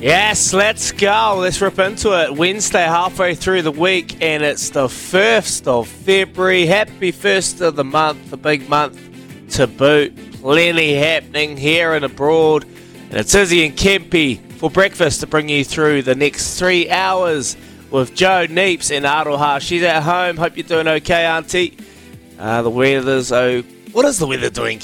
Yes, let's go. Let's rip into it. Wednesday, halfway through the week, and it's the 1st of February. Happy 1st of the month, a big month to boot. Plenty happening here and abroad. And it's Izzy and Kempy for breakfast to bring you through the next three hours with Joe Neeps and Aroha. She's at home. Hope you're doing okay, Auntie. Uh, the weather's oh. What is the weather doing,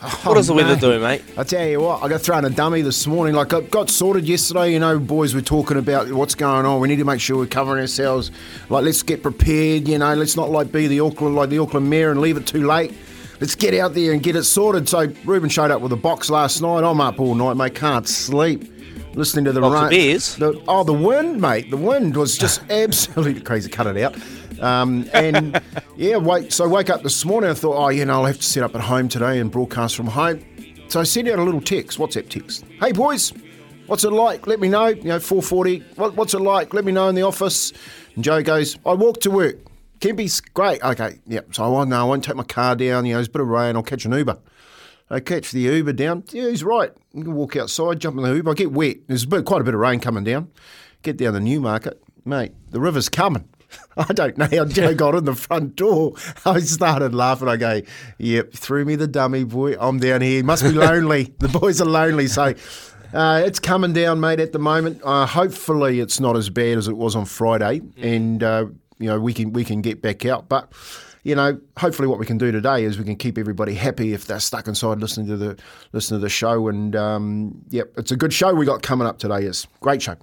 Kempy? What is the weather doing, oh, mate? I tell you what, I got thrown a dummy this morning. Like I got sorted yesterday. You know, boys were talking about what's going on. We need to make sure we're covering ourselves. Like let's get prepared. You know, let's not like be the Auckland like the Auckland mayor and leave it too late. Let's get out there and get it sorted. So Ruben showed up with a box last night. I'm up all night, mate. Can't sleep. Listening to the Box rain. The, oh, the wind, mate. The wind was just absolutely crazy. Cut it out. Um, and yeah, wake, so I wake up this morning. I thought, oh, you know, I'll have to set up at home today and broadcast from home. So I sent out a little text, WhatsApp text. Hey, boys, what's it like? Let me know. You know, 440. What, what's it like? Let me know in the office. And Joe goes, I walk to work. Kempy's great. Okay, yep. So I won't, no, I won't take my car down. You know, there's a bit of rain. I'll catch an Uber. I catch the Uber down. Yeah, he's right. You can walk outside, jump in the Uber. I get wet. There's a bit, quite a bit of rain coming down. Get down the Newmarket. Mate, the river's coming. I don't know how Joe got in the front door. I started laughing. I go, yep, threw me the dummy, boy. I'm down here. Must be lonely. the boys are lonely. So uh, it's coming down, mate, at the moment. Uh, hopefully it's not as bad as it was on Friday. And, uh, you know, we can, we can get back out. But you know, hopefully what we can do today is we can keep everybody happy if they're stuck inside listening to the listening to the show. And um, yep, it's a good show we got coming up today. Is great show.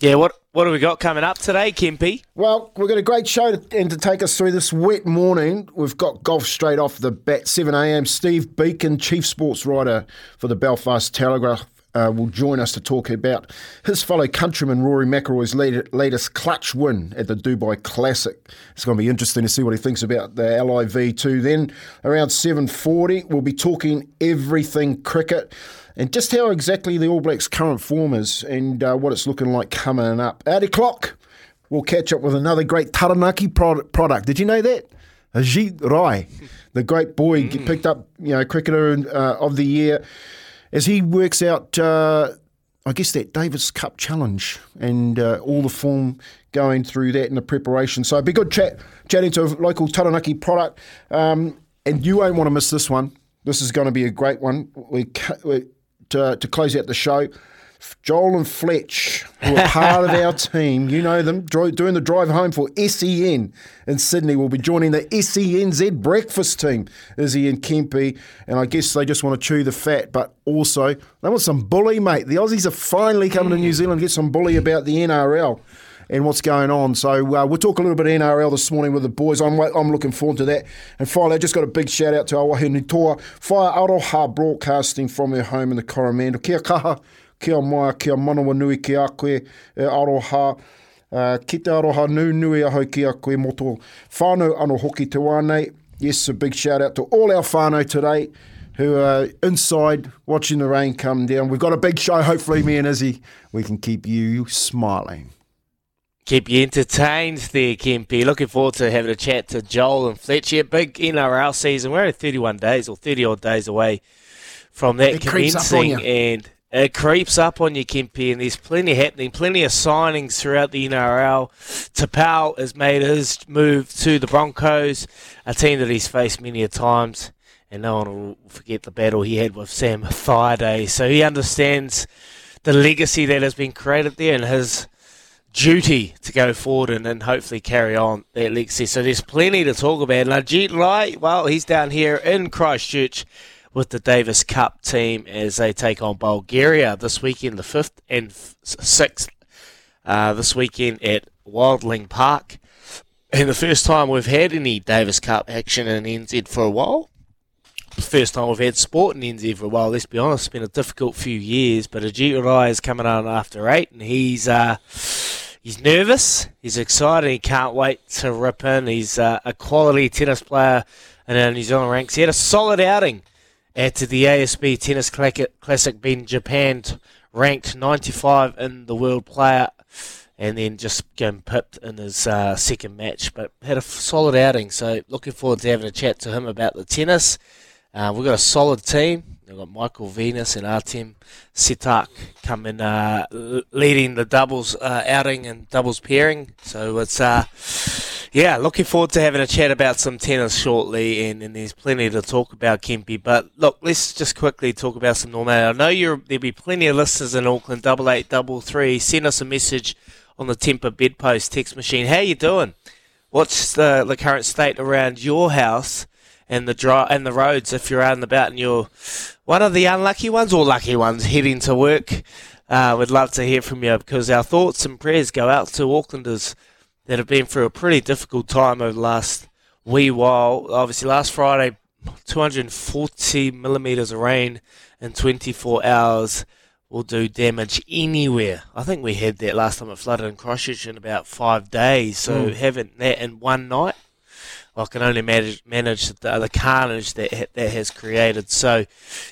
Yeah, what what have we got coming up today, Kempy? Well, we've got a great show to, and to take us through this wet morning. We've got golf straight off the bat, 7 a.m. Steve Beacom, chief sports writer for the Belfast Telegraph, uh, will join us to talk about his fellow countryman Rory McIlroy's latest clutch win at the Dubai Classic. It's going to be interesting to see what he thinks about the LIV2. Then around 7:40, we'll be talking everything cricket and just how exactly the All Blacks' current form is and uh, what it's looking like coming up. At o'clock, we'll catch up with another great Taranaki pro- product. Did you know that? Ajeet Rai, the great boy, picked up you know cricketer uh, of the year as he works out, uh, I guess, that Davis Cup challenge and uh, all the form going through that and the preparation. So it'd be good chat, chatting to a local Taranaki product. Um, and you won't want to miss this one. This is going to be a great one. We, we to, to close out the show. Joel and Fletch, who are part of our team, you know them, doing the drive home for SEN in Sydney, will be joining the SENZ breakfast team, Izzy and Kempy. And I guess they just want to chew the fat, but also they want some bully, mate. The Aussies are finally coming to New mm. Zealand to get some bully about the NRL and what's going on. So uh, we'll talk a little bit NRL this morning with the boys. I'm I'm looking forward to that. And finally, I just got a big shout out to Awahi Toa Fire Aroha Broadcasting from her home in the Coromandel. Kia kaha, kia moa, kia manawa nui ki a koe, e Aroha. Uh, ki te aroha nu nui ahau ki a koe moto whānau ano hoki te wānei. Yes, a big shout out to all our whānau today who are inside watching the rain come down. We've got a big show. Hopefully, me and Izzy, we can keep you smiling. Keep you entertained there, Kempy. Looking forward to having a chat to Joel and Fletcher. Big NRL season. We're only 31 days or 30 odd days away from that It creeps up on commencing. And it creeps up on you, Kempy. And there's plenty happening, plenty of signings throughout the NRL. Taupau has made his move to the Broncos, a team that he's faced many a times. And no one will forget the battle he had with Sam Thaiday. So he understands the legacy that has been created there and his duty to go forward and, and hopefully carry on that legacy. So there's plenty to talk about. And Ajeet Rai, well, he's down here in Christchurch with the Davis Cup team as they take on Bulgaria this weekend, the 5th and 6th, uh, this weekend at Wilding Park. And the first time we've had any Davis Cup action in NZ for a while. The first time we've had sport in NZ for a while. Let's be honest, it's been a difficult few years, but Ajeet Rai is coming on after eight, and he's uh, he's nervous, he's excited, he can't wait to rip in. He's uh, a quality tennis player in our New Zealand ranks. He had a solid outing at the ASB Tennis Classic, being Japan ranked 95 in the world player, and then just getting pipped in his uh, second match. But had a solid outing, so looking forward to having a chat to him about the tennis. Uh, we've got a solid team. They've got Michael Venus and Artem Sitak coming, uh, leading the doubles uh, outing and doubles pairing. So it's, uh, yeah, looking forward to having a chat about some tennis shortly, and, and there's plenty to talk about, Kempy. But look, let's just quickly talk about some normality. I know you're, there'll be plenty of listeners in Auckland, double eight, double three. Send us a message on the Temper Bedpost text machine. How you doing? What's the, the current state around your house? and the dry and the roads if you're out and about and you're one of the unlucky ones or lucky ones heading to work. Uh, we'd love to hear from you because our thoughts and prayers go out to Aucklanders that have been through a pretty difficult time over the last wee while. Obviously, last Friday, 240 millimetres of rain in 24 hours will do damage anywhere. I think we had that last time it flooded in Christchurch in about five days. So mm. having that in one night I can only manage, manage the, the carnage that that has created. So,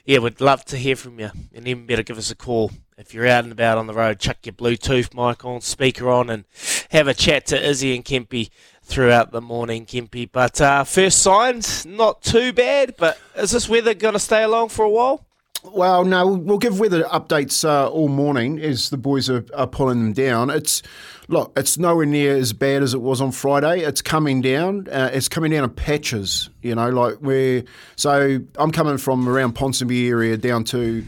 yeah, we'd love to hear from you, and even better, give us a call if you're out and about on the road. Chuck your Bluetooth mic on, speaker on, and have a chat to Izzy and Kempy throughout the morning, Kempy. But uh, first signs, not too bad. But is this weather going to stay along for a while? Well, no, we'll give weather updates uh, all morning as the boys are, are, pulling them down. It's look, it's nowhere near as bad as it was on Friday. It's coming down. Uh, it's coming down in patches. You know, like where. So I'm coming from around Ponsonby area down to.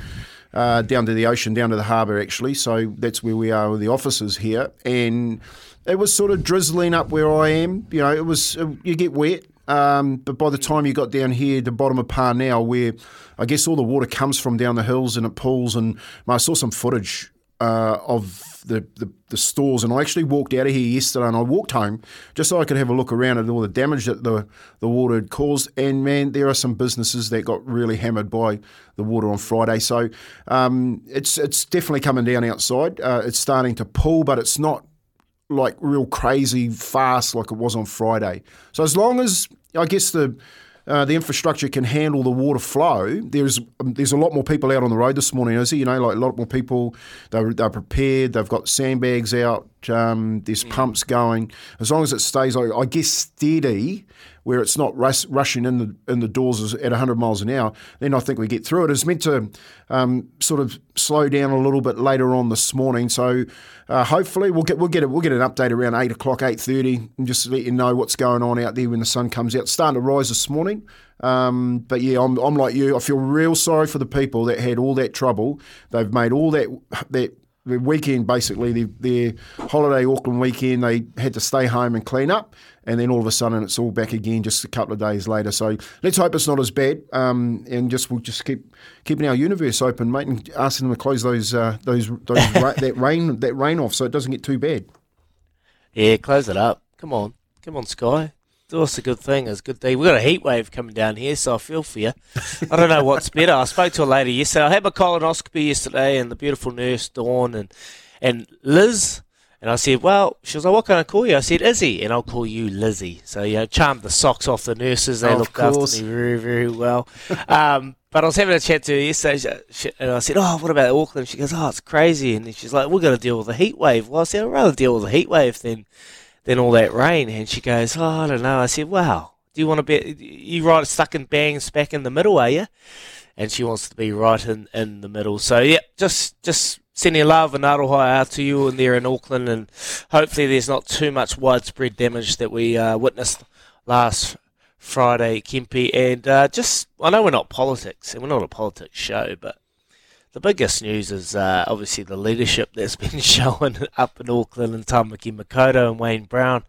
Uh, down to the ocean, down to the harbour, actually. So that's where we are with the offices here. And it was sort of drizzling up where I am. You know, it was, you get wet. Um, but by the time you got down here, the bottom of Parnell, where I guess all the water comes from down the hills and it pools, and I saw some footage uh, of the, the, the, stores, and I actually walked out of here yesterday, and I walked home just so I could have a look around at all the damage that the the water had caused. And man, there are some businesses that got really hammered by the water on Friday. So um, it's it's definitely coming down outside. Uh, it's starting to pull, but it's not like real crazy fast like it was on Friday. So as long as I guess the uh, the infrastructure can handle the water flow. There's um, there's a lot more people out on the road this morning, is it? You know, like a lot more people. They're, they're prepared. They've got sandbags out. Um, there's mm. pumps going. As long as it stays, I, I guess, steady, where it's not rush, rushing in the in the doors at 100 miles an hour, then I think we get through it. It's meant to um, sort of slow down a little bit later on this morning. So uh, hopefully we'll get we'll get it we'll get an update around eight o'clock, eight thirty, and just let you know what's going on out there when the sun comes out. It's starting to rise this morning. Um, but yeah, I'm, I'm like you. I feel real sorry for the people that had all that trouble. They've made all that that the weekend basically their, their holiday Auckland weekend they had to stay home and clean up and then all of a sudden it's all back again just a couple of days later. So let's hope it's not as bad um, and just we'll just keep keeping our universe open mate and asking them to close those uh, those, those ra- that rain that rain off so it doesn't get too bad. Yeah close it up. Come on. Come on Sky that's a good thing. It's a good day. We've got a heat wave coming down here, so I feel for you. I don't know what's better. I spoke to a lady yesterday. I had my colonoscopy yesterday, and the beautiful nurse Dawn and and Liz. And I said, well, she was like, what can I call you? I said, Izzy, and I'll call you Lizzie. So, you know, charmed the socks off the nurses. They oh, looked after me very, very well. um, but I was having a chat to her yesterday, and I said, oh, what about Auckland? She goes, oh, it's crazy. And she's like, we're going to deal with a heat wave. Well, I said, I'd rather deal with a heat wave than then all that rain. And she goes, oh, I don't know. I said, wow, do you want to be, you right stuck in bangs back in the middle, are you? And she wants to be right in, in the middle. So, yeah, just, just sending love and aroha out to you and there in Auckland. And hopefully there's not too much widespread damage that we uh, witnessed last Friday, Kempy. And uh, just, I know we're not politics and we're not a politics show, but the biggest news is uh, obviously the leadership that's been shown up in Auckland and Tamaki Makaurau and Wayne Brown.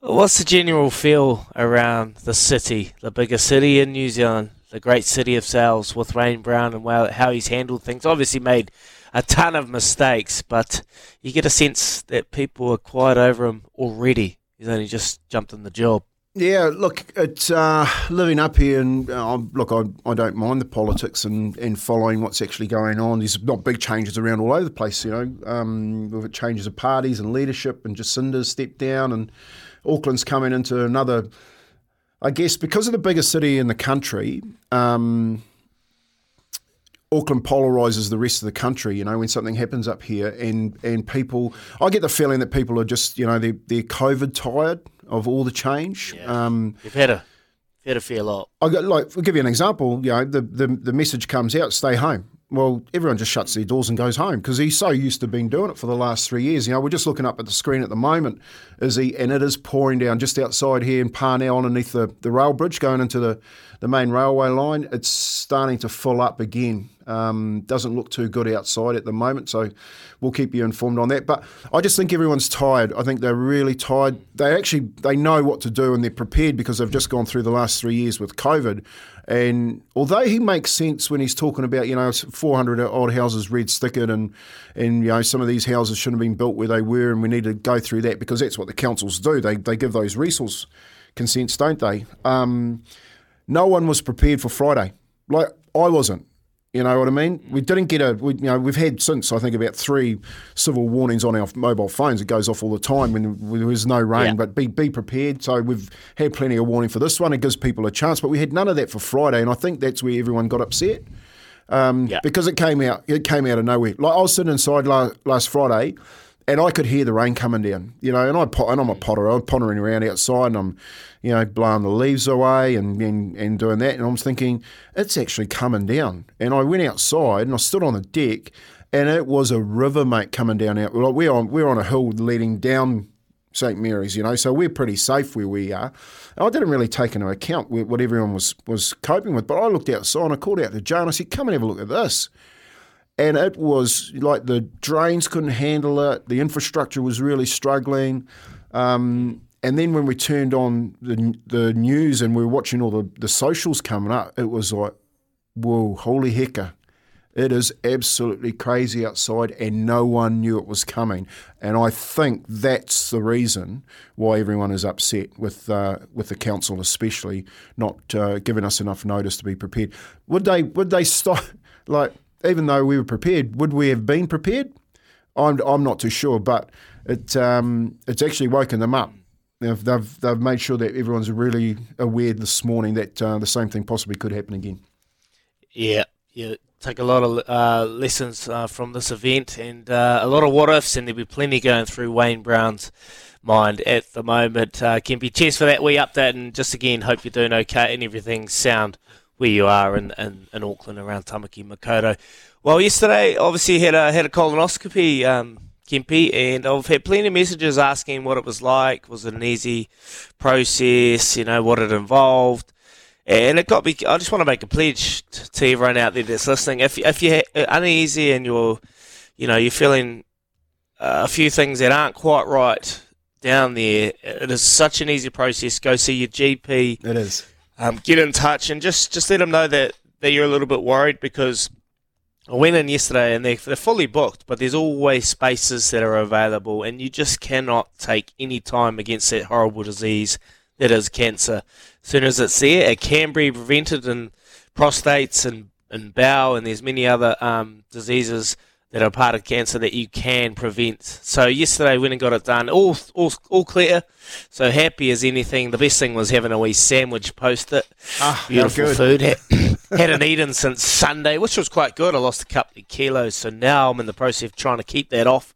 What's the general feel around the city, the biggest city in New Zealand, the great city of sails with Wayne Brown and how he's handled things? Obviously made a ton of mistakes, but you get a sense that people are quiet over him already. He's only just jumped in the job. Yeah, look, it's uh, living up here, and uh, look, I, I don't mind the politics and, and following what's actually going on. There's not big changes around all over the place, you know, um, with changes of parties and leadership, and Jacinda's stepped down, and Auckland's coming into another. I guess because of the biggest city in the country, um, Auckland polarises the rest of the country. You know, when something happens up here, and and people, I get the feeling that people are just, you know, they're, they're COVID tired of all the change. Yeah. Um, You've had a Fair to fair lot. I got like. I'll give you an example. You know, the the, the message comes out: stay home. Well, everyone just shuts their doors and goes home because he's so used to being doing it for the last three years. You know, we're just looking up at the screen at the moment, is he? And it is pouring down just outside here in Parnell, underneath the, the rail bridge going into the, the main railway line. It's starting to fill up again. Um, doesn't look too good outside at the moment, so we'll keep you informed on that. But I just think everyone's tired. I think they're really tired. They actually they know what to do and they're prepared because they've just gone through the last three years with COVID. And although he makes sense when he's talking about you know 400 odd houses red stickered and and you know some of these houses shouldn't have been built where they were, and we need to go through that because that's what the councils do. They they give those resource consents, don't they? Um, no one was prepared for Friday. Like I wasn't. You know what I mean? We didn't get a, we, you know, we've had since I think about three civil warnings on our mobile phones. It goes off all the time when there is no rain, Yeah. but be be prepared. So we've had plenty of warning for this one. It gives people a chance, but we had none of that for Friday, and I think that's where everyone got upset um, Yeah. because it came out. It came out of nowhere. Like I was sitting inside last, last Friday, and I could hear the rain coming down. You know, and I pot, and I'm a potter. I'm pottering around outside, and I'm, you know, blowing the leaves away and and, and doing that. And I was thinking it's actually coming down. And I went outside and I stood on the deck, and it was a river, mate, coming down out. Like we're on we're on a hill leading down St Mary's, you know, so we're pretty safe where we are. And I didn't really take into account what everyone was was coping with, but I looked outside and I called out to Joe and I said, "Come and have a look at this." And it was like the drains couldn't handle it, the infrastructure was really struggling. Um, and then when we turned on the the news and we were watching all the, the socials coming up, it was like, whoa, holy hecker. It is absolutely crazy outside, and no one knew it was coming. And I think that's the reason why everyone is upset with uh, with the council, especially not uh, giving us enough notice to be prepared. Would they? Would they stop? Like, even though we were prepared, would we have been prepared? I'm I'm not too sure, but it um, it's actually woken them up. They've, they've made sure that everyone's really aware this morning that uh, the same thing possibly could happen again. Yeah, yeah. Take a lot of uh, lessons uh, from this event and uh, a lot of what ifs, and there'll be plenty going through Wayne Brown's mind at the moment. Uh, Kempy, cheers for that wee update, and just again, hope you're doing okay and everything's sound where you are in, in, in Auckland around Tamaki Makaurau. Well, yesterday, obviously, had a had a colonoscopy, um, Kempy, and I've had plenty of messages asking what it was like. Was it an easy process? You know, what it involved. And it got me. I just want to make a pledge to everyone out there that's listening. If if you're uneasy and you're, you know, you're feeling uh, a few things that aren't quite right down there, it is such an easy process. Go see your GP. It is. Um, get in touch and just just let them know that that you're a little bit worried because I went in yesterday and they're, they're fully booked, but there's always spaces that are available, and you just cannot take any time against that horrible disease that is cancer. As soon as it's there, it can be prevented in prostates and, and bowel, and there's many other um, diseases that are part of cancer that you can prevent. So yesterday, we went and got it done, all all all clear. So happy as anything. The best thing was having a wee sandwich post it. Ah, Beautiful food. Had- Hadn't eaten since Sunday, which was quite good. I lost a couple of kilos, so now I'm in the process of trying to keep that off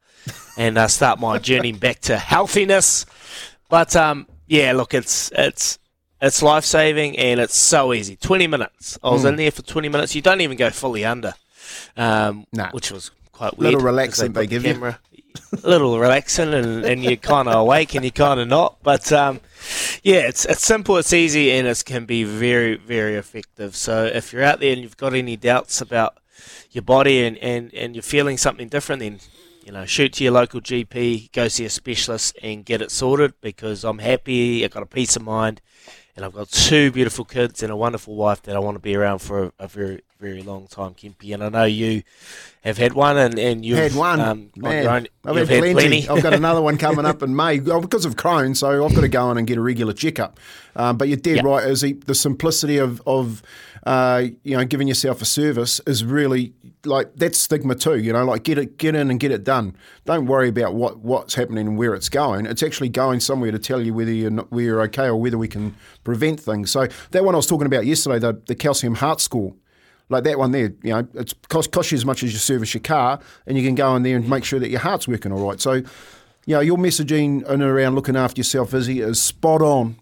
and uh, start my journey back to healthiness. But um, yeah, look, it's it's it's life saving and it's so easy. Twenty minutes. I was Hmm. in there for twenty minutes. You don't even go fully under, um, Nah. which was quite weird. Little put they the give you. camera- A little relaxing, and, and you're kind of awake and you're kind of not. But um, yeah, it's it's simple, it's easy, and it can be very very effective. So if you're out there and you've got any doubts about your body and, and, and you're feeling something different, then you know shoot to your local GP, go see a specialist, and get it sorted. Because I'm happy, I've got a peace of mind, and I've got two beautiful kids and a wonderful wife that I want to be around for a, a very very long time, Kempy. And I know you have had one, and and you've had one. um, on Man, your own- I've you've had plenty. I've got another one coming up in May oh, because of Crohn, so I've got to go in and get a regular checkup. Um, but you're dead Yeah. right, Izzy. The simplicity of, of uh, you know giving yourself a service is really like that's stigma too. You know, like get it, get in and get it done. Don't worry about what, what's happening and where it's going. It's actually going somewhere to tell you whether you're not, whether you're okay or whether we can prevent things. So that one I was talking about yesterday, the, the calcium heart score. Like that one there, you know, it's cost, cost you as much as you service your car, and you can go in there and make sure that your heart's working all right. So, you know, your messaging in and around looking after yourself, Izzy, is spot on.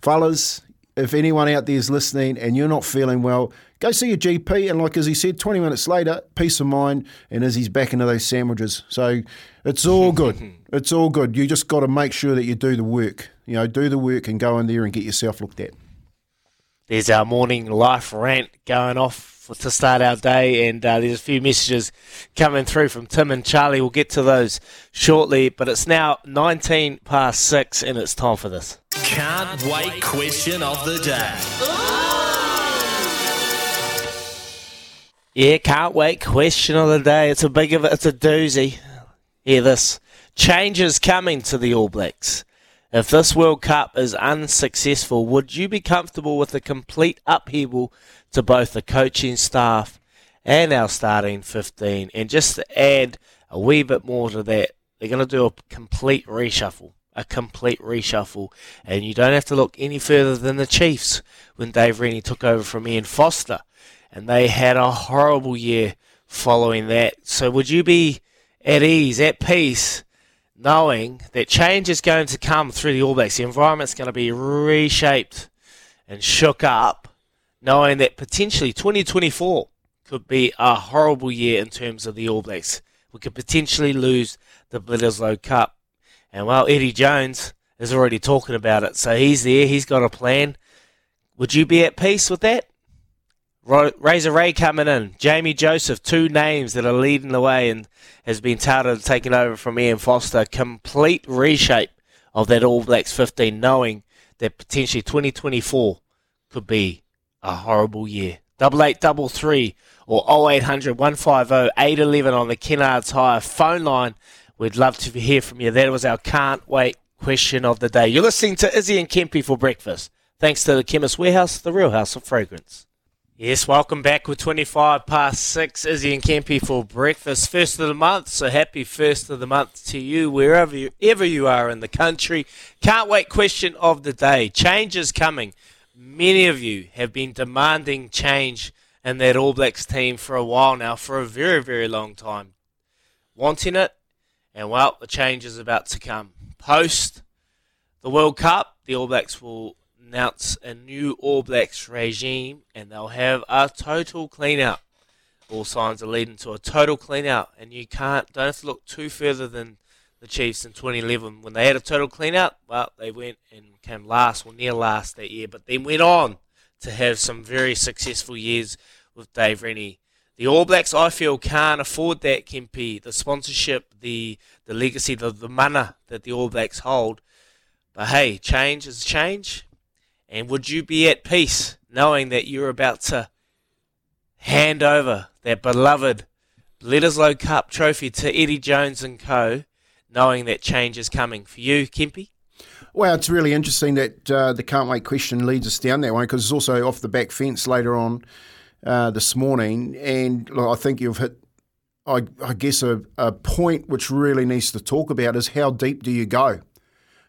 Fellas, if anyone out there is listening and you're not feeling well, go see your GP. And like as he said, 20 minutes later, peace of mind, and Izzy's back into those sandwiches. So it's all good. it's all good. You just got to make sure that you do the work. You know, do the work and go in there and get yourself looked at. There's our morning life rant going off for, to start our day, and uh, there's a few messages coming through from Tim and Charlie. We'll get to those shortly, but it's now 19 past six, and it's time for this. Can't wait question of the day. Yeah, can't wait question of the day. It's a big of it. It's a doozy. Hear this. Changes coming to the All Blacks. If this World Cup is unsuccessful, would you be comfortable with a complete upheaval to both the coaching staff and our starting 15? And just to add a wee bit more to that, they're going to do a complete reshuffle. A complete reshuffle. And you don't have to look any further than the Chiefs when Dave Rennie took over from Ian Foster. And they had a horrible year following that. So would you be at ease, at peace? Knowing that change is going to come through the All Blacks. The environment's going to be reshaped and shook up, knowing that potentially 2024 could be a horrible year in terms of the All Blacks. We could potentially lose the Bledisloe Cup. And well, Eddie Jones is already talking about it, so he's there, he's got a plan. Would you be at peace with that? Razor Ray coming in, Jamie Joseph, two names that are leading the way and has been touted taking over from Ian Foster. Complete reshape of that All Blacks 15, knowing that potentially 2024 could be a horrible year. Double eight double three or 0800 150 811 on the Kennards Hire phone line. We'd love to hear from you. That was our can't wait question of the day. You're listening to Izzy and Kempy for breakfast. Thanks to the Chemist Warehouse, the real house of fragrance. Yes, welcome back with 25 past 6. Izzy and Kempy for breakfast. First of the month, so happy first of the month to you, wherever you, ever you are in the country. Can't wait question of the day. Change is coming. Many of you have been demanding change in that All Blacks team for a while now, for a very, very long time. Wanting it, and well, the change is about to come. Post the World Cup, the All Blacks will announce a new All Blacks regime and they'll have a total clean out. All signs are leading to a total clean out, and you can't don't have to look too further than the Chiefs in 2011 when they had a total clean out. Well, they went and came last or near last that year, but then went on to have some very successful years with Dave Rennie. The All Blacks, I feel, can't afford that, Kempy. The sponsorship, the the legacy, the, the mana that the All Blacks hold. But hey, change is change. And would you be at peace knowing that you're about to hand over that beloved Bledisloe Cup trophy to Eddie Jones and co, knowing that change is coming for you, Kempy? Well, it's really interesting that uh, the can't wait question leads us down that way because it's also off the back fence later on uh, this morning, and look, I think you've hit. I, I guess a, a point which really needs to talk about is how deep do you go?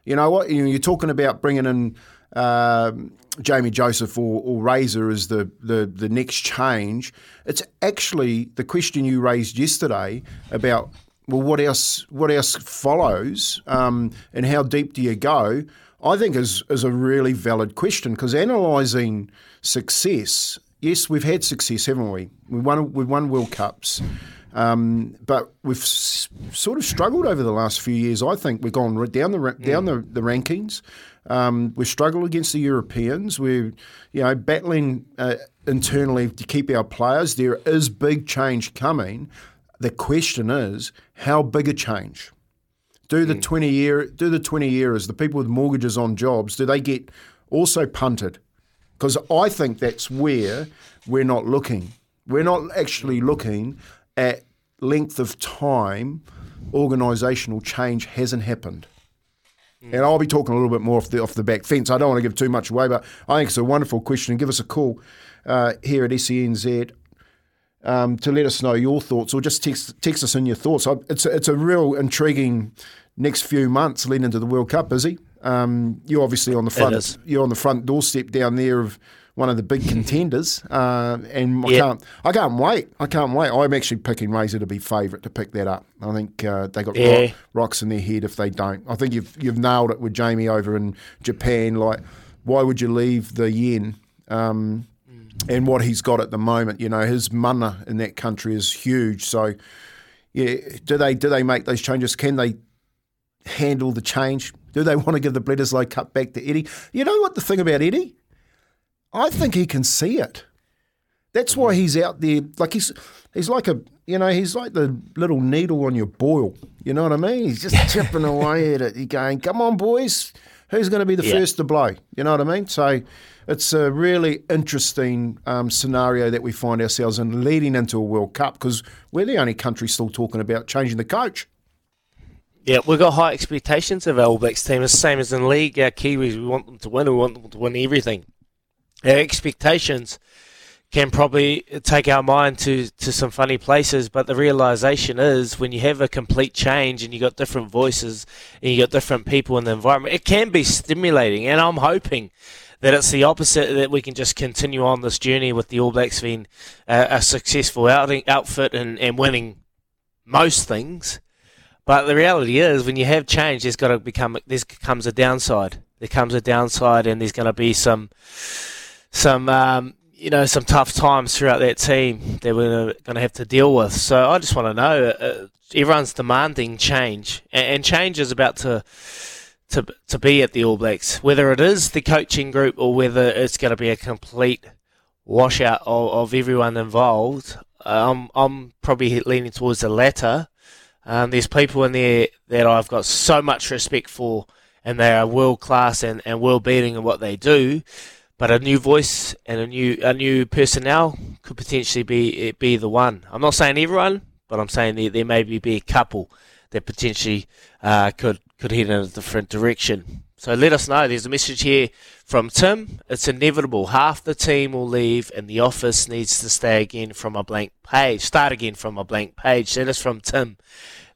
You know what? You're talking about bringing in um, Jamie Joseph or, or Razor as the, the, the next change. It's actually the question you raised yesterday about well, what else what else follows, um, and how deep do you go? I think is is a really valid question because analysing success. Yes, we've had success, haven't we? We won we won World Cups. Um, but we've s- sort of struggled over the last few years. I think we've gone down the down the, the rankings. Um, we've struggled against the Europeans. We're, you know, battling uh, internally to keep our players. There is big change coming. The question is, how big a change? Do the mm. twenty year, do the twenty years, the people with mortgages on jobs, do they get also punted? Because I think that's where we're not looking. We're not actually looking at length of time organisational change hasn't happened. And I'll be talking a little bit more off the off the back fence. I don't want to give too much away, but I think it's a wonderful question. Give us a call uh, here at SENZ um, to let us know your thoughts, or just text text us in your thoughts. It's a, it's a real intriguing next few months leading into the World Cup. Izzy, um, you're obviously on the front. You're on the front doorstep down there of one of the big contenders, uh, and I can't I can't wait. I can't wait. I'm actually picking Razor to be favourite to pick that up. I think uh, they got yeah. rocks in their head if they don't. I think you've you've nailed it with Jamie over in Japan. Like why would you leave the yen? Um, and what he's got at the moment, you know, his mana in that country is huge. So, yeah, do they do they make those changes? Can they handle the change? Do they want to give the Bledisloe Cup back to Eddie? You know what the thing about Eddie? I think he can see it. That's why he's out there. Like he's he's like a you know he's like the little needle on your boil. You know what I mean? He's just chipping away at it. He's going, "Come on, boys, who's going to be the Yeah. first to blow?" You know what I mean? So it's a really interesting um, scenario that we find ourselves in leading into a World Cup because we're the only country still talking about changing the coach. Yeah, we've got high expectations of our All Blacks team. It's the same as in the league. Our Kiwis, we want them to win. We want them to win everything. Our expectations can probably take our mind to, to some funny places, but the realization is when you have a complete change and you've got different voices and you've got different people in the environment, it can be stimulating. And I'm hoping that it's the opposite that we can just continue on this journey with the All Blacks being uh, a successful outing, outfit and, and winning most things. But the reality is, when you have change, there's got to become there comes a downside. There comes a downside, and there's going to be some some um, you know some tough times throughout that team that we're going to have to deal with. So I just want to know, uh, everyone's demanding change, and, change is about to to to be at the All Blacks, whether it is the coaching group or whether it's going to be a complete washout of, of everyone involved. Uh, I'm I'm probably leaning towards the latter. Um, there's people in there that I've got so much respect for, and they are world class and, and world beating in what they do. But a new voice and a new a new personnel could potentially be be the one. I'm not saying everyone, but I'm saying there, there maybe be a couple that potentially uh, could could head in a different direction. So let us know. There's a message here from Tim. It's inevitable. Half the team will leave, and the office needs to stay again from a blank page. Start again from a blank page. That is from Tim.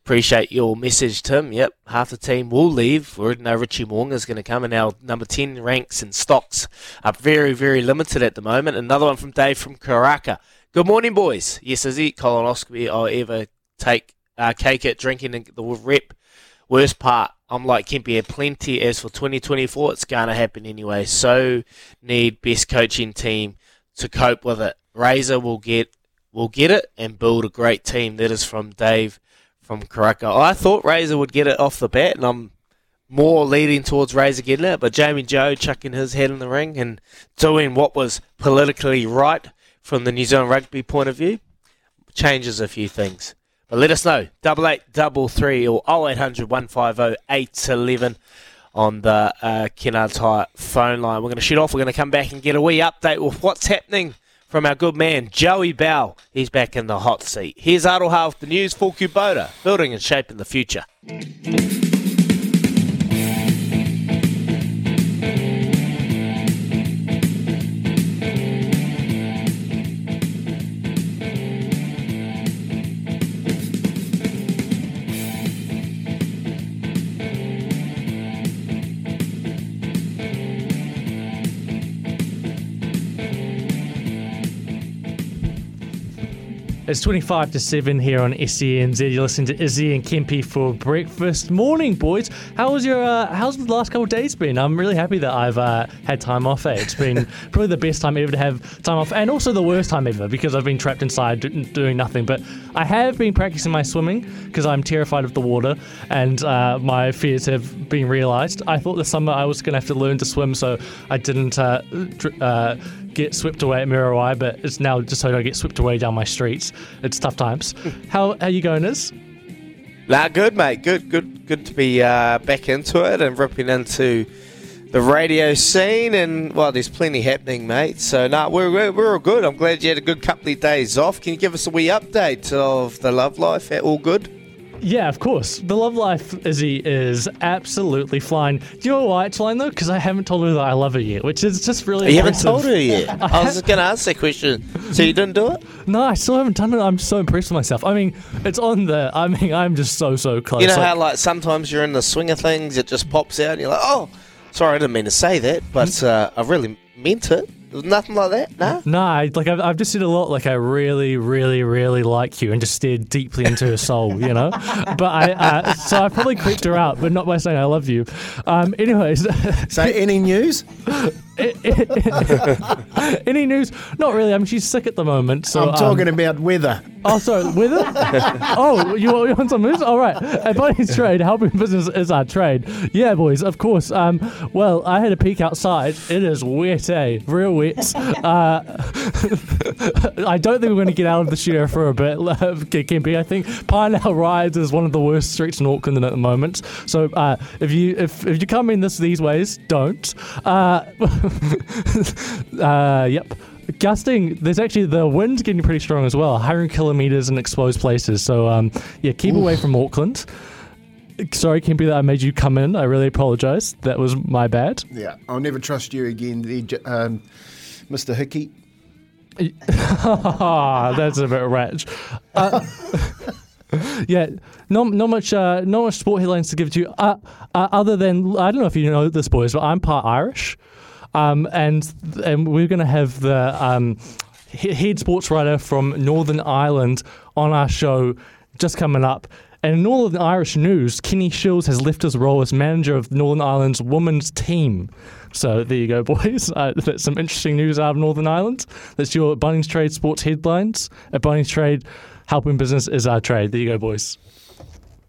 Appreciate your message, Tim. Yep, half the team will leave. We already know Richie Mo'unga is going to come, and our number 10 ranks and stocks are very, very limited at the moment. Another one from Dave from Karaka. Good morning, boys. Yes, is it colonoscopy I'll ever take uh, cake at drinking the rep? Worst part, I'm like Kempy had plenty. As for 2024, it's going to happen anyway. So need best coaching team to cope with it. Razor will get will get it and build a great team. That is from Dave from Karaka. I thought Razor would get it off the bat, and I'm more leading towards Razor getting it. But Jamie Joe chucking his head in the ring and doing what was politically right from the New Zealand rugby point of view changes a few things. But let us know. Double eight double three or 0800 150 811 on the uh, phone line. We're going to shoot off. We're going to come back and get a wee update with what's happening from our good man Joey Bell. He's back in the hot seat. Here's Aroha with the news for Kubota, building and shaping the future. It's 25 to 7 here on SENZ. You're listening to Izzy and Kempy for breakfast. Morning, boys. How was your uh, how's the last couple of days been? I'm really happy that I've uh, had time off. Eh? It's been probably the best time ever to have time off, and also the worst time ever because I've been trapped inside doing nothing. But I have been practicing my swimming because I'm terrified of the water, and uh, my fears have been realised. I thought this summer I was going to have to learn to swim, so I didn't uh, dr- uh, get swept away at Muriwai, but it's now just so I don't get swept away down my streets. It's tough times. how how you going, Is? Nah, good, mate. Good, good, good to be uh, back into it and ripping into the radio scene. And well, there's plenty happening, mate. So nah, we're we're, we're all good. I'm glad you had a good couple of days off. Can you give us a wee update of the love life? All good? Yeah, of course. The love life, Izzy, is absolutely flying. Do you know why it's flying though? Because I haven't told her that I love her yet, which is just really. You haven't told her yet. I was just going to ask that question. So you didn't do it? No, I still haven't done it. I'm so impressed with myself. I mean, it's on the. I mean, I'm just so so close. You know Like, how like sometimes you're in the swing of things, it just pops out, and you're like, oh, sorry, I didn't mean to say that, but uh, I really meant it. Nothing like that. No. No, I- like I've, I've just said a lot. Like I really, really, really like you, and just stared deeply into her soul, you know. But I, uh, so I probably creeped her out, but not by saying I love you. Um, anyways, So, any news? any news? Not really. I mean, she's sick at the moment. So I'm um, talking about weather. Oh, sorry, weather. oh, you, want- you want some news? All right. At Bunnings Trade, helping business is our trade. Yeah, boys, of course. Um, well, I had a peek outside. It is wet, eh? Real wet. Uh, I don't think we're going to get out of the studio for a bit, Kempy. I think Parnell Rise is one of the worst streets in Auckland at the moment. So uh, if you if, if you come in this these ways, don't. Uh, uh, yep. Gusting, there's actually the wind's getting pretty strong as well, 100 kilometers in exposed places. So, um, yeah, keep away from Auckland. Sorry, Kempy, that I made you come in. I really apologize. That was my bad. Yeah, I'll never trust you again, there, um, Mr. Hickey. Ah, that's a bit rich. Uh, yeah, not not much uh, not much sport headlines to give to you. Uh, uh, other than I don't know if you know this, boys, but I'm part Irish, um, and and we're gonna have the um, head sports writer from Northern Ireland on our show just coming up. And in Northern Irish news, Kenny Shiels has left his role as manager of Northern Ireland's women's team. So there you go, boys. Uh, that's some interesting news out of Northern Ireland. That's your Bunnings Trade sports headlines. At Bunnings Trade, helping business is our trade. There you go, boys.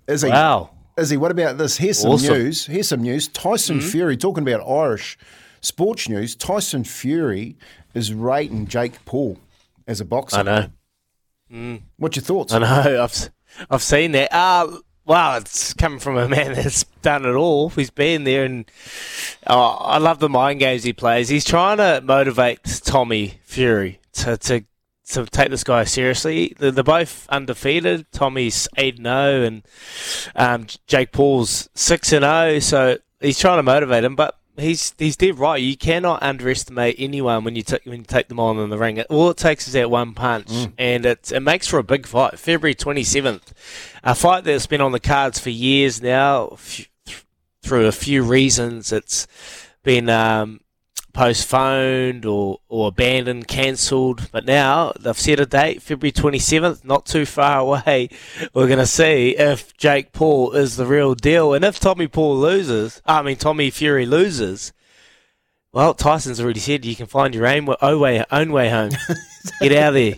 Izzy, Wow. Izzy, what about this? Here's some Awesome. news. Here's some news. Tyson Fury, talking about Irish sports news, Tyson Fury is rating Jake Paul as a boxer. I know. What's your thoughts? I know. I've s- I've seen that. Uh, wow, it's coming from a man that's done it all. He's been there, and oh, I love the mind games he plays. He's trying to motivate Tommy Fury to to, to take this guy seriously. They're, they're both undefeated. Tommy's eight and zero, and um, Jake Paul's six and zero. So he's trying to motivate him, but. He's he's dead right. You cannot underestimate anyone when you take when you take them on in the ring. All it takes is that one punch, and it it makes for a big fight. February twenty seventh, a fight that's been on the cards for years now. F- through a few reasons, it's been um, postponed or, or abandoned, cancelled. But now they've set a date, February 27th, not too far away. We're going to see if Jake Paul is the real deal. And if Tommy Paul loses, I mean, Tommy Fury loses, well, Tyson's already said you can find your own, way, own way home. Get out of there.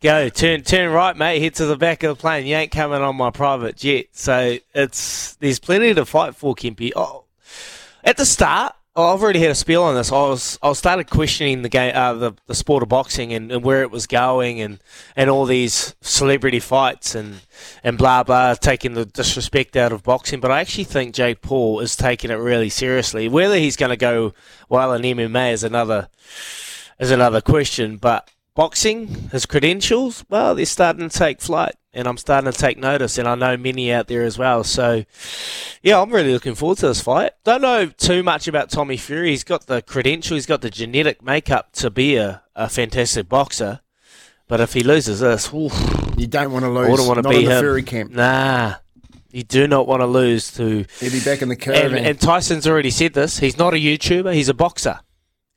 Go turn turn right, mate. Head to the back of the plane. You ain't coming on my private jet. So it's there's plenty to fight for, Kempy. Oh, at the start, I've already had a spiel on this. I was I started questioning the game, uh, the the sport of boxing and, and where it was going, and, and all these celebrity fights and and blah blah, taking the disrespect out of boxing. But I actually think Jake Paul is taking it really seriously. Whether he's going to go well in MMA is another is another question. But boxing, his credentials, well, they're starting to take flight, and I'm starting to take notice, and I know many out there as well. So, yeah, I'm really looking forward to this fight. Don't know too much about Tommy Fury. He's got the credential, he's got the genetic makeup to be a, a fantastic boxer. But if he loses this, oof, You don't want to lose. I wouldn't want to Not be in the. Fury camp. Nah, you do not want to lose to He'll be back in the and, and Tyson's already said this. He's not a YouTuber. He's a boxer.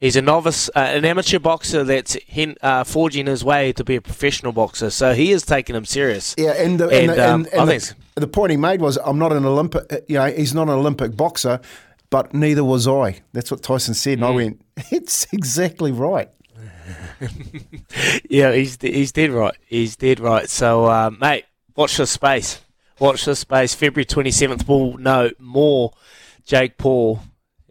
He's a novice, uh, an amateur boxer that's hin, uh, forging his way to be a professional boxer. So he is taking him serious. yeah, and the, and, and, the, um, and, and I the, think- the point he made was, I'm not an Olympic. uh, You know, he's not an Olympic boxer, but neither was I. That's what Tyson said, and I went, it's exactly right. Yeah, he's he's dead right. He's dead right. So, uh, mate, watch this space. Watch this space. February twenty seventh, we'll know more. Jake Paul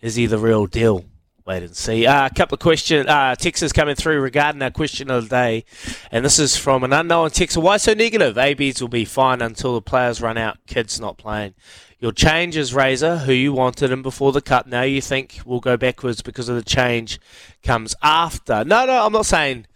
is he the real deal? Wait and see. Uh, a couple of questions, uh, texts coming through regarding our question of the day, and this is from an unknown texter. Why so negative? ABs will be fine until the players run out. Kids not playing. Your change is Razor, who you wanted him before the cut. Now you think will go backwards because of the change comes after. No, no, I'm not saying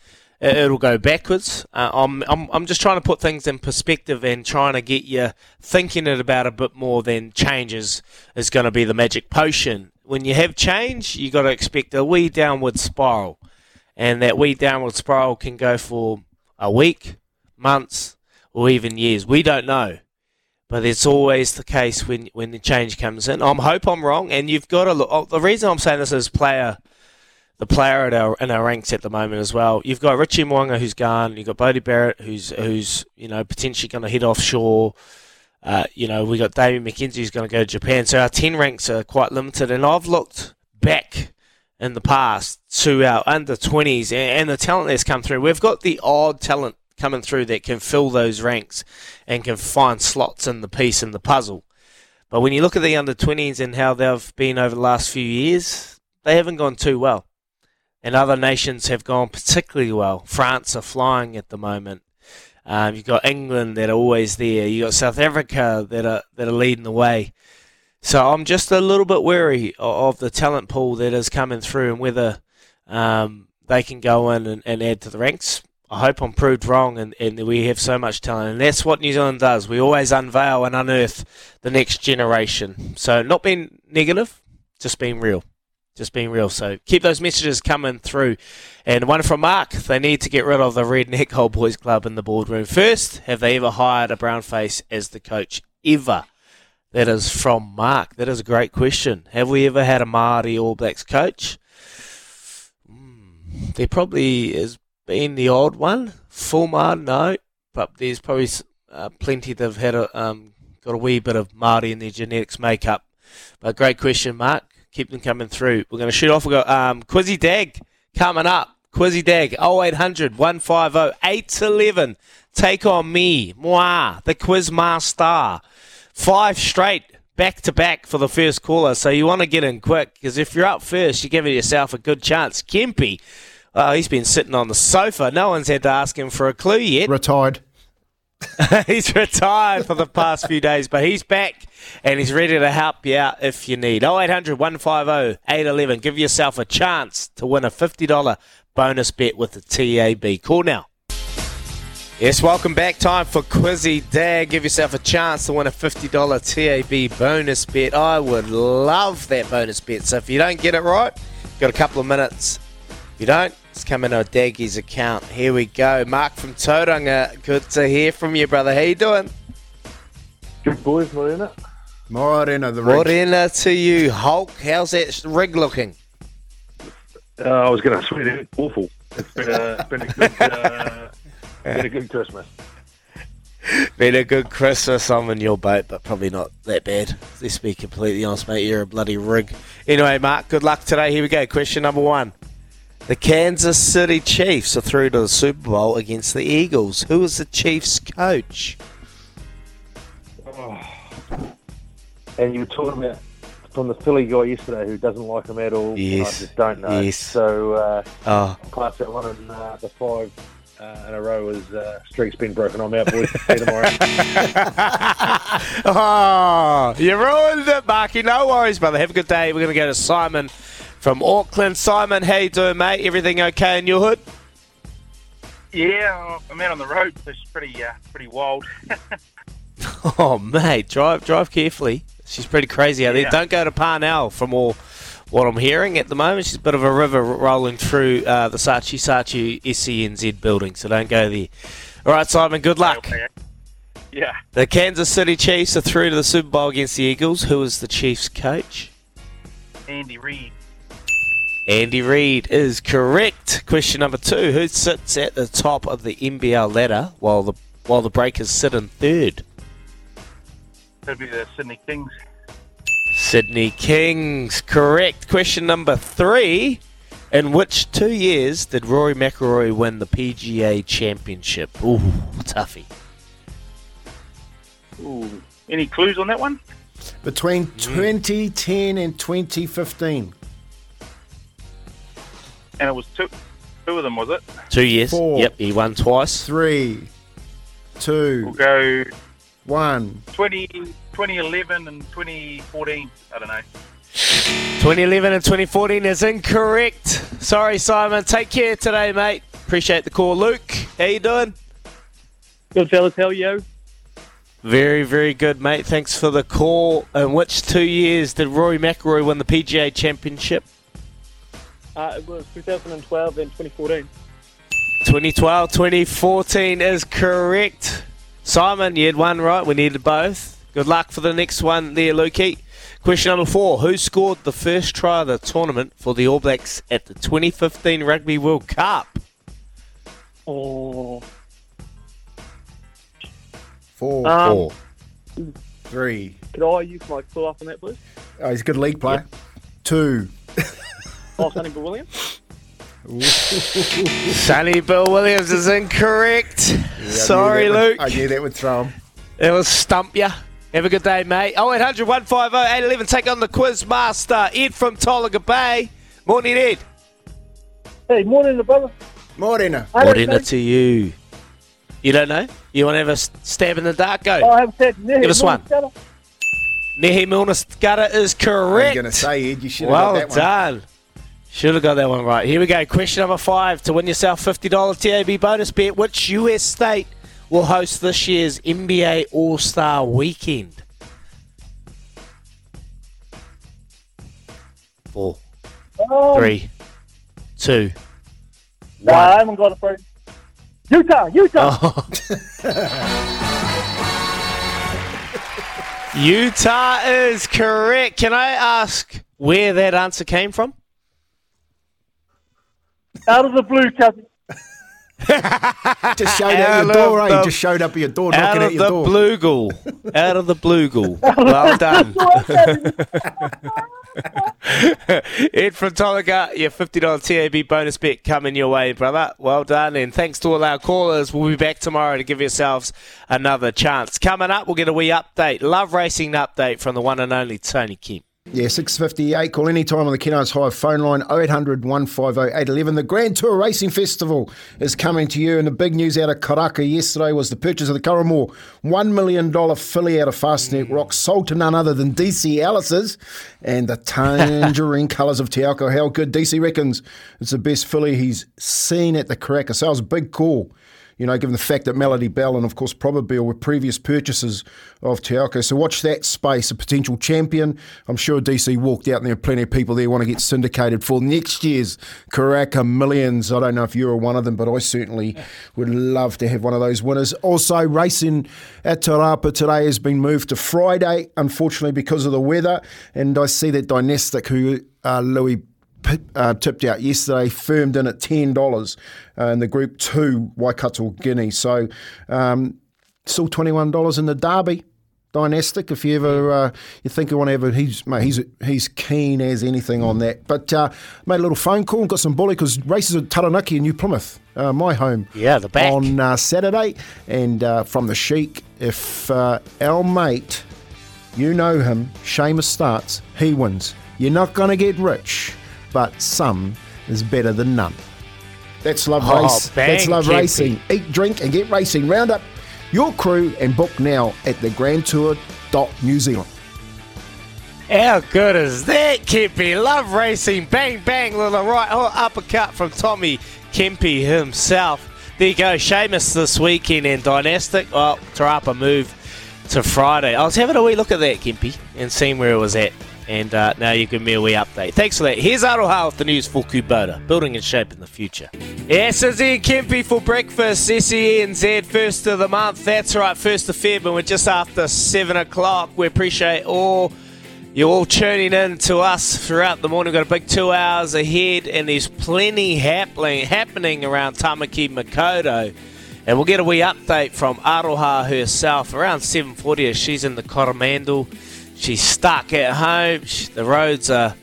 it- it'll go backwards. Uh, I'm, I'm, I'm just trying to put things in perspective and trying to get you thinking it about a bit more than changes is going to be the magic potion. When you have change, you got to expect a wee downward spiral, and that wee downward spiral can go for a week, months, or even years. We don't know. But it's always the case when when the change comes in. I am hope I'm wrong, and you've got to look. oh, The reason I'm saying this is player the player at our, in our ranks at the moment as well. You've got Richie Mo'unga who's gone. You've got Bodie Barrett who's who's you know potentially going to head offshore. Uh, you know we got Damian McKenzie who's going to go to Japan. So our ten ranks are quite limited. And I've looked back in the past to our under twenties and, and the talent that's come through. We've got the odd talent coming through that can fill those ranks and can find slots in the piece in the puzzle. But when you look at the under 20s and how they've been over the last few years, they haven't gone too well. And other nations have gone particularly well. France are flying at the moment. Um, you've got England that are always there. You've got South Africa that are that are leading the way. So I'm just a little bit wary of, of the talent pool that is coming through and whether um, they can go in and, and add to the ranks. I hope I'm proved wrong and, and we have so much talent. And that's what New Zealand does. We always unveil and unearth the next generation. So, not being negative, just being real. Just being real. So, keep those messages coming through. And one from Mark they need to get rid of the Redneck Old Boys Club in the boardroom. First, have they ever hired a brown face as the coach? Ever. That is from Mark. That is a great question. Have we ever had a Māori All Blacks coach? Mm, there probably has been the odd one. Full Māori, no, but there's probably uh, plenty that have had a, um, got a wee bit of Māori in their genetics makeup. But great question, Mark. Keep them coming through. We're going to shoot off. We've got um, Quizzy Dag coming up. Quizzy Dag 0800 150 811. Take on me, moi, the quiz master. Five straight back to back for the first caller. So you want to get in quick because if you're up first, you're giving yourself a good chance. Kempy Oh, he's been sitting on the sofa. No one's had to ask him for a clue yet. Retired. he's retired for the past few days, but he's back and he's ready to help you out if you need. 0800 150 811. Give yourself a chance to win a $50 bonus bet with the TAB. Call now. Yes, welcome back. Time for Quizzy Dag. Give yourself a chance to win a $50 TAB bonus bet. I would love that bonus bet. So if you don't get it right, got a couple of minutes if you don't, it's coming to Daggy's account. Here we go. Mark from Tauranga. Good to hear from you, brother. How you doing? Good boys, Morena. Morena, the rig. Morena to you, Hulk. How's that rig looking? Uh, I was going to swear it. Awful. It's been a, been a good, uh, been a good Christmas. Been a good Christmas. I'm in your boat, but probably not that bad. Let's be completely honest, mate. You're a bloody rig. Anyway, Mark, good luck today. Here we go. Question number one. The Kansas City Chiefs are through to the Super Bowl against the Eagles. Who is the Chiefs coach? Oh. And you were talking about from the Philly guy yesterday who doesn't like him at all. Yes. I just don't know. Yes. So uh, Oh, pass that one and uh, the five uh, in a row as uh, streak's been broken. I'm out, boys. See you tomorrow. oh, you ruined it, Marky. No worries, brother. Have a good day. We're going to go to Simon from Auckland. Simon, how you doing, mate? Everything okay in your hood? Yeah, I'm out on the road. So it's pretty, uh, pretty wild. Oh, mate, drive drive carefully. She's pretty crazy out there. Yeah. Don't go to Parnell from all what I'm hearing at the moment. She's a bit of a river rolling through uh, the Sachi Sachi SENZ building, so don't go there. All right, Simon, good luck. Okay. Yeah, The Kansas City Chiefs are through to the Super Bowl against the Eagles. Who is the Chiefs coach? Andy Reid. Andy Reid is correct. Question number two: Who sits at the top of the NBL ladder while the while the Breakers sit in third? That'd be the Sydney Kings. Sydney Kings. Correct. Question number three: In which two years did Rory McIlroy win the PGA Championship? Ooh, toughie. Ooh, any clues on that one? Between hmm. 2010 and 2015. And it was two, two of them, was it? Two years. Four. Yep, he won twice. Three, two, We'll go one. 20, 2011 and 2014. I don't know. 2011 and 2014 is incorrect. Sorry, Simon. Take care today, mate. Appreciate the call, Luke. How you doing? Good fellas, how are you? Very, very good, mate. Thanks for the call. In which two years did Rory McIlroy win the PGA Championship? Uh, it was 2012 and 2014. 2012, 2014 is correct. Simon, you had one right. We needed both. Good luck for the next one there, Lukey. Question number four Who scored the first try of the tournament for the All Blacks at the 2015 Rugby World Cup? Oh, Four, Um, four, three. could I use my clue up on that, please? Oh, he's a good league player. Two. Oh, Sonny Bill Williams. Sonny Bill Williams is incorrect. Yeah, I knew Sorry, that would- Luke. I knew that would throw him. It was stump ya. Have a good day, mate. 0800 150 811. Take on the quiz master, Ed from Tolaga Bay. Morning, Ed. Hey, morning, brother. Morena. I What don't in know. it to you? You don't know? You want to have a s- stab in the dark? Go. Oh, I haven't said Nehe Give us one. Morningstar. Nehe Milner-Skudder is I was correct. going to say, Ed, you should have Well got that one. Well done. Should have got that one right. Here we go. Question number five to win yourself $50 TAB bonus bet. Which US state will host this year's NBA All Star Weekend? Four, oh. three, two, No, I haven't got a friend. Utah, Utah. Oh. Utah is correct. Can I ask where that answer came from? Out of the blue, cousin. Just showed at Out your of door, eh? Just showed up at your door, knocking at your door. Out of the door. bluegle. Out of the blugle. Well done. Ed from Tolaga, your $50 TAB bonus bet coming your way, brother. Well done. And thanks to all our callers. We'll be back tomorrow to give yourselves another chance. Coming up, we'll get a wee update. Love Racing update from the one and only Tony Kemp. Yeah, 658. Call any time on the Kennards Hive phone line 0800 150 811. The Grand Tour Racing Festival is coming to you. And the big news out of Karaka yesterday was the purchase of the Curraghmore $1 million filly out of Fastnet Rock, sold to none other than DC Ellis' and the tangerine colours of teak How good DC reckons it's the best filly he's seen at the Karaka. So it was a big call you know, given the fact that Melody Belle and, of course, Probabeel were previous purchases of Te Akau. So watch that space, a potential champion. I'm sure DC walked out and there are plenty of people there who want to get syndicated for next year's Karaka Millions. I don't know if you're one of them, but I certainly would love to have one of those winners. Also, racing at Te Rapa today has been moved to Friday, unfortunately, because of the weather. And I see that Dynastic, who uh, Louis uh, tipped out yesterday, firmed in at ten dollars uh, in the Group Two Waikato Guinea. So um, still twenty one dollars in the Derby. Dynastic, if you ever uh, you think you want to have a, he's mate, he's he's keen as anything on that. But uh, made a little phone call and got some bully because races at Taranaki in New Plymouth, uh, my home. Yeah, the back. on uh, Saturday, and uh, from the Sheik, if uh, our mate, you know him, Seamus starts, he wins. You're not going to get rich, but some is better than none. That's love Oh, race. bang, That's love Kempy. racing. Eat, drink, and get racing. Round up your crew and book now at thegrandtour.new Zealand. How good is that, Kempy? Love racing. Bang, bang, little right oh, uppercut from Tommy Kempy himself. There you go, Seamus this weekend and Dynastic. Well, Te Rapa move to Friday. I was having a wee look at that, Kempy, and seeing where it was at. And uh, now you give me a wee update. Thanks for that. Here's Aroha with the news for Kubota, building and shaping the future. Yes, it's Ian Kempy for breakfast. SENZ, first of the month. That's right, first of Feb, and we're just after 7 o'clock. We appreciate all you're all tuning in to us throughout the morning. We've got a big two hours ahead, and there's plenty happening happening around Tamaki Makaurau. And we'll get a wee update from Aroha herself around 7.40 as she's in the Coromandel. She's stuck at home. The roads are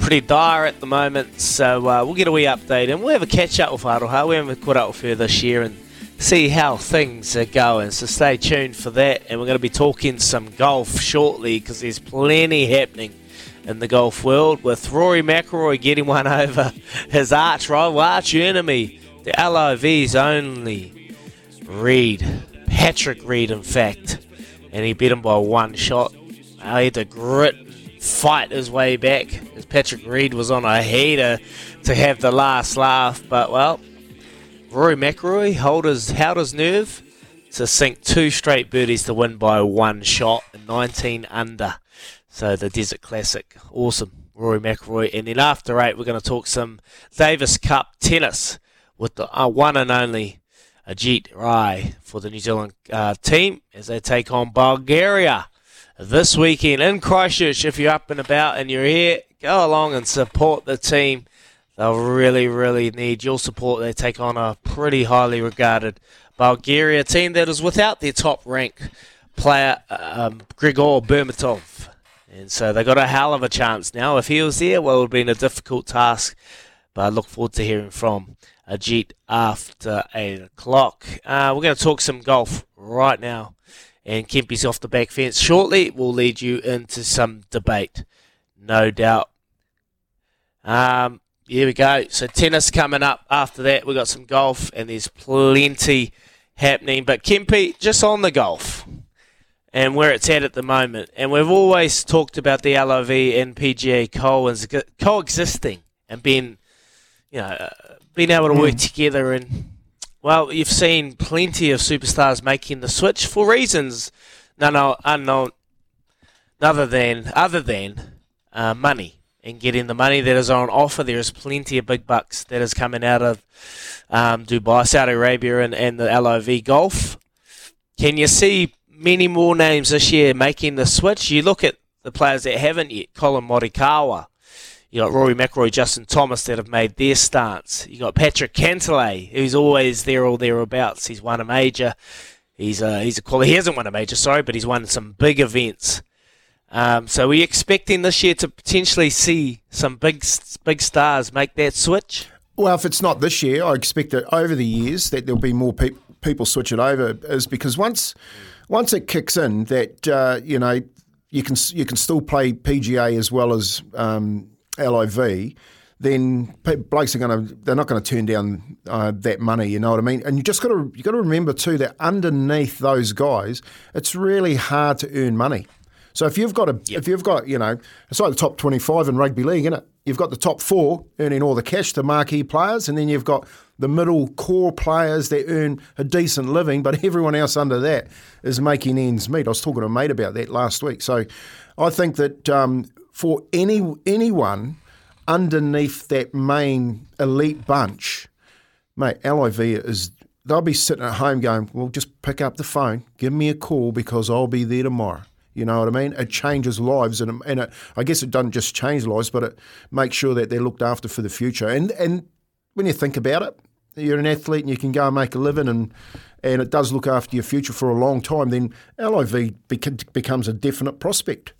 pretty dire at the moment, so uh, we'll get a wee update and we'll have a catch up with Aroha. We haven't caught up with her this year and see how things are going. So stay tuned for that, and we're going to be talking some golf shortly because there's plenty happening in the golf world with Rory McIlroy getting one over his arch rival, arch enemy, the LIV's only Reed, Patrick Reed, in fact, and he beat him by one shot. He had to grit, fight his way back as Patrick Reed was on a heater to have the last laugh. But well, Rory McIlroy held his, held his nerve to sink two straight birdies to win by one shot, 19 under. So the Desert Classic, awesome. Rory McIlroy, and then after eight, we're going to talk some Davis Cup tennis with the uh, one and only Ajeet Rai for the New Zealand uh, team as they take on Bulgaria this weekend in Christchurch. If you're up and about and you're here, go along and support the team. They'll really, really need your support. They take on a pretty highly regarded Bulgaria team that is without their top ranked player, um, Grigor Dimitrov. And so they got a hell of a chance now. If he was there, well, it would have been a difficult task. But I look forward to hearing from Ajeet after 8 o'clock. Uh, we're going to talk some golf right now. And Kempy's off the back fence shortly will lead you into some debate, no doubt. Um, here we go. So tennis coming up after that. We've got some golf, and there's plenty happening. But Kempy, just on the golf and where it's at at the moment. And we've always talked about the LIV and PGA co- coexisting and being, you know, uh, being able to work mm. together. And well, you've seen plenty of superstars making the switch for reasons none unknown, other than other than uh, money and getting the money that is on offer. There is plenty of big bucks that is coming out of um, Dubai, Saudi Arabia, and, and the LIV Golf. Can you see many more names this year making the switch. You look at the players that haven't yet, Collin Morikawa. You got Rory McIlroy, Justin Thomas that have made their starts. You got Patrick Cantlay, who's always there or thereabouts. He's won a major. He's a he's a quality. He hasn't won a major, sorry, but he's won some big events. Um, so we're expecting this year to potentially see some big big stars make that switch. Well, if it's not this year, I expect that over the years that there'll be more pe- people switch it over. Is because once once it kicks in, that uh, you know you can you can still play PGA as well as um, LIV. Then blokes are going to they're not going to turn down uh, that money. You know what I mean? And you just got to you got to remember too that underneath those guys, it's really hard to earn money. So if you've got a yep. if you've got you know it's like the top twenty five in rugby league, isn't it? You've got the top four earning all the cash, the marquee players, and then you've got the middle core players that earn a decent living, but everyone else under that is making ends meet. I was talking to a mate about that last week. So I think that um, for any anyone underneath that main elite bunch, mate, LIV is they'll be sitting at home going, well, just pick up the phone, give me a call because I'll be there tomorrow. You know what I mean? It changes lives, and, and it, I guess it doesn't just change lives, but it makes sure that they're looked after for the future. And and when you think about it, you're an athlete and you can go and make a living, and and it does look after your future for a long time. Then LIV becomes a definite prospect.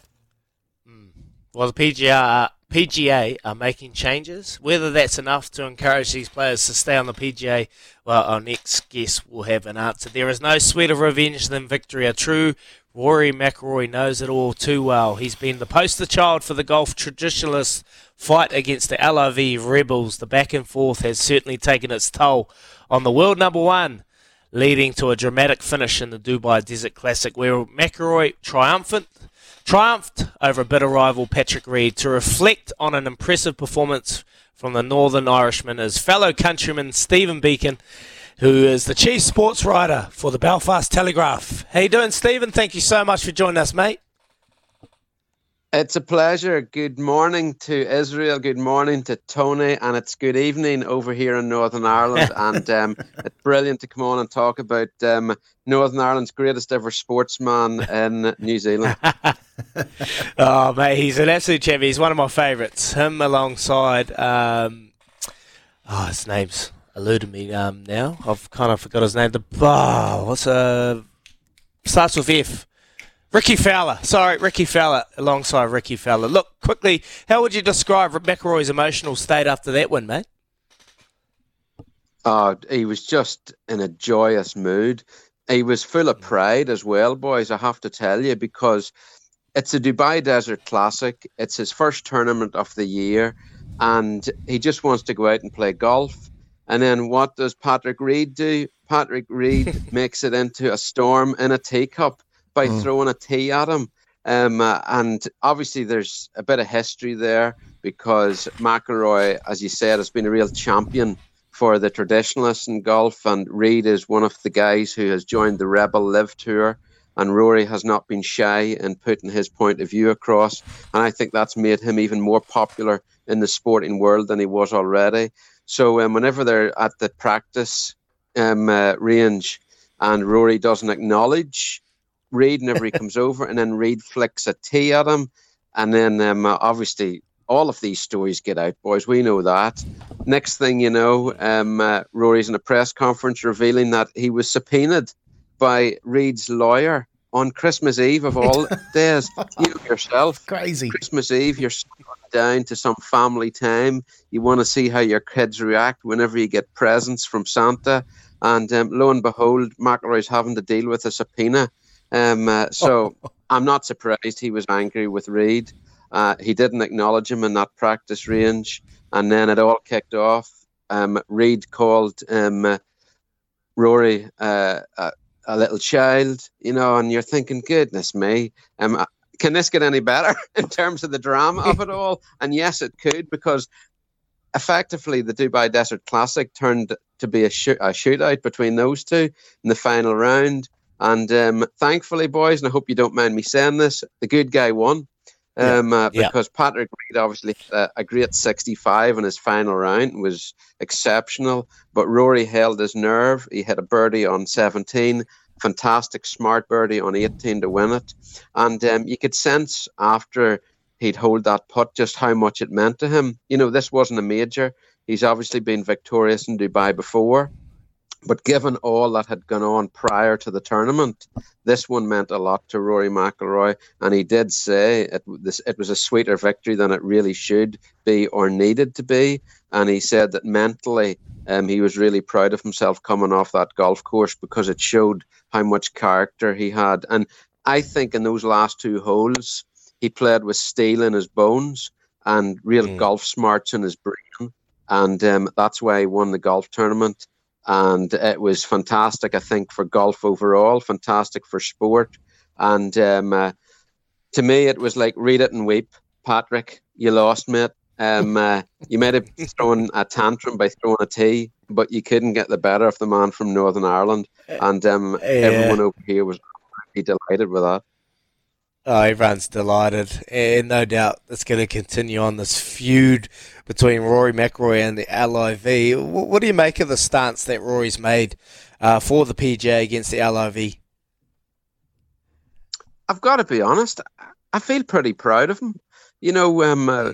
Well, the PGA uh, PGA are making changes. Whether that's enough to encourage these players to stay on the PGA, well, our next guest will have an answer. There is no sweeter revenge than victory. A true Rory McIlroy knows it all too well. He's been the poster child for the golf traditionalists' fight against the LIV rebels. The back and forth has certainly taken its toll on the world number one, leading to a dramatic finish in the Dubai Desert Classic, where McIlroy triumphant triumphed over a bitter rival Patrick Reed to reflect on an impressive performance from the Northern Irishman. His fellow countryman Steven Beacom who is the chief sports writer for the Belfast Telegraph. How you doing, Steven? Thank you so much for joining us, mate. It's a pleasure. Good morning to Israel. Good morning to Tony, and it's good evening over here in Northern Ireland. and um, it's brilliant to come on and talk about um, Northern Ireland's greatest ever sportsman in New Zealand. oh, mate, he's an absolute champion. He's one of my favourites. Him alongside, um, oh, his name's eluded me um, now. I've kind of forgot his name. The oh, what's a starts with F. Rickie Fowler. Sorry, Rickie Fowler alongside Rickie Fowler. Look quickly. How would you describe McIlroy's emotional state after that win, mate? Uh, he was just in a joyous mood. He was full of pride as well, boys. I have to tell you because it's a Dubai Desert Classic. It's his first tournament of the year, and he just wants to go out and play golf and then what does Patrick Reed do? Patrick Reed makes it into a storm in a teacup by mm. throwing a tea at him. Um, uh, and obviously, there's a bit of history there because McIlroy, as you said, has been a real champion for the traditionalists in golf. And Reed is one of the guys who has joined the Rebel LIV Tour. And Rory has not been shy in putting his point of view across. And I think that's made him even more popular in the sporting world than he was already. So um, whenever they're at the practice um, uh, range and Rory doesn't acknowledge Reed whenever he comes over, and then Reed flicks a tee at him, and then um, obviously all of these stories get out, boys. We know that. Next thing you know, um, uh, Rory's in a press conference revealing that he was subpoenaed by Reed's lawyer on Christmas Eve of all days. You yourself, Crazy. Christmas Eve, you're down to some family time. You want to see how your kids react whenever you get presents from Santa, and um, lo and behold, McIlroy's having to deal with a subpoena. Um, uh, so I'm not surprised he was angry with Reed. Uh, he didn't acknowledge him in that practice range, and then it all kicked off. Um, Reed called um, uh, Rory uh, a, a little child, you know, and you're thinking, goodness me, um, uh, can this get any better in terms of the drama of it all? And yes, it could, because effectively the Dubai Desert Classic turned to be a, shoot, a shootout between those two in the final round. And um, thankfully, boys, and I hope you don't mind me saying this, the good guy won. Um, uh, Yeah. because Patrick Reed obviously uh, a great 65 in his final round was exceptional, but Rory held his nerve. He had a birdie on 17, fantastic smart birdie on 18 to win it, and um, you could sense after he'd hold that putt just how much it meant to him. You know, this wasn't a major. He's obviously been victorious in Dubai before, but given all that had gone on prior to the tournament, this one meant a lot to Rory McIlroy, and he did say it, this, it was a sweeter victory than it really should be or needed to be. And he said that mentally, um, he was really proud of himself coming off that golf course because it showed how much character he had. And I think in those last two holes, he played with steel in his bones and real Mm. golf smarts in his brain, and um, that's why he won the golf tournament and it was fantastic. I think for golf overall, fantastic for sport, and um, uh, to me, it was like read it and weep. Patrick, you lost, mate. Um, uh, you might have thrown a tantrum by throwing a tee, but you couldn't get the better of the man from Northern Ireland, and um, everyone over here was delighted with that. Oh, everyone's delighted, and no doubt it's going to continue on this feud between Rory McIlroy and the LIV. What do you make of the stance that Rory's made uh, for the PGA against the LIV? I've got to be honest. I feel pretty proud of him. You know, um, uh,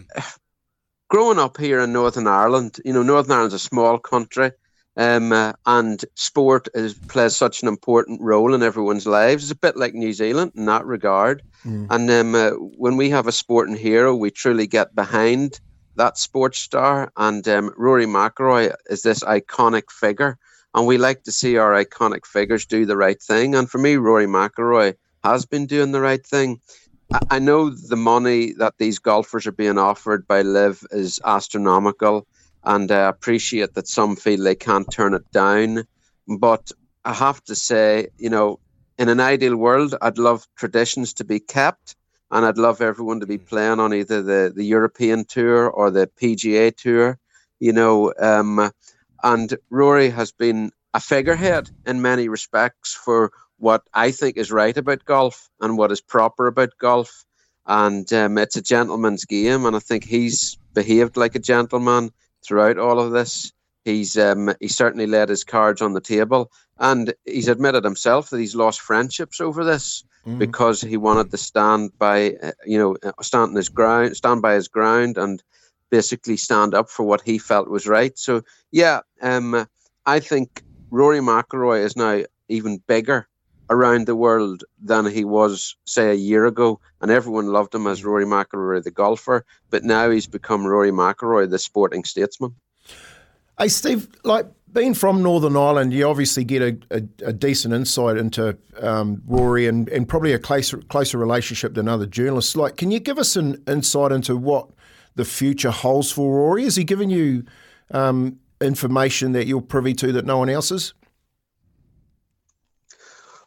growing up here in Northern Ireland, you know, Northern Ireland's a small country, um, uh, and sport is, plays such an important role in everyone's lives. It's a bit like New Zealand in that regard. And um, uh, when we have a sporting hero, we truly get behind that sports star. And um, Rory McIlroy is this iconic figure, and we like to see our iconic figures do the right thing. And for me, Rory McIlroy has been doing the right thing. I- I know the money that these golfers are being offered by LIV is astronomical, and I appreciate that some feel they can't turn it down. But I have to say, you know, in an ideal world, I'd love traditions to be kept, and I'd love everyone to be playing on either the, the European Tour or the PGA Tour, you know. Um, and Rory has been a figurehead in many respects for what I think is right about golf and what is proper about golf. And um, it's a gentleman's game, and I think he's behaved like a gentleman throughout all of this. He's um, he certainly laid his cards on the table, and he's admitted himself that he's lost friendships over this because he wanted to stand by, uh, you know, uh, stand on his ground, stand by his ground, and basically stand up for what he felt was right. So yeah, um, I think Rory McIlroy is now even bigger around the world than he was, say, a year ago, and everyone loved him as Rory McIlroy, the golfer. But now he's become Rory McIlroy, the sporting statesman. Hey, Steve, like being from Northern Ireland, you obviously get a, a, a decent insight into um, Rory and, and probably a closer, closer relationship than other journalists. Like, can you give us an insight into what the future holds for Rory? Is he giving you um, information that you're privy to that no one else is?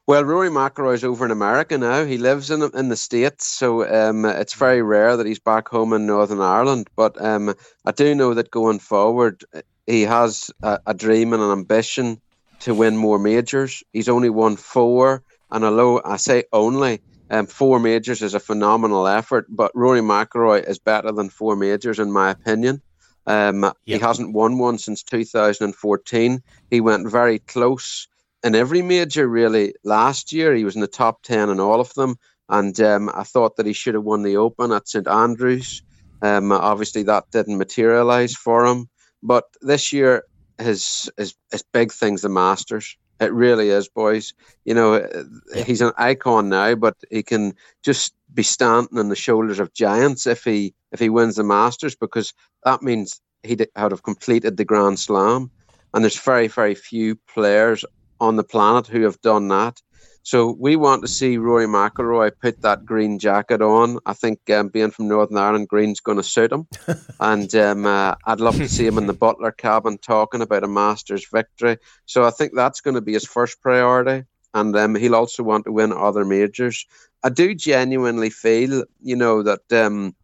Well, Rory McIlroy is over in America now. He lives in in the states, so um, it's very rare that he's back home in Northern Ireland. But um, I do know that going forward, he has a, a dream and an ambition to win more majors. He's only won four, and although I say only, um, four majors is a phenomenal effort. But Rory McIlroy is better than four majors, in my opinion. Um, He hasn't won one since 2014. He went very close in every major really. Last year, he was in the top ten in all of them, and um, I thought that he should have won the Open at St Andrews. Um, obviously, that didn't materialise for him, but this year, his his his big things, the Masters. It really is, boys. You know, yeah. he's an icon now, but he can just be standing on the shoulders of giants if he if he wins the Masters, because that means he'd have completed the Grand Slam. And there's very, very few players on the planet who have done that. So we want to see Rory McIlroy put that green jacket on. I think um, being from Northern Ireland, green's going to suit him. and um, uh, I'd love to see him in the Butler cabin talking about a Masters victory. So I think that's going to be his first priority. And um, he'll also want to win other majors. I do genuinely feel, you know, that um,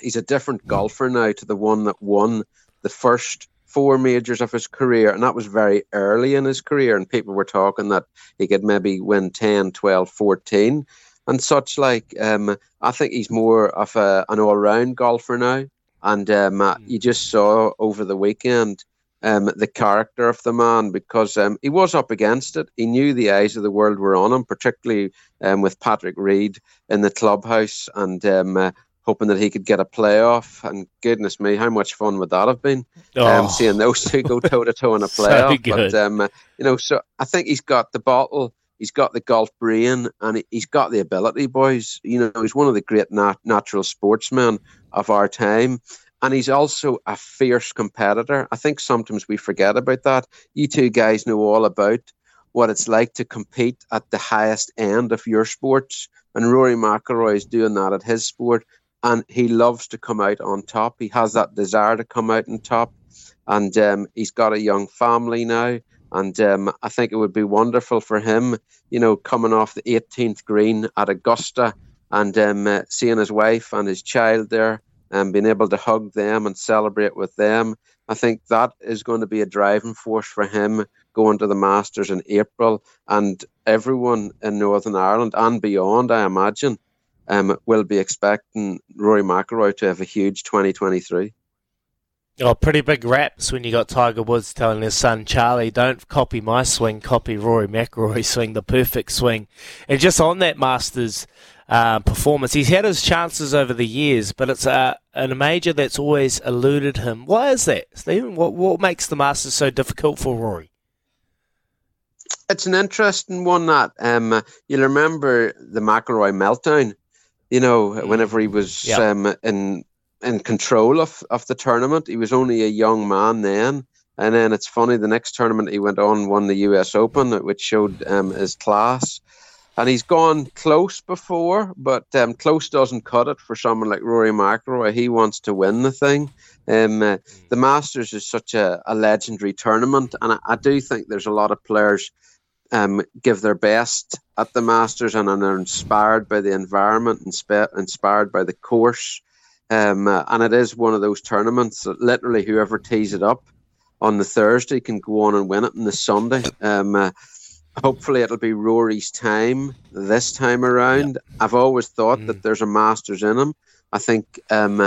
he's a different golfer now to the one that won the first four majors of his career, and that was very early in his career. And people were talking that he could maybe win 10, 12, 14 and such like. Um, I think he's more of a, an all round golfer now. And um, uh, you just saw over the weekend um, the character of the man because um, he was up against it. He knew the eyes of the world were on him, particularly um, with Patrick Reed in the clubhouse. And um, uh, hoping that he could get a playoff. And goodness me, how much fun would that have been? Um, oh. Um, seeing those two go toe to toe in a playoff. so but um, you know, so I think he's got the bottle. He's got the golf brain and he's got the ability, boys. You know, he's one of the great nat- natural sportsmen of our time. And he's also a fierce competitor. I think sometimes we forget about that. You two guys know all about what it's like to compete at the highest end of your sports. And Rory McIlroy is doing that at his sport and he loves to come out on top. He has that desire to come out on top, and um, he's got a young family now. And um, I think it would be wonderful for him, you know, coming off the 18th green at Augusta and um, uh, seeing his wife and his child there and being able to hug them and celebrate with them. I think that is going to be a driving force for him going to the Masters in April. And everyone in Northern Ireland and beyond, I imagine, um, will be expecting Rory McIlroy to have a huge 2023. Oh, pretty big raps when you got Tiger Woods telling his son Charlie, "Don't copy my swing, copy Rory McIlroy's swing, the perfect swing." And just on that Masters uh, performance, he's had his chances over the years, but it's a, a major that's always eluded him. Why is that, Steven? What what makes the Masters so difficult for Rory? It's an interesting one. That um, you'll remember the McIlroy meltdown you know, whenever he was yep. um, in in control of, of the tournament, he was only a young man then. And then it's funny, the next tournament he went on won the US Open, which showed um, his class. And he's gone close before, but um, close doesn't cut it for someone like Rory McIlroy. He wants to win the thing. Um, uh, mm. the Masters is such a, a legendary tournament, and I, I do think there's a lot of players um, give their best at the Masters and are inspired by the environment, insp- inspired by the course. Um, uh, and it is one of those tournaments that literally whoever tees it up on the Thursday can go on and win it on the Sunday. Um, uh, hopefully, it'll be Rory's time this time around. I've always thought mm. that there's a Masters in him. I think um,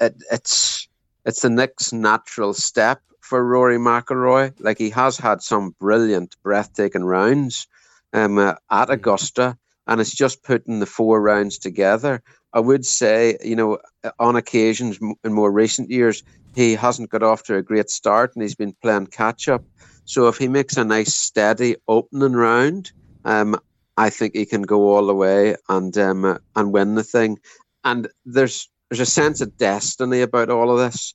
it, it's it's the next natural step for Rory McIlroy. Like he has had some brilliant, breathtaking rounds um, uh, at mm. Augusta, and it's just putting the four rounds together. I would say, you know, on occasions in more recent years, he hasn't got off to a great start, and he's been playing catch up. So if he makes a nice, steady opening round, um, I think he can go all the way and um, and win the thing. And there's there's a sense of destiny about all of this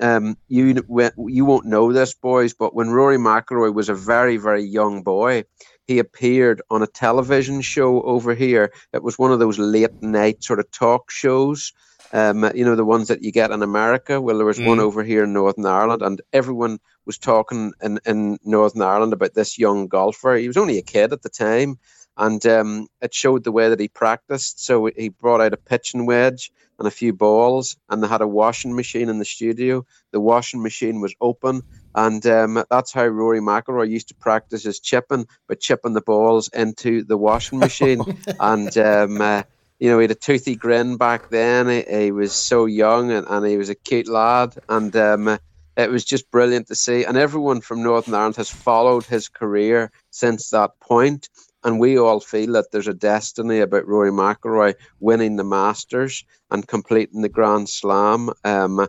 um, you you won't know this, boys, but when Rory McIlroy was a very very young boy, he appeared on a television show over here. It was one of those late night sort of talk shows. Um, you know the ones that you get in America. Well, there was mm. one over here in Northern Ireland, and everyone was talking in, in Northern Ireland about this young golfer. He was only a kid at the time, and um, it showed the way that he practiced. So he brought out a pitching wedge and a few balls, and they had a washing machine in the studio. The washing machine was open, and um, that's how Rory McIlroy used to practice his chipping, by chipping the balls into the washing machine. and um, uh, you know, he had a toothy grin back then. He, he was so young, and, and, he was a cute lad, and um, it was just brilliant to see. And everyone from Northern Ireland has followed his career since that point. And we all feel that there's a destiny about Rory McIlroy winning the Masters and completing the Grand Slam. Um,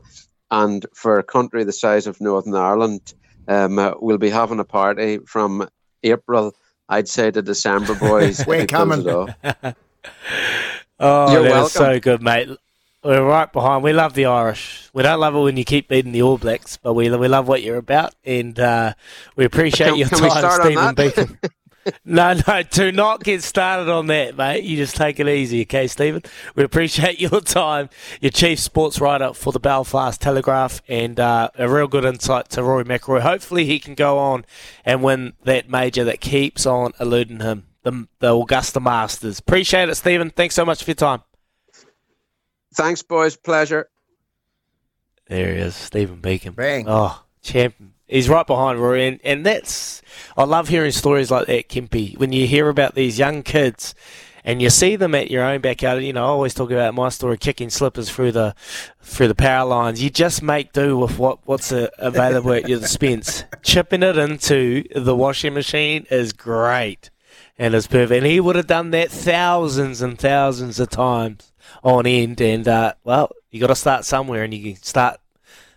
and for a country the size of Northern Ireland, um, uh, we'll be having a party from April, I'd say, to December, boys. We're to coming. Oh, You're that is welcome. so good, mate. We're right behind. We love the Irish. We don't love it when you keep beating the All Blacks, but we we love what you're about, and uh, we appreciate Can- your can time, Steven that? Beacom. no, no, do not get started on that, mate. You just take it easy, okay, Steven? We appreciate your time. Your chief sports writer for the Belfast Telegraph, and uh, a real good insight to Rory McIlroy. Hopefully, he can go on and win that major that keeps on eluding him, the, the Augusta Masters. Appreciate it, Steven. Thanks so much for your time. Thanks, boys. Pleasure. There he is, Steven Beacom. Bang. Oh, champion. He's right behind Rory, and, and that's I love hearing stories like that, Kempy. When you hear about these young kids, and you see them at your own backyard. You know, I always talk about my story, kicking slippers through the through the power lines. You just make do with what what's available at your dispense. Chipping it into the washing machine is great, and it's perfect. And he would have done that thousands and thousands of times on end. And uh, well, you got to start somewhere, and you can start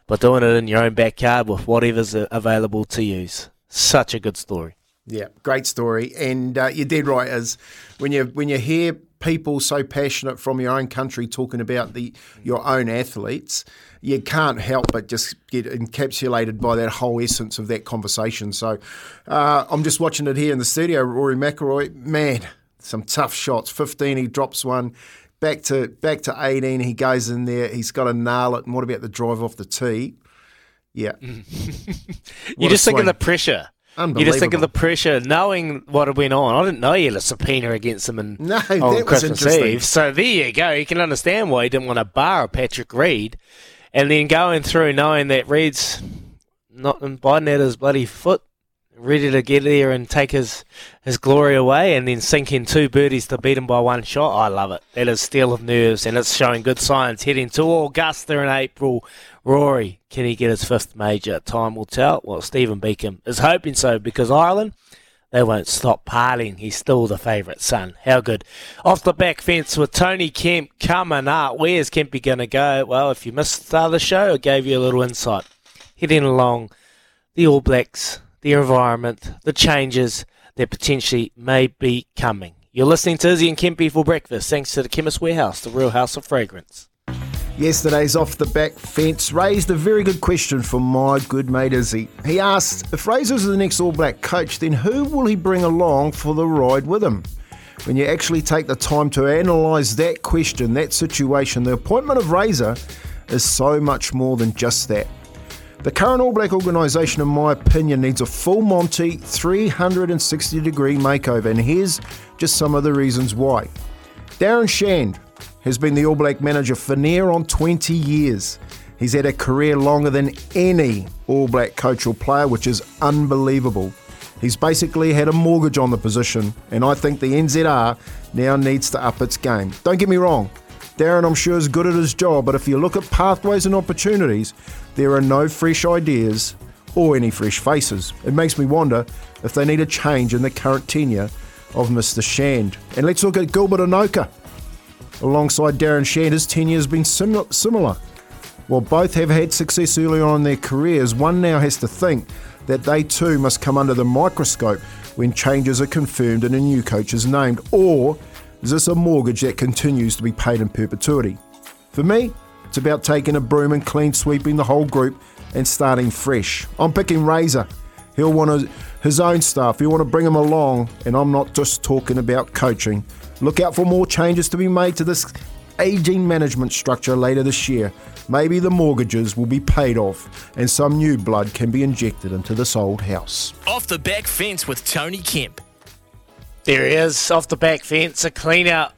by doing it in your own backyard with whatever's available to use. Such a good story. Yeah, great story. And uh, you did right. As when you when you hear people so passionate from your own country talking about the your own athletes, you can't help but just get encapsulated by that whole essence of that conversation. So uh, I'm just watching it here in the studio. Rory McIlroy, man, some tough shots. 15, he drops one. Back to back to 18, he goes in there. He's got to nail it. And what about the drive off the tee? Yeah, You just think of the pressure. You just think of the pressure, knowing what had went on. I didn't know you had a subpoena against him in, No, on Christmas. Eve. So there you go. You can understand why he didn't want to bar Patrick Reed. And then going through knowing that Reed's not biting at his bloody foot, ready to get there and take his, his glory away, and then sink in two birdies to beat him by one shot. I love it. That is steel of nerves, and it's showing good signs heading to Augusta in April. Rory, can he get his fifth major? Time will tell. Well, Steven Beacom is hoping so because Ireland, they won't stop partying. He's still the favourite son. How good. Off the back fence with Tony Kemp coming up. Where's Kempy going to go? Well, if you missed the the show, I gave you a little insight. Heading along the All Blacks, the environment, the changes that potentially may be coming. You're listening to Izzy and Kempy for breakfast, thanks to the Chemist Warehouse, the real house of fragrance. Yesterday's off the back fence raised a very good question for my good mate Izzy. He asked, if Razor's the next All Black coach, then who will he bring along for the ride with him? When you actually take the time to analyse that question, that situation, the appointment of Razor is so much more than just that. The current All Black organisation, in my opinion, needs a full Monty 360 degree makeover, and here's just some of the reasons why. Darren Shand has been the All Black manager for near on 20 years. He's had a career longer than any All Black coach or player, which is unbelievable. He's basically had a mortgage on the position, and I think the NZR now needs to up its game. Don't get me wrong, Darren, I'm sure, is good at his job, but if you look at pathways and opportunities, there are no fresh ideas or any fresh faces. It makes me wonder if they need a change in the current tenure of Mr. Shand. And let's look at Gilbert Enoka. Alongside Darren Shand, his tenure has been sim- similar. While both have had success early on in their careers, one now has to think that they too must come under the microscope when changes are confirmed and a new coach is named. Or is this a mortgage that continues to be paid in perpetuity? For me, it's about taking a broom and clean sweeping the whole group and starting fresh. I'm picking Razor. He'll want his own stuff. He'll want to bring him along, and I'm not just talking about coaching. Look out for more changes to be made to this aging management structure later this year. Maybe the mortgages will be paid off and some new blood can be injected into this old house. Off the back fence with Tony Kemp. There he is, off the back fence, a clean out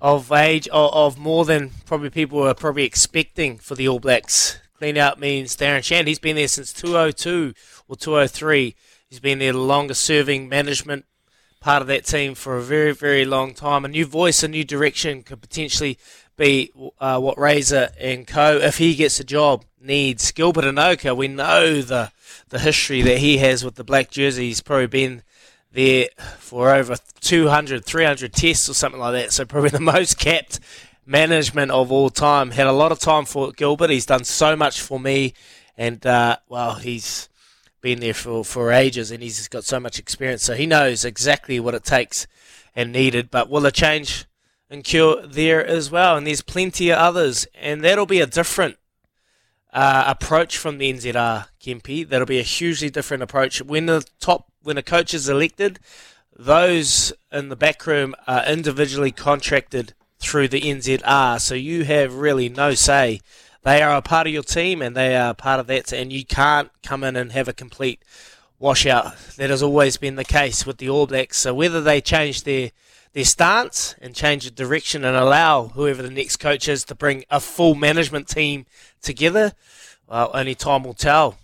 of age of, of more than probably people were probably expecting for the All Blacks. Clean out means Darren Shand. He's been there since 202 or 203. He's been there the longest serving management part of that team for a very, very long time. A new voice, a new direction could potentially be uh, what Razor and Co. If he gets a job, needs Gilbert Enoka, We know the the history that he has with the black jersey. He's probably been there for over 200, 300 tests or something like that. So probably the most capped management of all time. Had a lot of time for Gilbert. He's done so much for me, and uh, well, he's been there for, for ages, and he's got so much experience. So he knows exactly what it takes and needed. But will a change incur there as well? And there's plenty of others, and that'll be a different uh, approach from the NZR Kempy. That'll be a hugely different approach when the top when a coach is elected. Those in the back room are individually contracted through the NZR, so you have really no say. They are a part of your team, and they are part of that, and you can't come in and have a complete washout. That has always been the case with the All Blacks. So whether they change their their stance and change the direction and allow whoever the next coach is to bring a full management team together, well, only time will tell.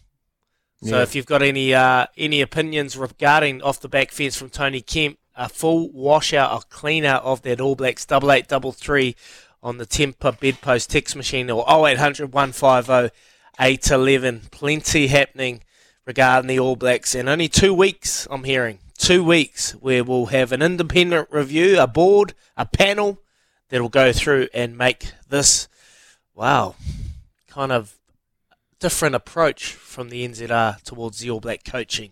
So Yeah. if you've got any uh, any opinions regarding off the back fence from Tony Kemp, a full washout or clean out of that All Blacks double eight double three on the Temper bedpost text machine or 0800 150 811. Plenty happening regarding the All Blacks and only two weeks I'm hearing two weeks where we'll have an independent review, a board, a panel that'll go through and make this wow kind of different approach from the NZR towards the All Black coaching.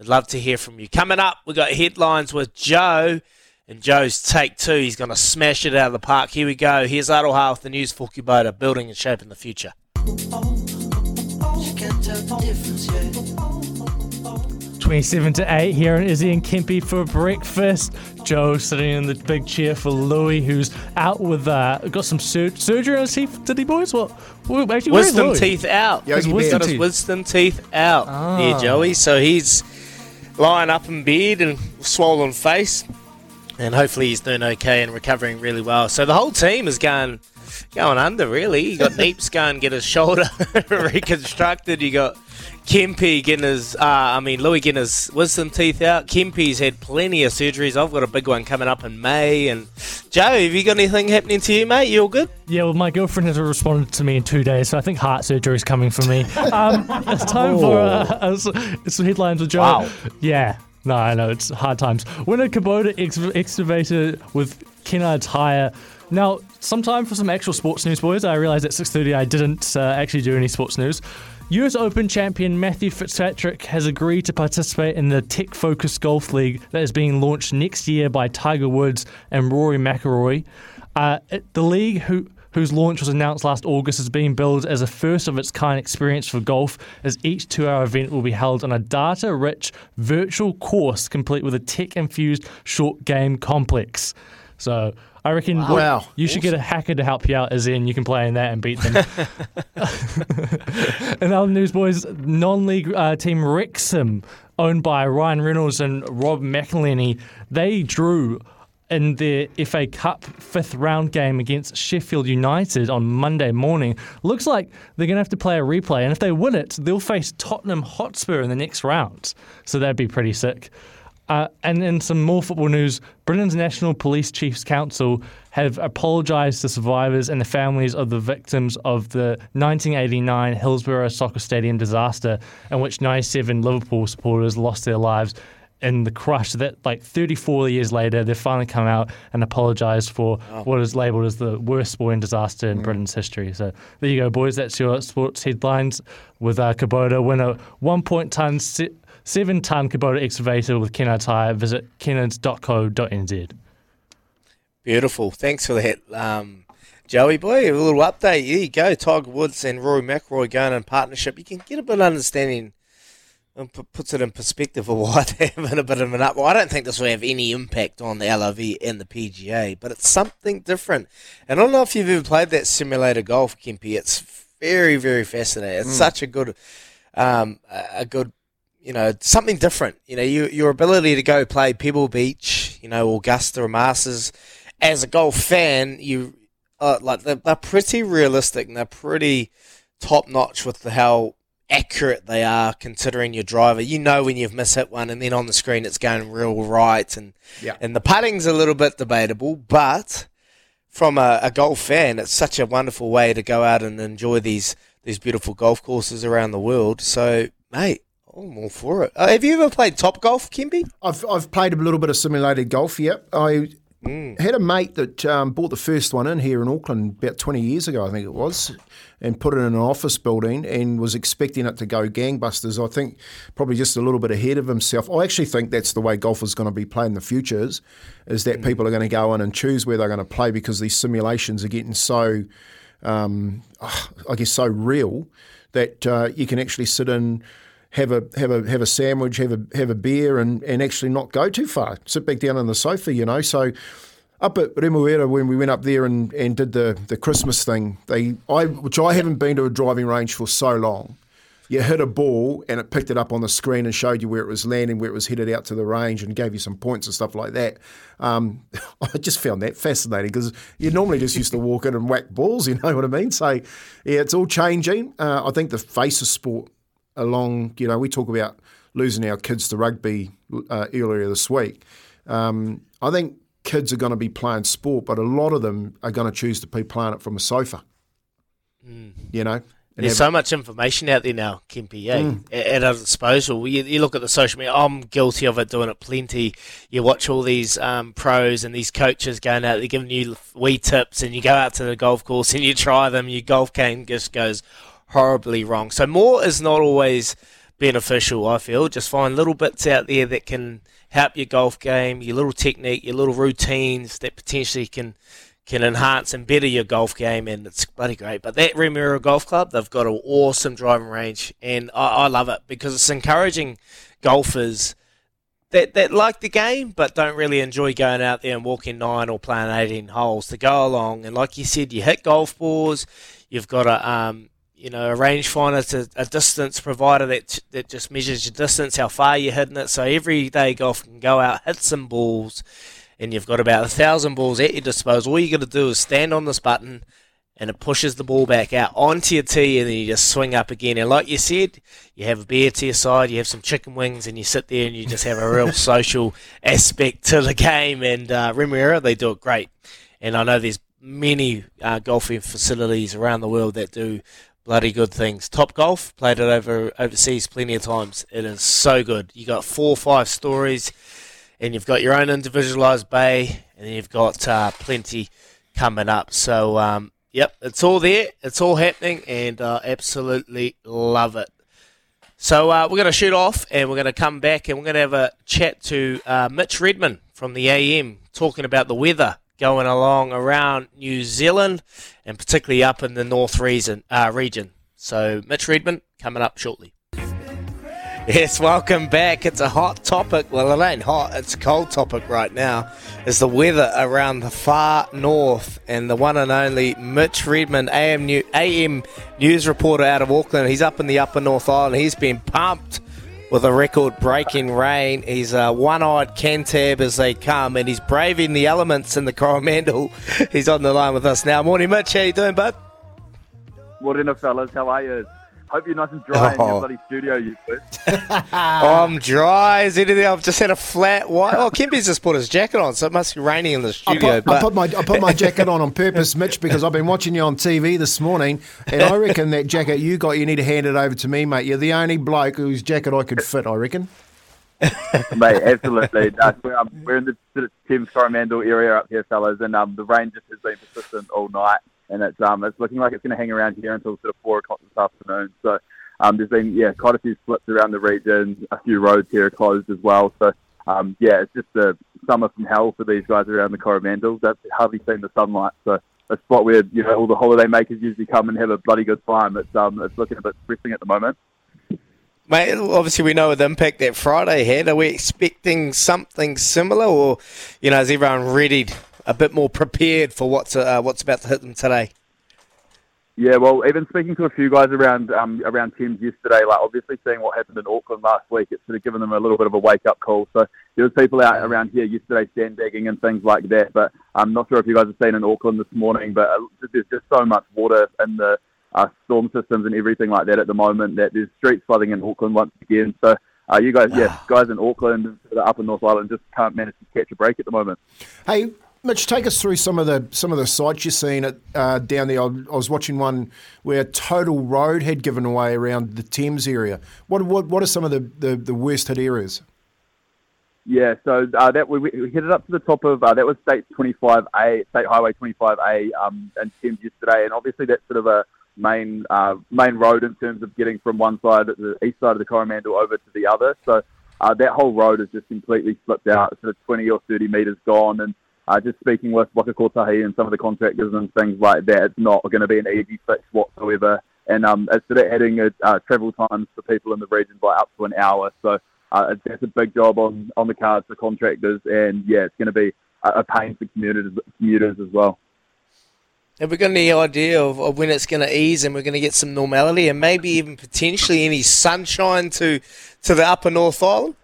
I'd love to hear from you. Coming up, we've got headlines with Joe and Joe's take two. He's going to smash it out of the park. Here we go. Here's Aroha with the news for Kubota, building and shaping the future. 27 to 8 here in Izzy and Kempy for breakfast. Joe sitting in the big chair for Louis, who's out with, uh, got some sur- surgery on his teeth. Did he, boys? What? well, actually, where's Wisdom Louis? teeth out. Yogi He's Bear. got his wisdom teeth out Ah. there, Joey. So he's lying up in bed and swollen face. And hopefully he's doing okay and recovering really well. So the whole team is going going under, really. You got Neeps going get his shoulder reconstructed. You got Kempy getting his, uh, I mean, Louis getting his wisdom teeth out. Kempy's had plenty of surgeries. I've got a big one coming up in May. And Joe, have you got anything happening to you, mate? You all good? Yeah, well, my girlfriend has responded to me in two days, so I think heart surgery is coming for me. Um, it's time for uh, uh, some headlines with Joe. Wow. Yeah, no, I know it's hard times. Winner Kubota ex- excavator with Kennards Hire. Now, sometime for some actual sports news, boys. I realised at 6:30 I didn't uh, actually do any sports news. US Open champion Matthew Fitzpatrick has agreed to participate in the Tech Focus Golf League that is being launched next year by Tiger Woods and Rory McIlroy. Uh, the league, who whose launch was announced last August, is being billed as a first of its kind experience for golf, as each two hour event will be held on a data rich virtual course complete with a tech infused short game complex. So I reckon Wow. you should get a hacker to help you out, as in you can play in that and beat them. In other news, boys, non-league uh, team Wrexham, owned by Ryan Reynolds and Rob McElhenney, they drew in their FA Cup fifth round game against Sheffield United on Monday morning. Looks like they're going to have to play a replay, and if they win it, they'll face Tottenham Hotspur in the next round. So that'd be pretty sick. Uh, and in some more football news, Britain's National Police Chiefs Council have apologised to survivors and the families of the victims of the 1989 Hillsborough Soccer Stadium disaster, in which 97 Liverpool supporters lost their lives in the crush. That, like 34 years later, they've finally come out and apologised for what is labelled as the worst sporting disaster in Britain's history. So there you go, boys. That's your sports headlines with uh, Kubota winner one point ton. Se- Seven ton Kubota excavator with Kennards Hire. Visit kennards.co.nz. Beautiful. Thanks for that, um, Joey boy. A little update. There you go. Tiger Woods and Rory McIlroy going in partnership. You can get a bit of understanding and p- puts it in perspective of why they're having a bit of an up. Well, I don't think this will have any impact on the LIV and the PGA, but it's something different. And I don't know if you've ever played that simulator golf, Kempy. It's very, very fascinating. It's such a good, um, a a good you know, something different. You know, you, your ability to go play Pebble Beach, you know, Augusta or Masters, as a golf fan, you uh, like they're, they're pretty realistic and they're pretty top notch with the how accurate they are considering your driver. You know when you've mishit one, and then on the screen it's going real right, and Yeah. and the putting's a little bit debatable, but from a, a golf fan, it's such a wonderful way to go out and enjoy these these beautiful golf courses around the world. So, mate, I'm all for it. Uh, have you ever played top golf, Kempy? I've I've played a little bit of simulated golf. Yep, I Mm. had a mate that um, bought the first one in here in Auckland about twenty years ago, I think it was, and put it in an office building and was expecting it to go gangbusters. I think probably just a little bit ahead of himself. I actually think that's the way golf is going to be played in the future. Is, is that people are going to go in and choose where they're going to play because these simulations are getting so, um, I guess, so real that uh, you can actually sit in have a have a have a sandwich, have a have a beer, and, and actually not go too far. Sit back down on the sofa, you know. So up at Remuera when we went up there and, and did the, the Christmas thing, they I which I haven't been to a driving range for so long. You hit a ball and it picked it up on the screen and showed you where it was landing, where it was headed out to the range, and gave you some points and stuff like that. Um, I just found that fascinating because you normally just used to walk in and whack balls, you know what I mean? So yeah, it's all changing. Uh, I think the face of sport along, you know, we talk about losing our kids to rugby uh, earlier this week. Um, I think kids are going to be playing sport, but a lot of them are going to choose to be playing it from a sofa. You know, There's so much information out there now, Kempy, eh? At at our disposal. You, you look at the social media, I'm guilty of it, doing it plenty. You watch all these um, pros and these coaches going out, they're giving you wee tips, and you go out to the golf course and you try them, your golf game just goes horribly wrong. So, more is not always beneficial, I feel. Just find little bits out there that can help your golf game, your little technique, your little routines that potentially can can enhance and better your golf game, and it's bloody great. But that Remuera Golf Club, they've got an awesome driving range, and I, I love it because it's encouraging golfers that, that like the game but don't really enjoy going out there and walking nine or playing 18 holes to go along. And like you said, you hit golf balls, you've got a um, you know a rangefinder to a distance provider that that just measures your distance, how far you're hitting it. So every day golf can go out, hit some balls, and you've got about a thousand balls at your disposal. All you got to do is stand on this button, and it pushes the ball back out onto your tee, and then you just swing up again. And like you said, you have a beer to your side, you have some chicken wings, and you sit there and you just have a real social aspect to the game. And uh, Remuera, they do it great. And I know there's many uh, golfing facilities around the world that do bloody good things. Top Golf played it over overseas plenty of times. It is so good. You got four or five stories and you've got your own individualized bay, and then you've got uh, plenty coming up. So, um, yep, it's all there, it's all happening, and uh, absolutely love it. So, uh, we're going to shoot off, and we're going to come back, and we're going to have a chat to uh, Mitch Redman from the AM, talking about the weather going along around New Zealand, and particularly up in the North region. Uh, region. So, Mitch Redman coming up shortly. Yes, welcome back. It's a hot topic. Well, it ain't hot. It's a cold topic right now. Is the weather around the far north and the one and only Mitch Redman, AM, New- AM news reporter out of Auckland. He's up in the Upper North Island. He's been pumped with a record-breaking rain. He's a one-eyed cantab as they come, and he's braving the elements in the Coromandel. He's on the line with us now. Morning, Mitch. How you doing, bud? Morning, fellas. How are you? Hope you're nice and dry in Oh. your bloody studio, you two. I'm dry as anything. I've just had a flat white. Oh, Kempy's just put his jacket on, so it must be raining in the I studio. put, I put my I put my jacket on on purpose, Mitch, because I've been watching you on TV this morning, and I reckon that jacket you got, you need to hand it over to me, mate. You're the only bloke whose jacket I could fit. I reckon. Mate, absolutely. Uh, we're, um, we're in the sort of Thames Coromandel area up here, fellas, and um, the rain just has been persistent all night, and it's um, it's looking like it's going to hang around here until sort of four o'clock this afternoon. So um, there's been yeah quite a few slips around the region. A few roads here are closed as well. So um, yeah, it's just a summer from hell for these guys around the Coromandel. They've hardly seen the sunlight, so a spot where you know all the holiday makers usually come and have a bloody good time. It's um it's looking a bit depressing at the moment. mate, obviously we know the impact that Friday had. Are we expecting something similar, or you know, is everyone ready, a bit more prepared for what's uh, what's about to hit them today? Yeah, well, even speaking to a few guys around um, around Thames yesterday, like obviously seeing what happened in Auckland last week, it's sort of given them a little bit of a wake up call. So there was people out around here yesterday sandbagging and things like that. But I'm not sure if you guys have seen in Auckland this morning, but uh, there's just so much water in the uh, storm systems and everything like that at the moment. That there's street flooding in Auckland once again. So uh, you guys, yeah, guys in Auckland and the upper North Island just can't manage to catch a break at the moment. Hey, Mitch, take us through some of the some of the sites you've seen at, uh, down there. I, was watching one where Total Road had given away around the Thames area. What what, what are some of the, the, the worst hit areas? Yeah, so uh, that we, we it up to the top of uh, that was State 25A, State Highway 25A, um, and Thames yesterday, and obviously that's sort of a main uh, main road in terms of getting from one side, the east side of the Coromandel, over to the other. So uh, that whole road is just completely flipped out, sort of 20 or 30 metres gone, and uh, just speaking with Waka Kotahi and some of the contractors and things like that, it's not going to be an easy fix whatsoever. And um, it's sort of adding uh, uh, travel times for people in the region by up to an hour. So uh, it's a big job on, on the cards for contractors, and yeah, it's going to be a, a pain for commuters, commuters as well. Have we got any idea of, of when it's going to ease and we're going to get some normality and maybe even potentially any sunshine to to the upper North Island?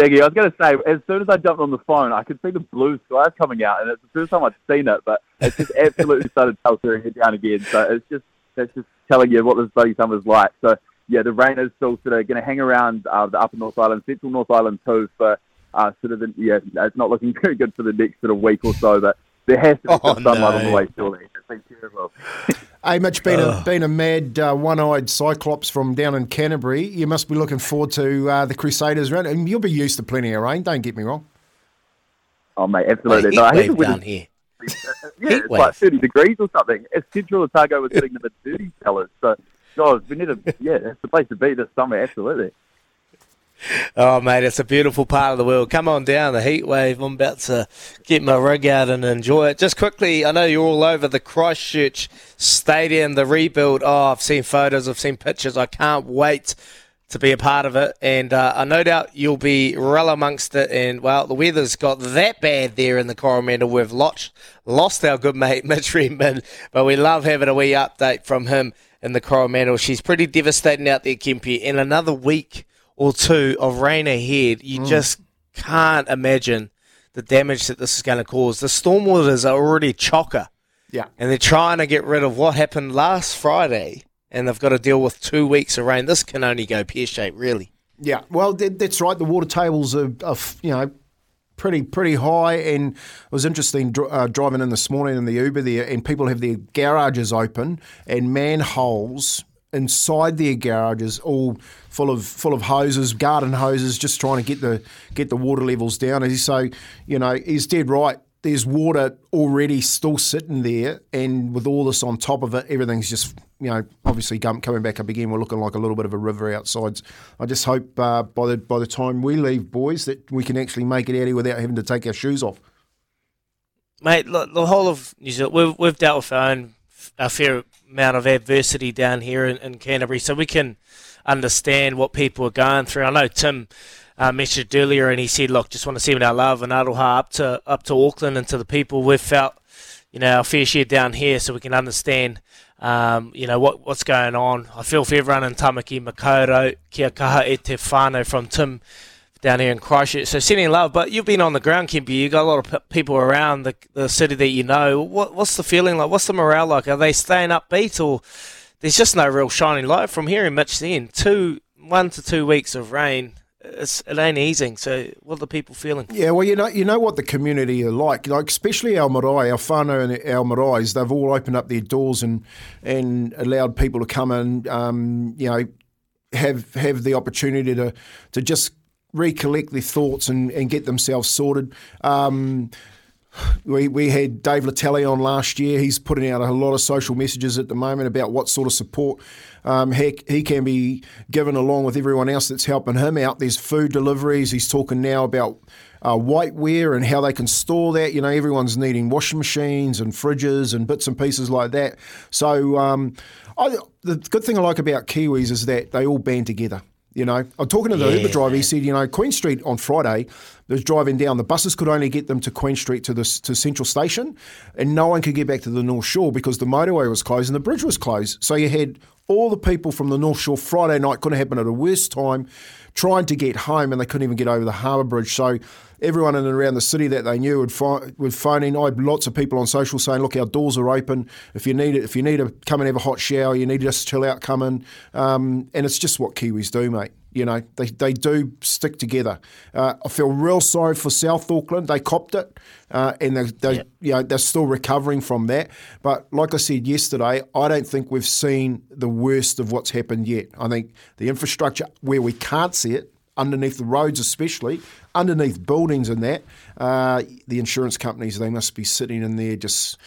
Deggy, I was going to say, as soon as I jumped on the phone, I could see the blue skies coming out, and it's the first time I've seen it, but it's just absolutely started peltering it down again. So it's just that's just telling you what this bloody summer's like. So yeah, the rain is still sort of going to hang around uh, the upper North Island, central North Island too, for uh, sort of the, yeah, it's not looking very good for the next sort of week or so, but there has to be Oh, some sunlight on the way, surely. It's been terrible. Hey, Mitch, being a, being a mad uh, one-eyed cyclops from down in Canterbury, you must be looking forward to uh, the Crusaders round, and you'll be used to plenty of rain. Don't get me wrong. Oh, mate, absolutely. heat no, I hate wave the weather. down here. Yeah, Heat it's like 30 degrees or something. As Central Otago was hitting the mid 30s, fellas. So, God, we need to, yeah, that's the place to be this summer, absolutely. Oh, mate, it's a beautiful part of the world. Come on down, the heat wave. I'm about to get my rig out and enjoy it. Just quickly, I know you're all over the Christchurch Stadium, the rebuild. Oh, I've seen photos, I've seen pictures. I can't wait to be a part of it. And uh, I no doubt you'll be well amongst it. And, well, the weather's got that bad there in the Coromandel. We've lost, lost our good mate, Mitch Redman, but we love having a wee update from him in the Coromandel. She's pretty devastating out there, Kempy. In another week or two of rain ahead, you just can't imagine the damage that this is going to cause. The stormwaters are already chocker, Yeah. and they're trying to get rid of what happened last Friday, and they've got to deal with two weeks of rain. This can only go pear shaped, really. Yeah, well, that's right. The water tables are, are, you know, pretty pretty high, and it was interesting uh, driving in this morning in the Uber there, and people have their garages open and manholes inside their garages all full of full of hoses, garden hoses, just trying to get the get the water levels down. And so, you know, he's dead right. There's water already still sitting there, and with all this on top of it, everything's just you know obviously com- coming back up again. We're looking like a little bit of a river outside. I just hope uh, by the by the time we leave, boys, that we can actually make it out here without having to take our shoes off. Mate, look, the whole of New Zealand, we've, we've dealt with our own a fair amount of adversity down here in, in Canterbury, so we can understand what people are going through. I know Tim uh, mentioned earlier, and he said, "Look, just want to send our love and aroha up to up to Auckland and to the people we've felt, you know, our fair share down here, so we can understand." Um, you know what what's going on. I feel for everyone in Tamaki Makaurau, kia kaha e te whānau from Tim down here in Christchurch. So sending love, but you've been on the ground, Kempy. You've got a lot of people around the, the city that you know. What, what's the feeling like? What's the morale like? Are they staying upbeat, or there's just no real shining light from hearing Mitch? Then two, one to two weeks of rain. It's, it ain't easing. So what are the people feeling? Yeah, well, you know, you know what the community are like. Like especially our marae, our whānau and our maraes, they've all opened up their doors and and allowed people to come and um, you know have have the opportunity to to just recollect their thoughts and, and get themselves sorted. Um, we, we had Dave Letele on last year. He's putting out a lot of social messages at the moment about what sort of support um, he, he can be given along with everyone else that's helping him out. There's food deliveries. He's talking now about uh, whiteware and how they can store that. You know, everyone's needing washing machines and fridges and bits and pieces like that. So um, I, the good thing I like about Kiwis is that they all band together. You know, I'm talking to the Yeah, Uber driver. He said, you know, Queen Street on Friday, was driving down. The buses could only get them to Queen Street to the to Central Station, and no one could get back to the North Shore because the motorway was closed and the bridge was closed. So you had all the people from the North Shore Friday night couldn't happen at a worse time, trying to get home, and they couldn't even get over the Harbour Bridge. So everyone in and around the city that they knew would, fi- would phone in. I had lots of people on social saying, "Look, our doors are open. If you need it, if you need to come and have a hot shower, you need to just chill out, come in." Um, and it's just what Kiwis do, mate. You know, they, they do stick together. Uh, I feel real sorry for South Auckland. They copped it, uh, and they, they Yep. you know, they're still recovering from that. But like I said yesterday, I don't think we've seen the worst of what's happened yet. I think the infrastructure where we can't see it, underneath the roads especially, underneath buildings and that, uh, the insurance companies they must be sitting in there just.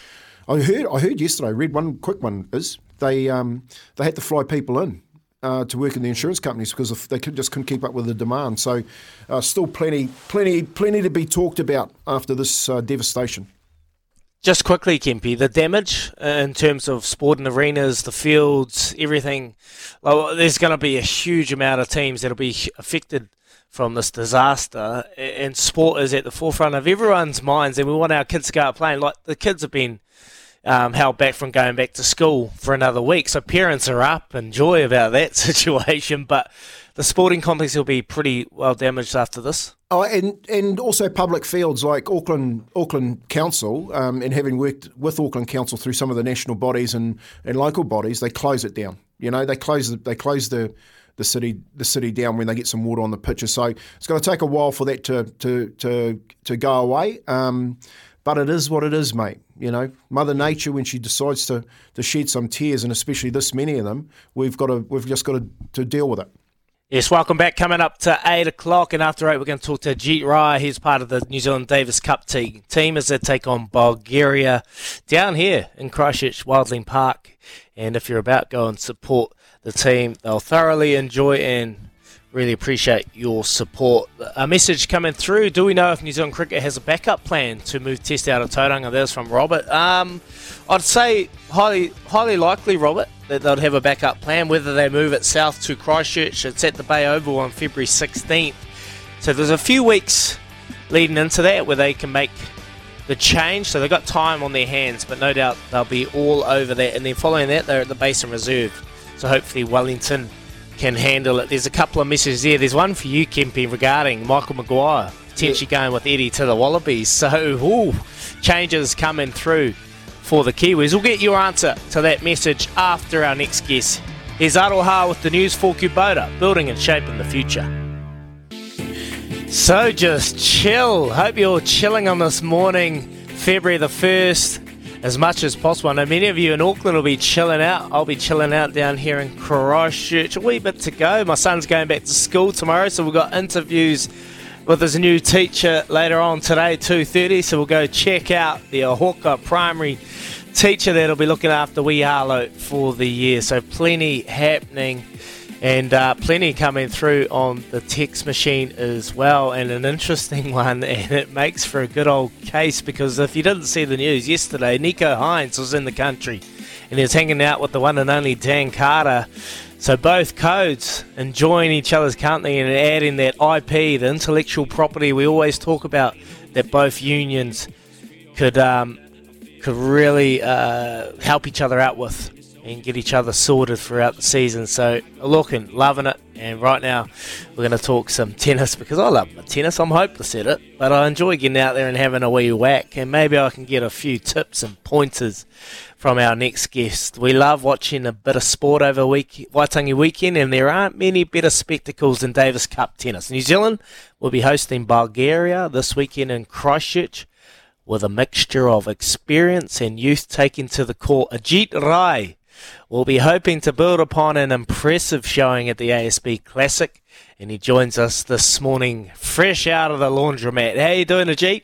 I heard I heard yesterday. I read one quick one is they um, they had to fly people in uh, to work in the insurance companies because they could, just couldn't keep up with the demand. So, uh, still plenty, plenty, plenty to be talked about after this uh, devastation. Just quickly, Kempy, the damage uh, in terms of sporting arenas, the fields, everything. Well, there's going to be a huge amount of teams that'll be affected from this disaster, and sport is at the forefront of everyone's minds, and we want our kids to go out playing. Like the kids have been um, held back from going back to school for another week, so parents are up and joy about that situation. But the sporting complex will be pretty well damaged after this. Oh, and and also public fields like Auckland Auckland Council, um, and having worked with Auckland Council through some of the national bodies and, and local bodies, they close it down. You know, they close the, they close the the city the city down when they get some water on the pitches. So it's going to take a while for that to to to, to go away. Um, but it is what it is, mate. You know, Mother Nature when she decides to, to shed some tears, and especially this many of them, we've got to we've just got to, to deal with it. Yes, welcome back. Coming up to 8 o'clock, and after 8, we're going to talk to Jeet Rai. He's part of the New Zealand Davis Cup team, team as they take on Bulgaria down here in Christchurch, Wilding Park. And if you're about, go and support the team. They'll thoroughly enjoy and really appreciate your support. A message coming through. Do we know if New Zealand Cricket has a backup plan to move Test out of Tauranga? There's from Robert. Um, I'd say highly, highly likely, Robert, that they'll have a backup plan. Whether they move it south to Christchurch, it's at the Bay Oval on February 16th. So there's a few weeks leading into that where they can make the change. So they've got time on their hands, but no doubt they'll be all over that. And then following that, they're at the Basin Reserve. So hopefully Wellington can handle it. There's a couple of messages there. There's one for you, Kempy, regarding Michael Maguire potentially going with Eddie to the Wallabies. So, ooh, changes coming through for the Kiwis. We'll get your answer to that message after our next guest. Here's Aroha with the news for Kubota, building and shaping the future. So just chill. Hope you're chilling on this morning, February the 1st, as much as possible. I know many of you in Auckland will be chilling out. I'll be chilling out down here in Christchurch. A wee bit to go. My son's going back to school tomorrow, so we've got interviews with his new teacher later on today, 2.30. So we'll go check out the Ahoka Primary teacher that'll be looking after Wee Harlow for the year. So plenty happening and uh, plenty coming through on the text machine as well. And an interesting one, and it makes for a good old case because if you didn't see the news yesterday, Nicho Hynes was in the country and he was hanging out with the one and only Dan Carter. So both codes enjoying each other's company and adding that IP, the intellectual property we always talk about, that both unions could um, could really uh, help each other out with and get each other sorted throughout the season. So looking, loving it. And right now, we're going to talk some tennis because I love my tennis. I'm hopeless at it, but I enjoy getting out there and having a wee whack. And maybe I can get a few tips and pointers from our next guest. We love watching a bit of sport over week, Waitangi weekend, and there aren't many better spectacles than Davis Cup tennis. New Zealand will be hosting Bulgaria this weekend in Christchurch with a mixture of experience and youth taking to the court. Ajeet Rai will be hoping to build upon an impressive showing at the ASB Classic, and he joins us this morning fresh out of the laundromat. How you doing, Ajeet?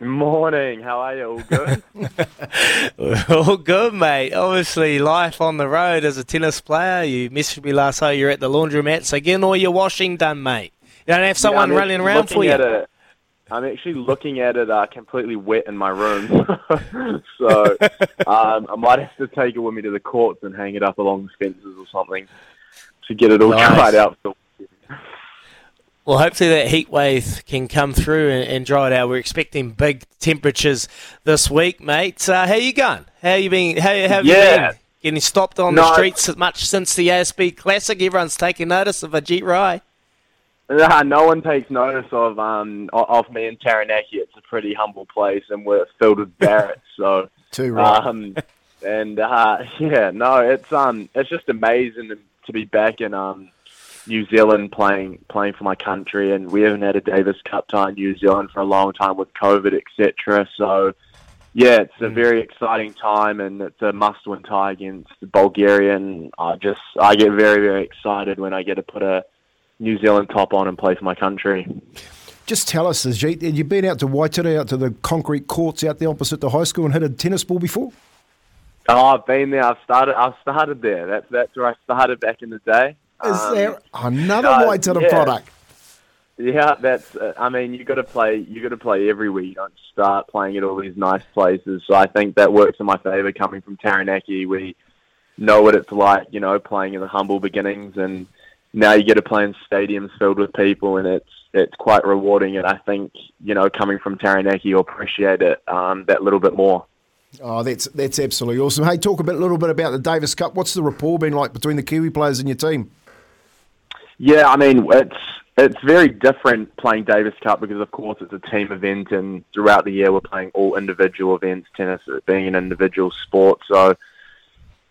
Morning, how are you? All good? All good, mate. Obviously, life on the road as a tennis player. You messaged me last night you're at the laundromat, so getting all your washing done, mate. You don't have someone Yeah, I'm running around for you. It, I'm actually looking at it uh, completely wet in my room. so um, I might have to take it with me to the courts and hang it up along the fences or something to get it all Nice. dried out. Well, hopefully that heat wave can come through and, and dry it out. We're expecting big temperatures this week, mate. Uh, how you going? How you been? How, how have Yeah. you been? Getting stopped on No. the streets much since the ASB Classic? Everyone's taking notice of Ajeet Rai. Nah, no one takes notice of um of me in Taranaki. It's a pretty humble place, and we're filled with Barretts. So Too right. Um, and uh, yeah, no, it's um, it's just amazing to be back in um, New Zealand playing playing for my country, and we haven't had a Davis Cup tie in New Zealand for a long time with COVID, etc. So yeah, it's a very exciting time, and it's a must-win tie against Bulgaria, and I just I get very very excited when I get to put a New Zealand top on and play for my country. Just tell us, Ajeet, have you been out to Waitara, out to the concrete courts out there opposite the high school and hit a tennis ball before? Oh, I've been there. I've started. I've started there. That's that's where I started back in the day. Is Um, there another uh, Waitara yeah. product? Yeah, that's. Uh, I mean, you got to play. You got to play everywhere. You don't start playing at all these nice places. So I think that works in my favour. Coming from Taranaki, we know what it's like. You know, playing in the humble beginnings, and now you get to play in stadiums filled with people, and it's it's quite rewarding. And I think you know, coming from Taranaki, you'll appreciate it um, that little bit more. Oh, that's that's absolutely awesome. Hey, talk a bit, little bit about the Davis Cup. What's the rapport been like between the Kiwi players and your team? Yeah, I mean it's it's very different playing Davis Cup because of course it's a team event and throughout the year we're playing all individual events, tennis being an individual sport. So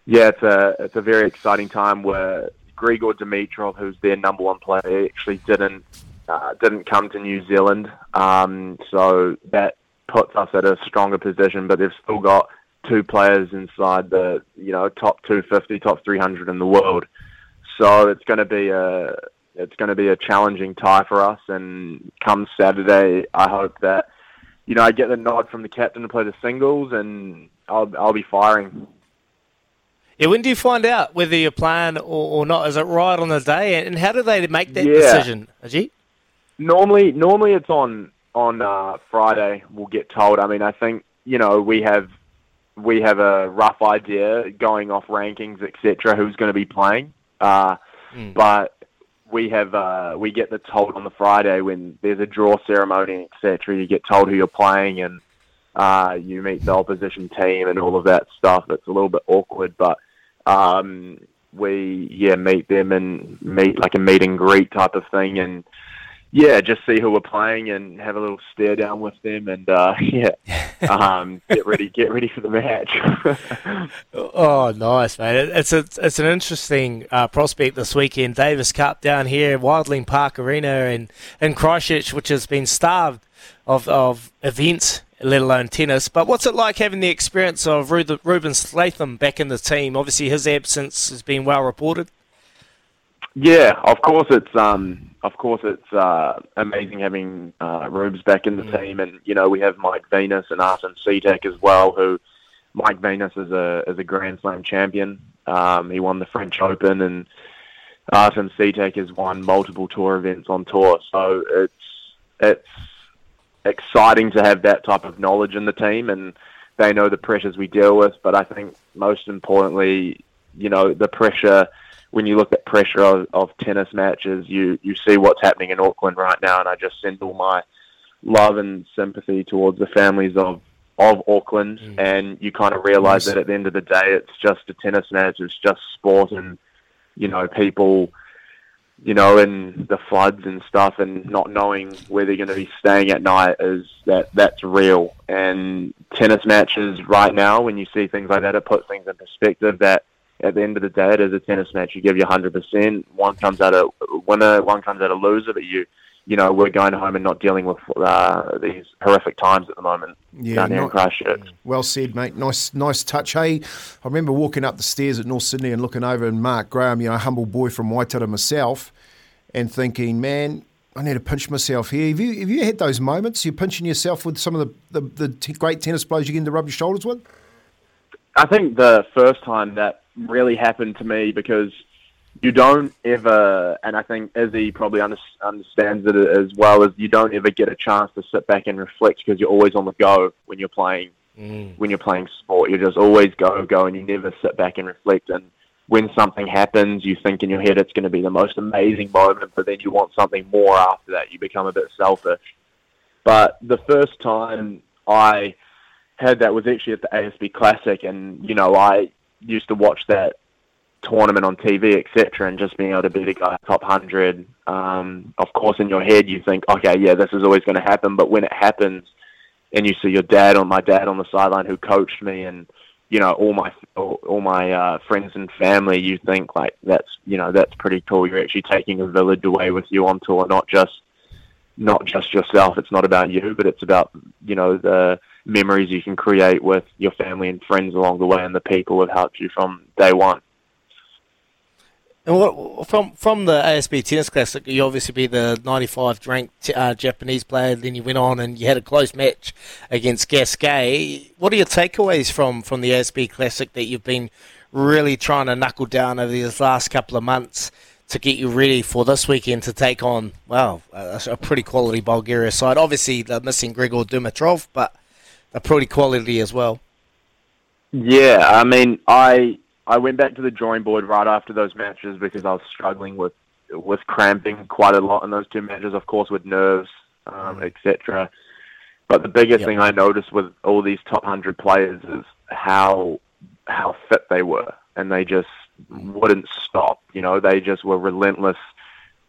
yeah, it's a it's a very exciting time where Grigor Dimitrov, who's their number one player, actually didn't uh, didn't come to New Zealand. Um, so that puts us at a stronger position, but they've still got two players inside the you know top 250, top 300 in the world. So it's going to be a it's going to be a challenging tie for us. And come Saturday, I hope that you know I get the nod from the captain to play the singles, and I'll I'll be firing. Yeah, when do you find out whether you're playing or, or not? Is it right on the day? And how do they make that Yeah. decision, Ajeet? Normally, normally it's on on uh, Friday. We'll get told. I mean, I think you know we have we have a rough idea going off rankings, etc. Who's going to be playing, uh, Mm. but we have uh, we get the told on the Friday when there's a draw ceremony, etc. You get told who you're playing and uh, you meet the opposition team and all of that stuff. It's a little bit awkward, but um, we yeah meet them and meet like a meet and greet type of thing and yeah just see who we're playing and have a little stare down with them and uh, yeah um, get ready get ready for the match. Oh, nice, mate. It- It's a, it's an interesting uh, prospect this weekend. Davis Cup down here, Wilding Park Arena in, in Christchurch, which has been starved of, of events, let alone tennis. But what's it like having the experience of Rubin Statham back in the team? Obviously, his absence has been well reported. Yeah, of course it's um of course it's uh amazing having uh Rubes back in the team and you know we have Mike Venus and Artem Sitak as well who Mike Venus is a is a Grand Slam champion. Um he won the French Open and Artem Sitak has won multiple tour events on tour. So it's it's exciting to have that type of knowledge in the team and they know the pressures we deal with, but I think most importantly, you know, the pressure when you look at pressure of, of tennis matches, you you see what's happening in Auckland right now, and I just send all my love and sympathy towards the families of of Auckland, mm. and you kind of realise that at the end of the day, it's just a tennis match, it's just sport, and you know people, you know, and the floods and stuff, and not knowing where they're going to be staying at night is that that's real. And tennis matches right now, when you see things like that, it puts things in perspective that at the end of the day, it is a tennis match. You give your hundred percent. One comes out a winner, one comes out a loser. But you, you know, we're going home and not dealing with uh, these horrific times at the moment Yeah, down here in not- Christchurch. Well said, mate. Nice, nice touch. Hey, I remember walking up the stairs at North Sydney and looking over, and Mark Graham, you know, humble boy from Waitara myself, and thinking, man, I need to pinch myself here. Have you, have you had those moments? You're pinching yourself with some of the, the, the t- great tennis players you're get to rub your shoulders with? I think the first time that really happened to me because you don't ever, and I think Izzy probably under, understands it as well, as you don't ever get a chance to sit back and reflect because you're always on the go when you're playing mm. when you're playing sport. You just always go, go, and you never sit back and reflect. And when something happens, you think in your head it's going to be the most amazing moment, but then you want something more after that. You become a bit selfish. But the first time I had that was actually at the ASB Classic, and you know I used to watch that tournament on TV, etc., and just being able to beat a guy top hundred. Um, of course, in your head you think, okay, yeah, this is always going to happen. But when it happens, and you see your dad or my dad on the sideline who coached me, and you know all my all, my uh, friends and family, you think like that's you know that's pretty cool. You're actually taking a village away with you on tour, not just not just yourself. It's not about you, but it's about you know the memories you can create with your family and friends along the way, and the people who helped you from day one. And what from from the ASB Tennis Classic, you obviously be the 95th ranked uh, Japanese player. Then you went on and you had a close match against Gasquet. What are your takeaways from from the ASB Classic that you've been really trying to knuckle down over these last couple of months to get you ready for this weekend to take on well a, a pretty quality Bulgaria side? Obviously, they're missing Grigor Dimitrov, but a pretty quality as well. Yeah, I mean, I I went back to the drawing board right after those matches because I was struggling with with cramping quite a lot in those two matches, of course, with nerves, um, etc. But the biggest Yep. thing I noticed with all these top hundred players is how how fit they were, and they just wouldn't stop. You know, they just were relentless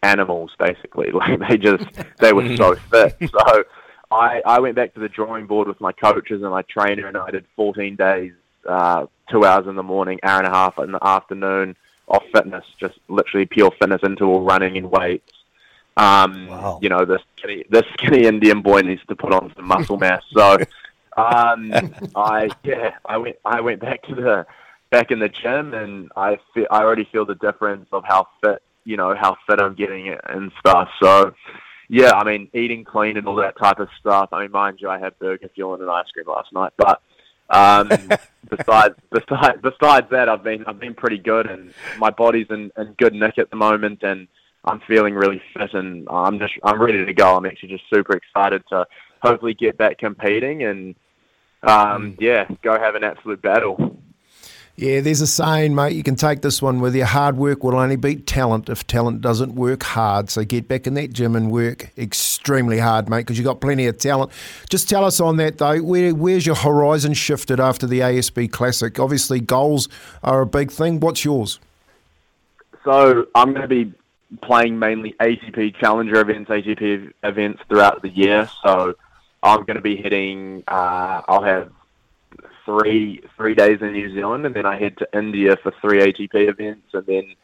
animals, basically. Like they just they were so fit. So I I went back to the drawing board with my coaches and my trainer, and I did 14 days, uh, two hours in the morning, hour and a half in the afternoon of fitness, just literally pure fitness into all running and weights. Um, Wow. You know, this skinny, this skinny Indian boy needs to put on some muscle mass. So, um, I yeah, I went I went back to the back in the gym, and I feel, I already feel the difference of how fit you know how fit I'm getting and stuff. So, yeah, I mean, eating clean and all that type of stuff. I mean, mind you, I had burger fuel and an ice cream last night, but um, besides besides besides that, I've been I've been pretty good, and my body's in, in good nick at the moment, and I'm feeling really fit, and I'm just I'm ready to go. I'm actually just super excited to hopefully get back competing, and um, yeah, go have an absolute battle. Yeah, there's a saying, mate. You can take this one with you. Hard work will only beat talent if talent doesn't work hard. So get back in that gym and work extremely hard, mate, because you've got plenty of talent. Just tell us on that, though. Where, where's your horizon shifted after the ASB Classic? Obviously, goals are a big thing. What's yours? So I'm going to be playing mainly ATP Challenger events, ATP events throughout the year. So I'm going to be hitting. Uh, I'll have three three days in New Zealand, and then I head to India for three ATP events, and then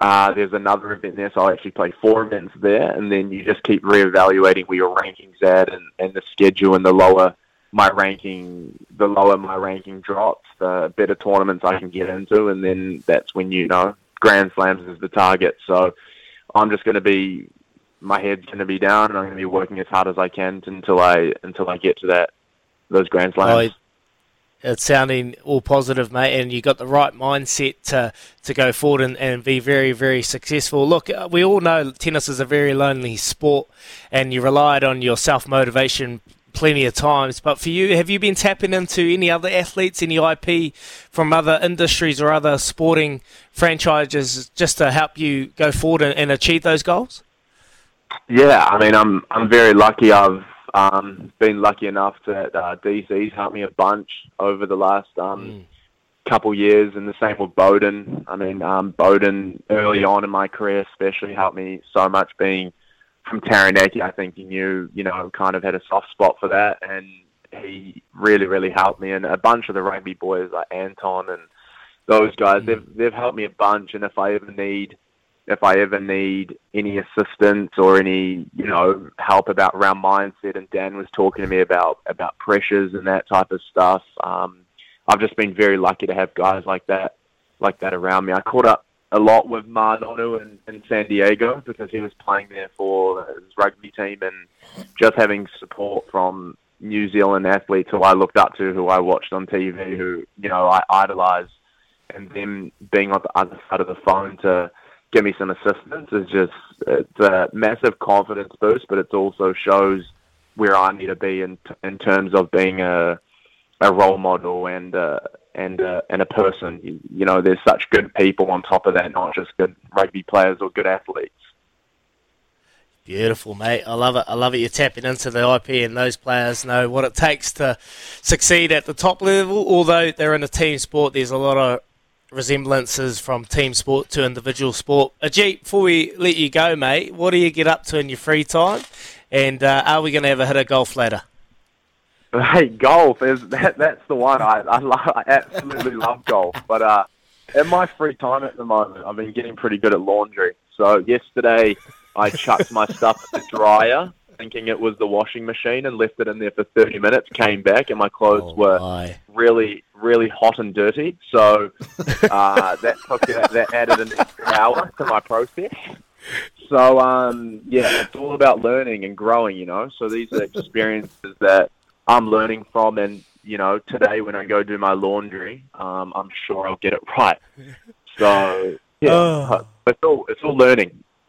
uh, there's another event there. So I'll actually play four events there, and then you just keep reevaluating where your rankings at, and, and the schedule, and the lower my ranking, the lower my ranking drops, the better tournaments I can get into, and then that's when you know Grand Slams is the target. So I'm just going to be, my head's going to be down, and I'm going to be working as hard as I can until I until I get to that those Grand Slams. It's sounding all positive, mate, and you got the right mindset to to go forward and, and be very, very successful. Look, uh, we all know tennis is a very lonely sport, and you relied on your self motivation plenty of times. But for you, have you been tapping into any other athletes, any IP from other industries or other sporting franchises, just to help you go forward and, and achieve those goals? Yeah, I mean, I'm I'm very lucky. I've um, been lucky enough that uh, DC's helped me a bunch over the last um, couple years, and the same with Beauden. I mean, um, Beauden early on in my career, especially, helped me so much. Being from Taranaki, I think he knew, you know, kind of had a soft spot for that, and he really, really helped me. And a bunch of the rugby boys like Anton and those guys, they've they've helped me a bunch. And if I ever need if I ever need any assistance or any, you know, help about around mindset, and Dan was talking to me about about pressures and that type of stuff. Um, I've just been very lucky to have guys like that, like that around me. I caught up a lot with Ma'a Nonu in, in San Diego because he was playing there for his rugby team, and just having support from New Zealand athletes who I looked up to, who I watched on TV, who you know I idolise, and them being on the other side of the phone to give me some assistance is just it's a massive confidence boost, but it also shows where I need to be in in terms of being a a role model and uh, and uh, and a person. You, you know, there's such good people on top of that, not just good rugby players or good athletes. Beautiful, mate. I love it. I love it. You're tapping into the IP, and those players know what it takes to succeed at the top level. Although they're in a team sport, there's a lot of resemblances from team sport to individual sport. Ajeet, before we let you go, mate, what do you get up to in your free time? And uh, are we going to ever hit a golf ladder? Hey, golf is that? That's the one I I, love, I absolutely love golf. But uh, in my free time at the moment, I've been getting pretty good at laundry. So yesterday, I chucked my stuff in the dryer, thinking it was the washing machine, and left it in there for 30 minutes. Came back, and my clothes Oh, were my. really, really hot and dirty. So uh, that took that, that added an extra hour to my process. So um, yeah, it's all about learning and growing, you know. So these are experiences that I'm learning from, and you know, today when I go do my laundry, um, I'm sure I'll get it right. So yeah, Oh. it's all it's all learning.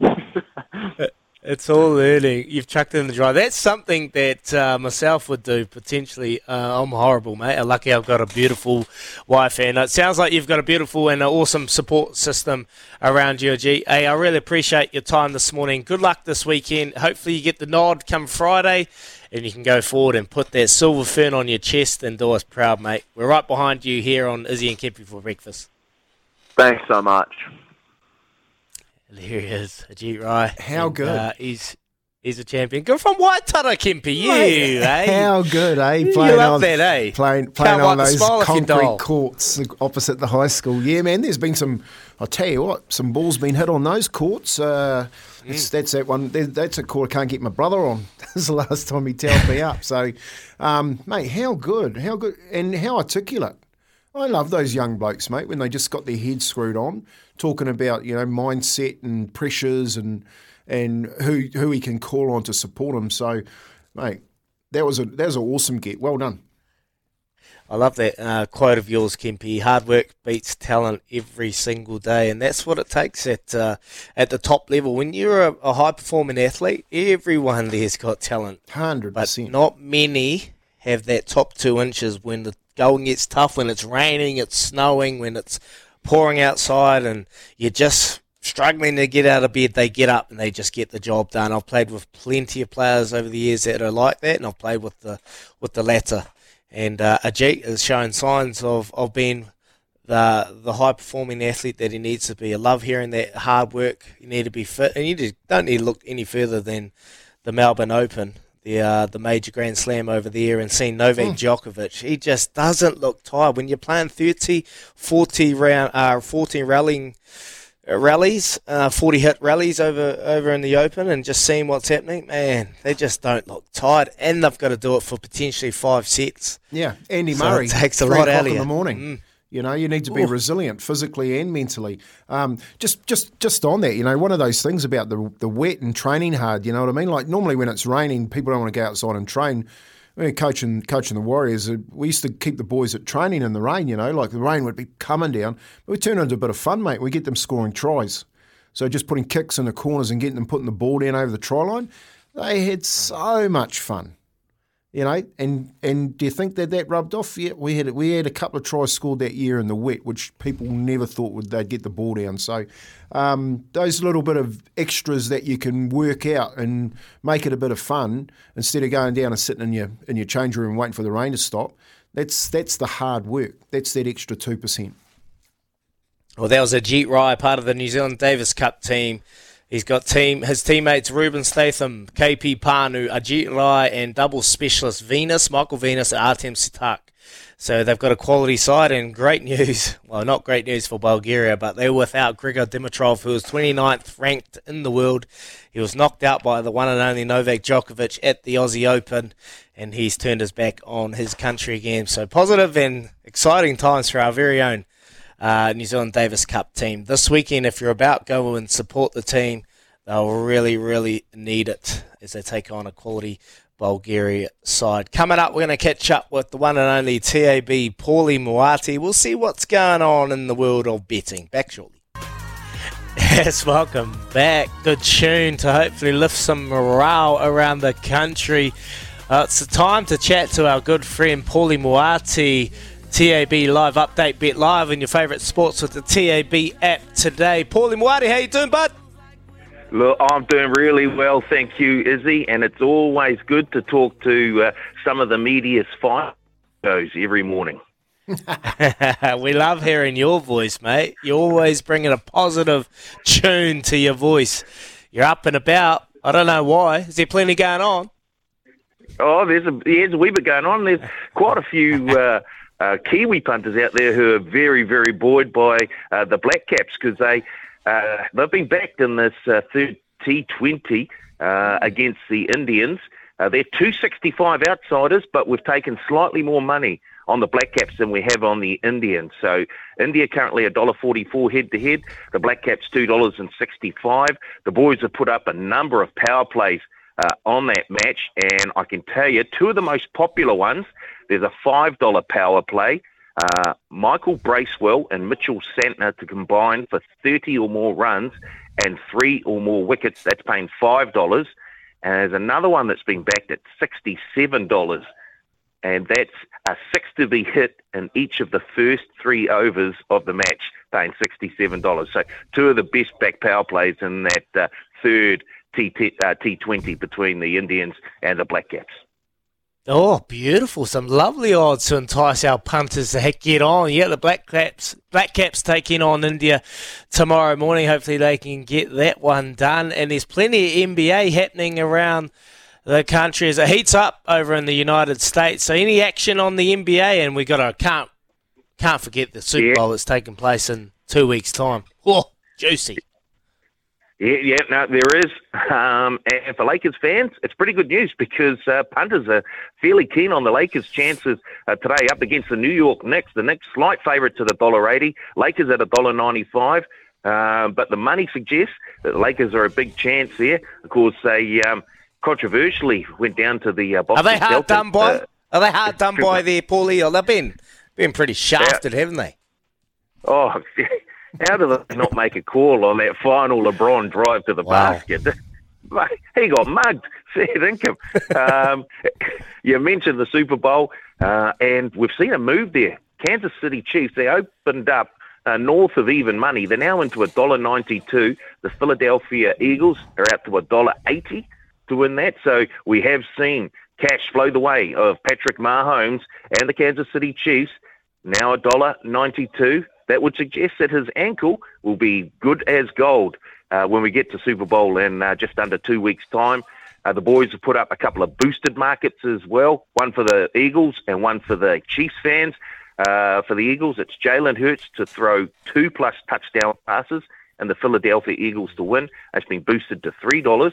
It's all learning. You've chucked it in the dryer. That's something that uh, myself would do potentially. Uh, I'm horrible, mate. Lucky I've got a beautiful wife, and it sounds like you've got a beautiful and an awesome support system around you, G. Hey, I really appreciate your time this morning. Good luck this weekend. Hopefully, you get the nod come Friday, and you can go forward and put that silver fern on your chest and do us proud, mate. We're right behind you here on Izzy and Kempy for breakfast. Thanks so much. There he is, Ajeet Rai. How And, good. Uh, he's he's a champion. Go from Waitara, Kempy. You, Mate, eh? How good, eh? You Playing love on, that, eh? Playing, playing on those smile off your concrete courts opposite the high school. Yeah, man, there's been some, I'll tell you what, some balls been hit on those courts. Uh, Mm. that's that one. That's a court I can't get my brother on. That's the last time he towed me up. So, um, mate, how good, how good, and how articulate. I love those young blokes, mate, when they just got their heads screwed on, talking about you know mindset and pressures and and who who he can call on to support him. So, mate, that was a that was an awesome get. Well done. I love that uh, quote of yours, Kempy. Hard work beats talent every single day, and that's what it takes at uh, at the top level. When you're a, a high performing athlete, everyone there's got talent, Hundred but percent. not many have that top two inches when the going gets tough, when it's raining, it's snowing, when it's pouring outside, and you're just struggling to get out of bed. They get up and they just get the job done. I've played with plenty of players over the years that are like that, and I've played with the with the latter. And uh, Ajeet has shown signs of, of being the the high performing athlete that he needs to be. I love hearing that hard work. You need to be fit, and you just don't need to look any further than the Melbourne Open, the uh, the major Grand Slam over there, and seeing Novak Djokovic. He just doesn't look tired when you're playing 30, 40 round, uh, 14 rallying. uh, Rallies, uh, forty hit rallies over over in the open, and just seeing what's happening, man, they just don't look tired, and they've got to do it for potentially five sets. Yeah, Andy So Murray takes a lot out of in the morning. Mm. You know, you need to be resilient physically and mentally. Um, just, just, just on that, you know, one of those things about the the wet and training hard. You know what I mean? Like normally when it's raining, people don't want to go outside and train. We were coaching coaching the Warriors, uh, we used to keep the boys at training in the rain. You know, like the rain would be coming down, but we turn it into a bit of fun, mate. We get them scoring tries. So just putting kicks in the corners and getting them putting the ball down over the try line. They had so much fun. You know, and and do you think that that rubbed off? Yeah, we had we had a couple of tries scored that year in the wet, which people never thought would they'd get the ball down. So um, those little bit of extras that you can work out and make it a bit of fun instead of going down and sitting in your in your change room waiting for the rain to stop. That's that's the hard work. That's that extra two percent. Well, that was Ajeet Rai, part of the New Zealand Davis Cup team. He's got team his teammates Rubin Statham, KP Pannu, Ajeet Rai, and double specialist Venus, Michael Venus, and Artem Sitak. So they've got a quality side and great news. Well, not great news for Bulgaria, but they're without Grigor Dimitrov, who was 29th ranked in the world. He was knocked out by the one and only Novak Djokovic at the Aussie Open, and he's turned his back on his country again. So positive and exciting times for our very own uh, New Zealand Davis Cup team. This weekend, if you're about, go and support the team. They'll really, really need it as they take on a quality Bulgaria side. Coming up, we're going to catch up with the one and only TAB, Paulie Moati. We'll see what's going on in the world of betting. Back shortly. Yes, welcome back. Good tune to hopefully lift some morale around the country. Uh, it's the time to chat to our good friend Paulie Moati. TAB Live Update Bit Live and your favourite sports with the TAB app today. Paulie Moati, how you doing, bud? Look, I'm doing really well, thank you, Izzy. And it's always good to talk to uh, some of the media's fight shows every morning. we love hearing your voice, mate. You're always bringing a positive tune to your voice. You're up and about. I don't know why. Is there plenty going on? Oh, there's a there's a wee bit going on. There's quite a few uh, uh, Kiwi punters out there who are very very buoyed by uh, the Black Caps because they uh, they've been backed in this uh, third T20 uh, against the Indians. Uh, they're 265 outsiders, but we've taken slightly more money on the Black Caps than we have on the Indians. So India currently $1.44 head to head. The Black Caps $2.65. The boys have put up a number of power plays uh, on that match, and I can tell you two of the most popular ones. There's a $5 power play. Uh, Michael Bracewell and Mitchell Santner to combine for 30 or more runs and three or more wickets. That's paying $5. And there's another one that's been backed at $67 and that's a six to be hit in each of the first three overs of the match, paying $67. So two of the best back power plays in that uh, third T, uh, T20 between the Indians and the Black Caps. Oh, beautiful! Some lovely odds to entice our punters to heck get on. Yeah, the Black Caps, Black Caps taking on India tomorrow morning. Hopefully, they can get that one done. And there's plenty of NBA happening around the country as it heats up over in the United States. So any action on the NBA, and we got to can't can't forget the Super Bowl that's taking place in two weeks' time. Oh, juicy. Yeah, yeah, no, there is. Um, and for Lakers fans, it's pretty good news because uh, punters are fairly keen on the Lakers' chances uh, today up against the New York Knicks. The Knicks slight favourite to the dollar eighty. Lakers at a dollar ninety five. Uh, but the money suggests that Lakers are a big chance there. Of course, they um, controversially went down to the uh, Boston Are they hard Celtics, done by? uh, Are they hard done by there, Paulie? Or they've been been pretty shafted, haven't they? Oh, how do they not make a call on that final LeBron drive to the Wow. basket? He got mugged. Fair income. Um, you mentioned the Super Bowl, uh, and we've seen a move there. Kansas City Chiefs, they opened up uh, north of even money. They're now into a dollar ninety-two. The Philadelphia Eagles are out to a dollar eighty to win that. So we have seen cash flow the way of Patrick Mahomes and the Kansas City Chiefs. Now a dollar ninety-two. That would suggest that his ankle will be good as gold uh, when we get to Super Bowl in uh, just under two weeks' time. Uh, the boys have put up a couple of boosted markets as well, one for the Eagles and one for the Chiefs fans. Uh, for the Eagles, it's Jalen Hurts to throw two plus touchdown passes and the Philadelphia Eagles to win. That's been boosted to $3.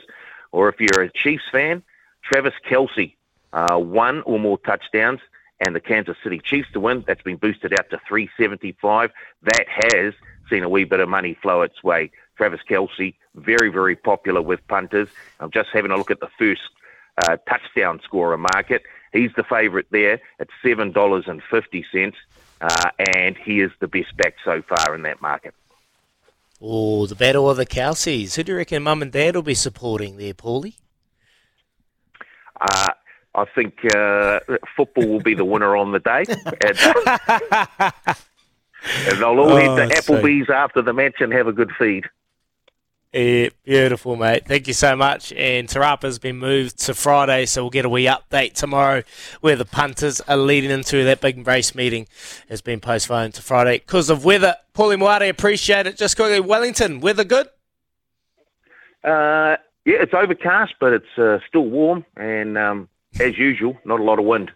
Or if you're a Chiefs fan, Travis Kelce, uh, one or more touchdowns and the Kansas City Chiefs to win. That's been boosted out to 375. That has seen a wee bit of money flow its way. Travis Kelce, very, very popular with punters. I'm just having a look at the first uh, touchdown scorer market. He's the favourite there at $7.50, uh, and he is the best back so far in that market. Oh, the battle of the Kelces. Who do you reckon Mum and Dad will be supporting there, Paulie? Uh, I think uh, football will be the winner on the day. And, and they'll all Oh, head to Applebee's after the match and have a good feed. Yeah, beautiful, mate. Thank you so much. And Te Rapa's been moved to Friday, so we'll get a wee update tomorrow where the punters are leading into that big race meeting has been postponed to Friday because of weather. Paulie Moati, appreciate it. Just quickly, Wellington, weather good? Uh, yeah, it's overcast, but it's uh, still warm, and um, as usual, not a lot of wind.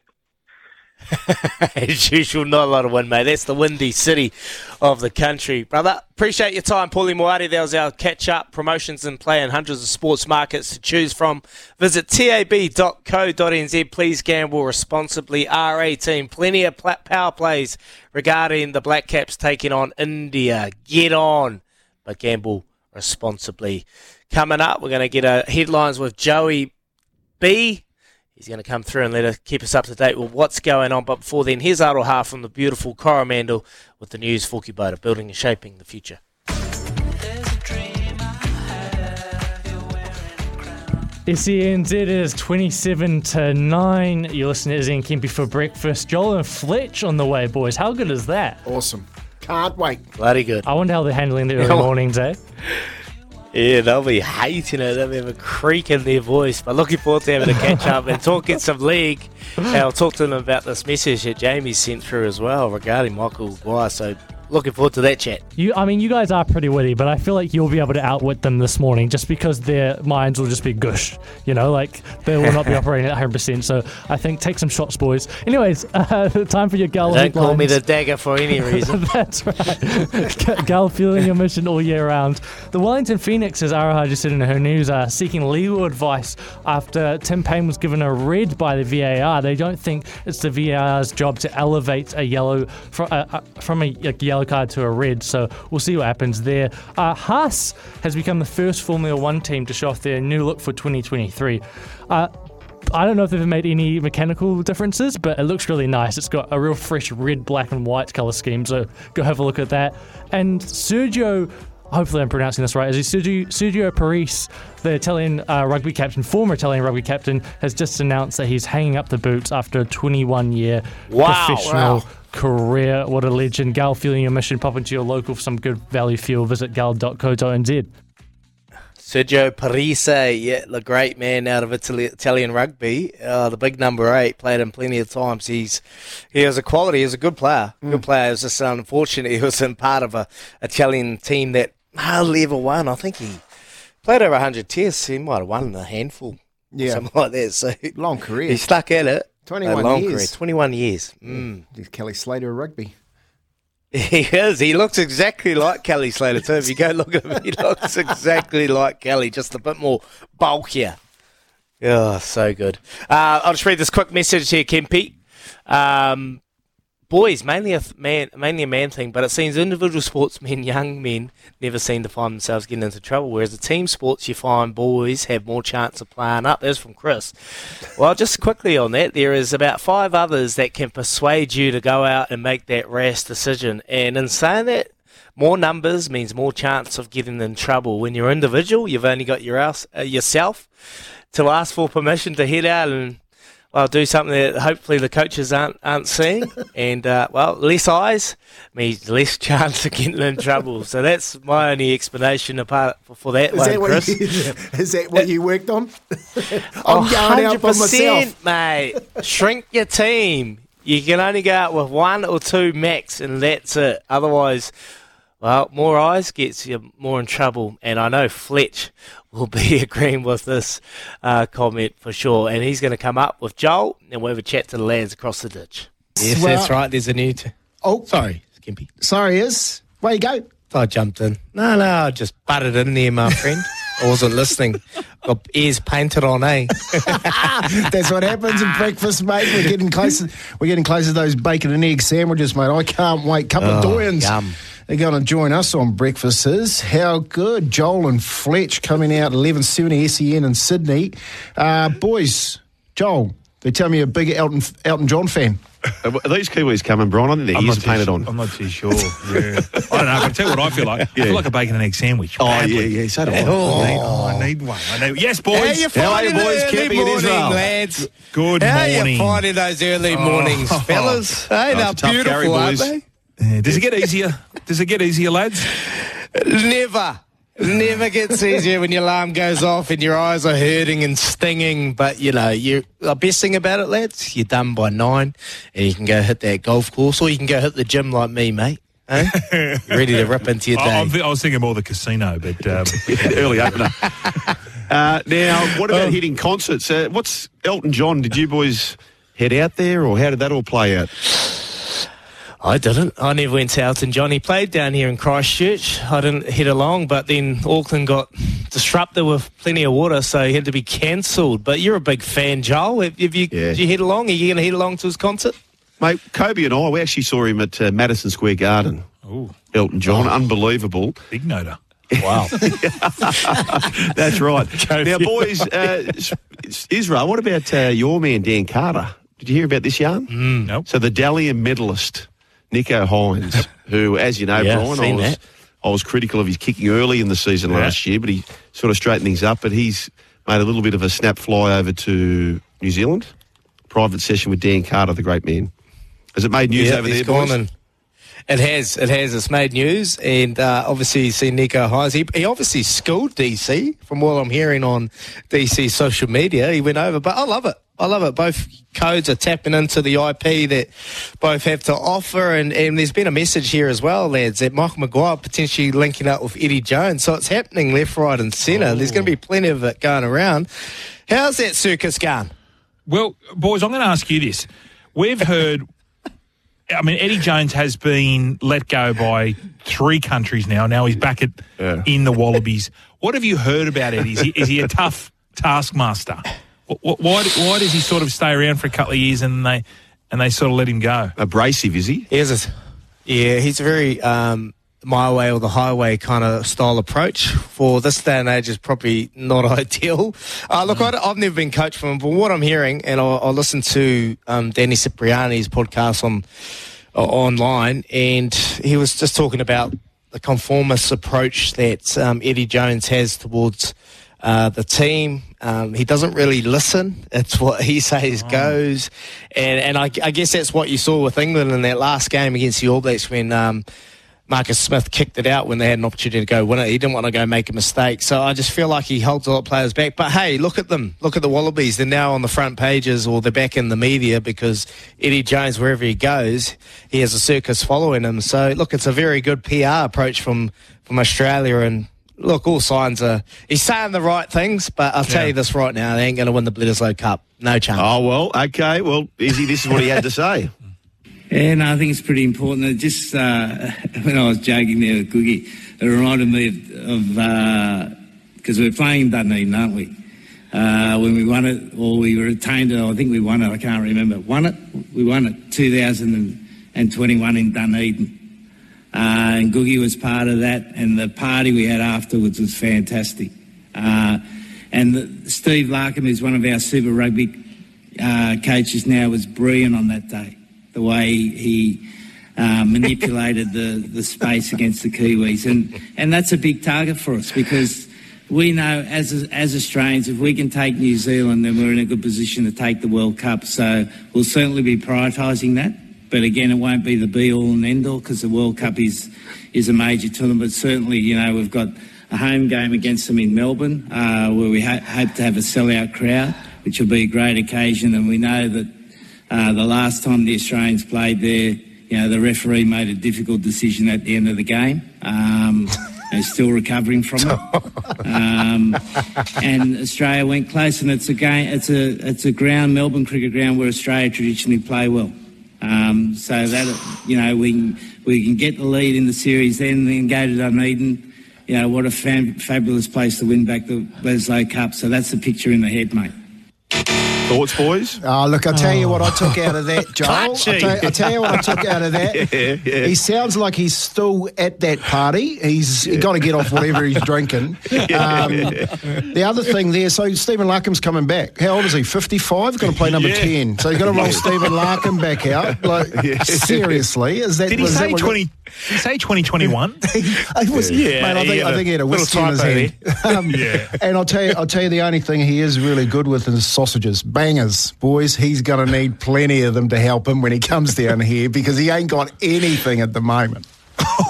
As usual, not a lot of wind, mate. That's the windy city of the country. Brother, appreciate your time, Paulie Moati. That was our catch up, promotions in play, and hundreds of sports markets to choose from. Visit tab.co.nz. Please gamble responsibly. R18. Plenty of power plays regarding the Black Caps taking on India. Get on, but gamble responsibly. Coming up, we're going to get a headlines with Joey B. He's going to come through and let us keep us up to date with what's going on. But before then, here's Aroha from the beautiful Coromandel with the news for Kubota, building and shaping the future. SENZ is 27 to 9. You're listening to Izzy and Kempy for breakfast. Joel and Fletch on the way, boys. How good is that? Awesome. Can't wait. Bloody good. I wonder how they're handling the early mornings, eh? Yeah, they'll be hating it. They'll have a creak in their voice. But looking forward to having a catch up and talking some league. And I'll talk to them about this message that Jamie sent through as well regarding Michael Maguire. So looking forward to that chat. You, I mean, you guys are pretty witty, but I feel like you'll be able to outwit them this morning just because their minds will just be gush. You know, like they will not be operating at 100%. So I think take some shots, boys. Anyways, uh, time for your gal Don't call me the dagger for any reason. That's right. Gal feeling your mission all year round. The Wellington Phoenix, as Aroha just said in her news, are seeking legal advice after Tim Payne was given a red by the VAR. They don't think it's the VAR's job to elevate a yellow from, uh, uh, from a, a yellow card to a red. So we'll see what happens there. Uh, Haas has become the first Formula One team to show off their new look for 2023. Uh, I don't know if they've made any mechanical differences, but it looks really nice. It's got a real fresh red, black, and white color scheme, so go have a look at that. And Sergio, hopefully I'm pronouncing this right, is he Sergio, Sergio Parisse, the Italian uh, rugby captain, former Italian rugby captain, has just announced that he's hanging up the boots after a 21 year Wow. professional Wow. career. What a legend. Gal, feeling your mission, pop into your local for some good value fuel. Visit gal.co.nz. Sergio Parisse, yeah, the great man out of Italy, Italian rugby, uh, the big number eight, played him plenty of times. He's he was a quality, he was a good player, good player. It was just unfortunate he was in part of a Italian team that hardly ever won. I think he played over hundred tests. He might have won a handful, Yeah. something like that. So Long career. he stuck at it. 21 a long years. career, twenty-one years. Mm. He's Kelly Slater of rugby. He is. He looks exactly like Kelly Slater too. If you go look at him, he looks exactly like Kelly, just a bit more bulkier. Oh, so good. Uh, I'll just read this quick message here, Kempi. Um, boys, mainly a man, mainly a man thing, but it seems individual sportsmen, young men, never seem to find themselves getting into trouble. Whereas the team sports, you find boys have more chance of playing up. There's from Chris. Well, just quickly on that, there is about five others that can persuade you to go out and make that rash decision. And in saying that, more numbers means more chance of getting in trouble. When you're individual, you've only got your uh, yourself to ask for permission to head out and well do something that hopefully the coaches aren't aren't seeing. and uh, well, less eyes means less chance of getting in trouble. So that's my only explanation apart for that Is one, that, what Chris. you, is that what you worked on? Oh, I'm going out by 100%, myself. mate. Shrink your team. You can only go out with one or two max, and that's it. Otherwise, well, more eyes gets you more in trouble. And I know Fletch will be agreeing with this uh, comment for sure. And he's going to come up with Joel, and we'll have a chat to the lads across the ditch. Yes, Well- that's right. There's a new. T- Oh, sorry, Skimpy. sorry, is where you go? I jumped in. No, no, I just butted in there, my friend. I wasn't listening. Got ears painted on, eh? That's what happens in breakfast, mate. We're getting closer. We're getting closer to those bacon and egg sandwiches, mate. I can't wait. Couple of Oh, doyens. yum. They're going to join us on breakfasts. How good, Joel and Fletch coming out eleven seventy SEN in Sydney. Uh, boys, Joel, they tell me you're a big Elton Elton John fan. Uh, are these Kiwis coming, Brian? I think their I'm ears not are painted too on. I'm not too sure. Yeah. I don't know. I can tell you what I feel like. I feel like a bacon and egg sandwich. Oh, badly. yeah, yeah, so do I. Oh, I, need, oh, I oh. need one. I need, yes, boys. How you How are you, boys? the early Camping in morning, Israel? lads? Good How morning. you finding those early oh. mornings, Oh. fellas? Hey, Oh, they're it's beautiful, carry, aren't they? Yeah, does it get easier? Does it get easier, lads? Never. Never gets easier when your alarm goes off and your eyes are hurting and stinging. But you know, you the best thing about it, lads, you're done by nine, and you can go hit that golf course, or you can go hit the gym like me, mate. Eh? Ready to rip into your I, day. I'm I was thinking more the casino, but um, Early opener. Uh, now, what about hitting concerts? Uh, what's Elton John? Did you boys head out there, or how did that all play out? I didn't. I never went to Elton John. He played down here in Christchurch. I didn't head along, but then Auckland got disrupted with plenty of water, so he had to be cancelled. But you're a big fan, Joel. Have, have you, Yeah. did you head along? Are you going to head along to his concert? Mate, Kobe and I, we actually saw him at uh, Madison Square Garden. Ooh. Elton John, unbelievable. big noter. Wow. That's right. now, boys, uh, S- S- Israel, what about uh, your man, Dan Carter? Did you hear about this yarn? Mm. Nope. So the Dally M medalist, Nicho Hynes, who, as you know, Yeah, Brian, I was. I was critical of his kicking early in the season Yeah. last year, but he sort of straightened things up. But he's made a little bit of a snap fly over to New Zealand. Private session with Dan Carter, the great man. Has it made news Yeah, over there, boys? and- It has, it has. It's made news, and uh, obviously you see Nicho Hynes. He, he obviously schooled DC from what I'm hearing on DC social media. He went over, but I love it. I love it. Both codes are tapping into the IP that both have to offer, and, and there's been a message here as well, lads, that Michael Maguire potentially linking up with Eddie Jones. So it's happening left, right, and centre. Oh. There's going to be plenty of it going around. How's that circus going? Well, boys, I'm going to ask you this. We've heard. I mean, Eddie Jones has been let go by three countries now. Now he's back at in the Wallabies. What have you heard about Eddie? Is he, is he a tough taskmaster? Wh- wh- Why, why does he sort of stay around for a couple of years and they and they sort of let him go? Abrasive, is he? He is. A, yeah, he's a very um, my way or the highway kind of style approach for this day and age is probably not ideal. Uh, look, I, have never been coached from him, but what I'm hearing, and I'll, I'll listen to um, Danny Cipriani's podcast on uh, online, and he was just talking about the conformist approach that um, Eddie Jones has towards uh, the team. Um, he doesn't really listen. It's what he says goes, and and I, I guess that's what you saw with England in that last game against the All Blacks when. Um, Marcus Smith kicked it out when they had an opportunity to go win it. He didn't want to go make a mistake. So I just feel like he holds a lot of players back. But hey, look at them. Look at the Wallabies. They're now on the front pages or they're back in the media because Eddie Jones, wherever he goes, he has a circus following him. So look, it's a very good PR approach from, from Australia. And look, all signs are he's saying the right things. But I'll tell you this right now, they ain't going to win the Bledisloe Cup. No chance. Oh, well, okay. Well, Izzy, this is what he had to say. Yeah, no, I think it's pretty important. It just uh, when I was joking there with Googie, it reminded me of because we're playing Dunedin, aren't we? Uh, when we won it, or we retained it, I think we won it. I can't remember. Won it? We won it 2021 in Dunedin. Uh, and Googie was part of that, and the party we had afterwards was fantastic. Uh, and the, Steve Larkham, who's one of our Super Rugby uh, coaches now, was brilliant on that day. The way he uh, manipulated the, the space against the Kiwis, and and that's a big target for us because we know as as Australians, if we can take New Zealand, then we're in a good position to take the World Cup. So we'll certainly be prioritising that. But again, it won't be the be all and end all because the World Cup is is a major tournament. But certainly, you know, we've got a home game against them in Melbourne, uh, where we ho- hope to have a sellout crowd, which will be a great occasion. And we know that uh, the last time the Australians played there, you know, the referee made a difficult decision at the end of the game. Um, and still recovering from it. Um, and Australia went close, and it's a game. It's a it's a ground, Melbourne cricket ground, where Australia traditionally play well. Um, so that you know we we can get the lead in the series, then then go to Dunedin. You know what a fam- fabulous place to win back the Bledisloe Cup. So that's the picture in the head, mate. Thoughts, boys? Oh, look, I'll tell you what I took out of that, Joel. I'll tell, I'll tell you what I took out of that. Yeah, yeah. He sounds like he's still at that party. He's got to get off whatever he's drinking. Um, the other thing there, so Stephen Larkham's coming back. How old is he? 55? Going to play number Yeah. 10. So he's got to roll Stephen Larkham back out. Like, seriously? Is that, Did he say what- twenty? Did he say twenty twenty one? I was, Yeah, mate, I think, had I think he had a little whiskey in his typo hand. Um, Yeah. And I'll tell you, I'll tell you, the only thing he is really good with is sausages, bangers, boys. He's going to need plenty of them to help him when he comes down here because he ain't got anything at the moment.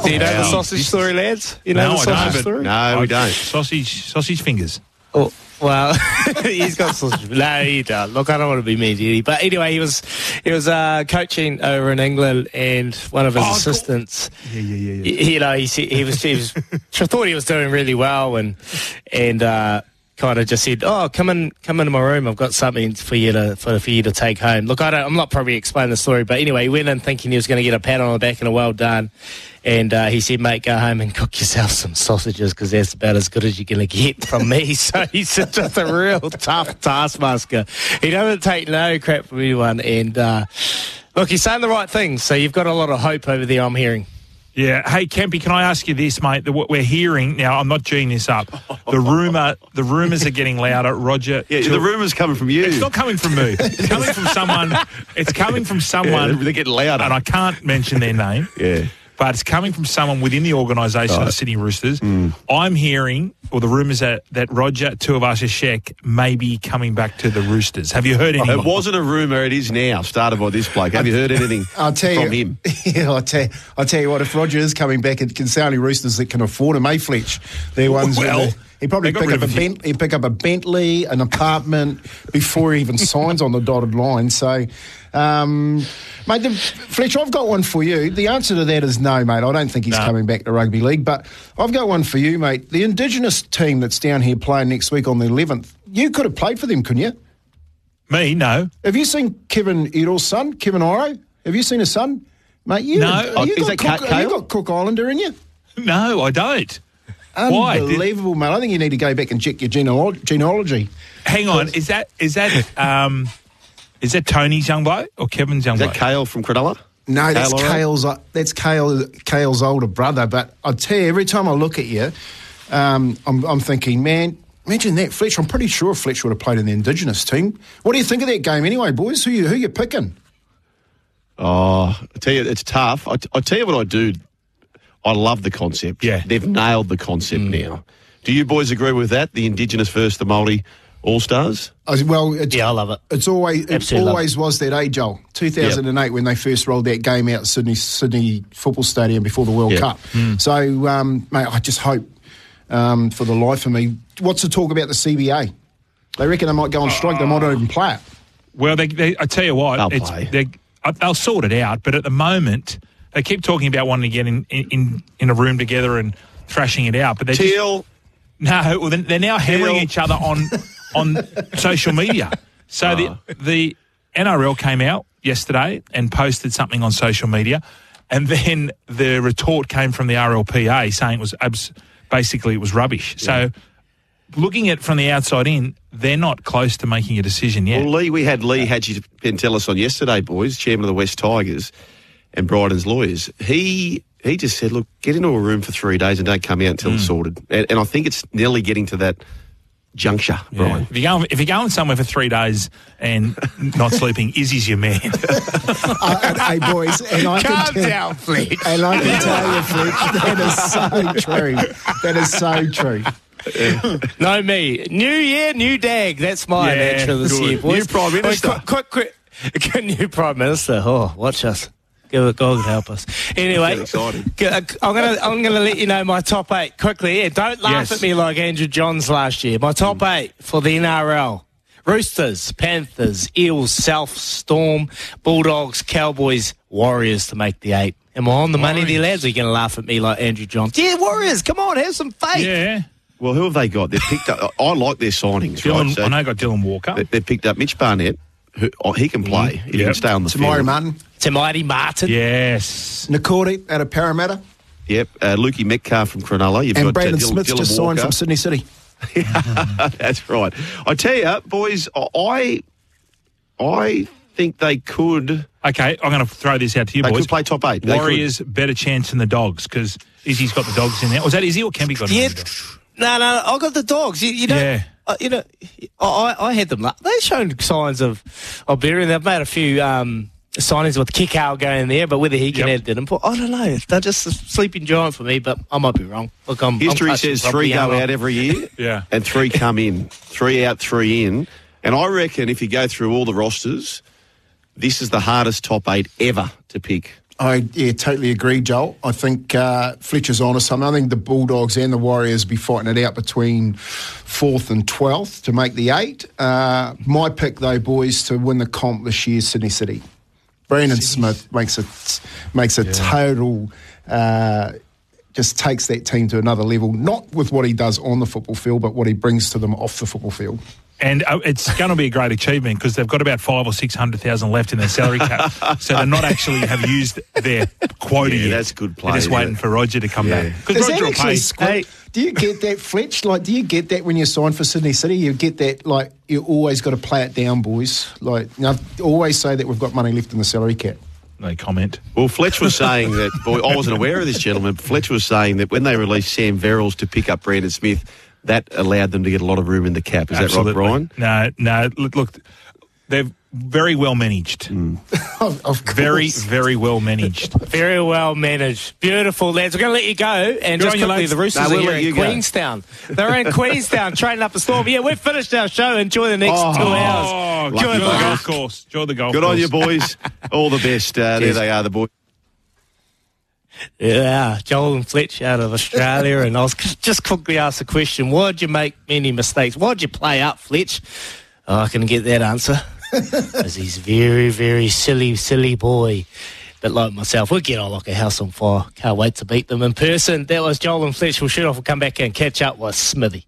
Do you know the sausage story, lads? You know no, the I sausage don't. story? No, we don't. Sausage, sausage fingers. Oh, well, he's got sausage. No, he does. Look, I don't want to be mean to you, but anyway, he was he was uh, coaching over in England, and one of his Oh, assistants, Yeah, yeah, yeah, yeah. y- you know, he he was he was thought he was doing really well, and and. Uh, Kind of just said, "Oh, come in, come into my room. I've got something for you to for, for you to take home." Look, I don't, I'm not probably explaining the story, but anyway, he went in thinking he was going to get a pat on the back and a well done, and uh, he said, "Mate, go home and cook yourself some sausages because that's about as good as you're going to get from me." so he's just a real tough taskmaster. He doesn't take no crap from anyone, and uh, look, he's saying the right things. So you've got a lot of hope over there. I'm hearing. Yeah. Hey, Kempy, can I ask you this, mate? The, what we're hearing now, I'm not geeing this up. The rumor, the rumors are getting louder. Roger, Yeah, the rumors coming from you. It's not coming from me. It's coming from someone. It's coming from someone. Yeah, they're getting louder. and I can't mention their name. Yeah. But it's coming from someone within the organisation of the Sydney Roosters. I'm hearing, or the rumours that that Roger Tuivasa-Sheck may be coming back to the Roosters. Have you heard anything? It wasn't a rumour, it is now, started by this bloke. Have you heard anything I'll tell from you, him? Yeah, I'll tell, I'll tell you what. If Roger is coming back, it can sound only Roosters that can afford him, eh, Fletch? They're ones. with Well, the- he probably pick up a a Bent, he pick up a Bentley, an apartment before he even signs on the dotted line. So, um, mate, the, Fletch, I've got one for you. The answer to that is no, mate. I don't think he's No. coming back to rugby league. But I've got one for you, mate. The Indigenous team that's down here playing next week on the 11th. You could have played for them, couldn't you? Me, no. Have you seen Kevin Edel's son, Kevin Iro? Have you seen his son? Mate, you, No. you, Oh, got, is that Cook, Kale? you got Cook Islander in you? No, I don't. Why? Unbelievable, mate. I think you need to go back and check your genealog- genealogy. hang on, is that is that um, is that Tony's young bloke or Kevin's young Is that bloke? Kale from Cronulla? No, that's Kale Iro? Kale's. uh, That's Kale. Kale's older brother. But I tell you, every time I look at you, um, I'm, I'm thinking, man. Imagine that, Fletch. I'm pretty sure Fletch would have played in the Indigenous team. What do you think of that game, anyway, boys? Who you who you picking? Oh, I tell you, it's tough. I, I tell you what I do. I love the concept. Yeah. They've nailed the concept now. Do you boys agree with that? The Indigenous versus the Māori All Stars? Well, it's, Yeah, I love it. It's always it Absolutely love always was that age, Joel. 2008 when they first rolled that game out at Sydney Sydney Football Stadium before the World Yep. Cup. So, um, mate, I just hope um, for the life of me. What's the talk about the CBA? They reckon they might go on strike. They might not even play it. Well, they, they, I tell you what, They'll it's, play. they, uh, they'll sort it out. But at the moment, they keep talking about wanting to get in, in, in a room together and thrashing it out. But they just, Teal. no, well, they're, they're now hammering Teal. each other on on social media. So the the NRL came out yesterday and posted something on social media, and then the retort came from the RLPA saying it was abs- basically it was rubbish. So. Looking at it from the outside in, they're not close to making a decision yet. Well, Lee, we had Lee Hadji Pentelis on yesterday, boys, chairman of the West Tigers and Bryden's lawyers. He he just said, look, get into a room for three days and don't come out until Hmm. it's sorted. And, and I think it's nearly getting to that juncture, Brian. If you're going, if you're going somewhere for three days and not sleeping, Izzy's your man. Uh, and, hey, boys, and I Calm can tell, down, Fletch. And I can tell you, Fletch, that is so true. That is so true. No, me. New year, new dag. That's my Yeah, mantra this good. year, boys. New Prime Wait, Minister. Quick, quick, quick. New Prime Minister. Oh, watch us. Give it, God help us. Anyway, Get excited. g- uh, I'm gonna I'm gonna let you know my top eight quickly. Yeah, don't laugh Yes. at me like Andrew Johns last year. My top eight for the NRL: Roosters, Panthers, Eels, South Storm, Bulldogs, Cowboys, Warriors to make the eight. Am I on the money, there, lads? Or are you going to laugh at me like Andrew Johns? Yeah, Warriors. Come on, have some faith. yeah. Well, who have they got? They've picked up. I like their signings. Dylan, right? So I know got Dylan Walker. they, they've picked up Mitch Barnett. Who, oh, he can play. He Yep. can stay on the Tamari field. Martin, Tamati Martin. Yes. Niukore out of Parramatta, Yep. Uh, Lukey Metcalf from Cronulla. You've and got Brandon uh, Dylan, Smith's Dylan just Walker. signed from Sydney City. That's right. I tell you, boys, I I think they could Okay, I'm going to throw this out to you they boys. could play top eight. They could. Warriors better chance than the Dogs because Izzy's got the Dogs in there. Was that Izzy or Kempy got him? Yeah. in there? No, no, I got the dogs. You, you know, Yeah. Uh, you know, I, I had them. They've shown signs of of better, they've made a few um, signings with Kikau going there. But whether he can Yep. add to them, I don't know. They're just a sleeping giant for me. But I might be wrong. Look, I'm History I'm says three go out every year, Yeah. and three come in. Three out, three in. And I reckon if you go through all the rosters, this is the hardest top eight ever to pick. I yeah, totally agree, Joel. I think uh, Fletcher's on to something. I think the Bulldogs and the Warriors be fighting it out between fourth and twelfth to make the eight. Uh, my pick, though, boys, to win the comp this year, Sydney City. Brandon Smith makes a makes a total. Uh, just takes that team to another level, not with what he does on the football field, but what he brings to them off the football field. And uh, it's going to be a great achievement because they've got about five or six hundred thousand left in their salary cap, so they're not actually have used their quota Yeah, yet. that's good play, They're just waiting it? for Roger to come Yeah. back because that Roger will actually pay. squid? Do you get that, Fletch? Like, do you get that when you sign for Sydney City? You get that, like, you always got to play it down, boys. Like, you know, always say that we've got money left in the salary cap. No comment. Well, Fletch was saying that, boy, I wasn't aware of this gentleman. Fletch was saying that when they released Sam Verrills to pick up Brandon Smith, that allowed them to get a lot of room in the cap. Is Absolutely. that right, Brian? No, no. Look, look, they've very well managed. of, of Very, very well managed. Very well managed. Beautiful, lads. We're going to let you go. And Good just quickly, the Roosters No, we'll are here in go. Queenstown. They're in Queenstown training up a storm. Yeah, we've finished our show. Enjoy the next Oh. two hours. Oh, Lucky enjoy the golf course. Enjoy the golf Good course. on you, boys. All the best. Uh, there they are, the boys. Yeah, Joel and Fletch out of Australia. and I was just quickly asked the question, why did you make many mistakes? Why did you play up, Fletch? Oh, I can get that answer. Because he's very, very silly, silly boy. But like myself, we'll get on like a house on fire. Can't wait to beat them in person. That was Joel and Fletch. We'll shoot off and come back and catch up with Smithy.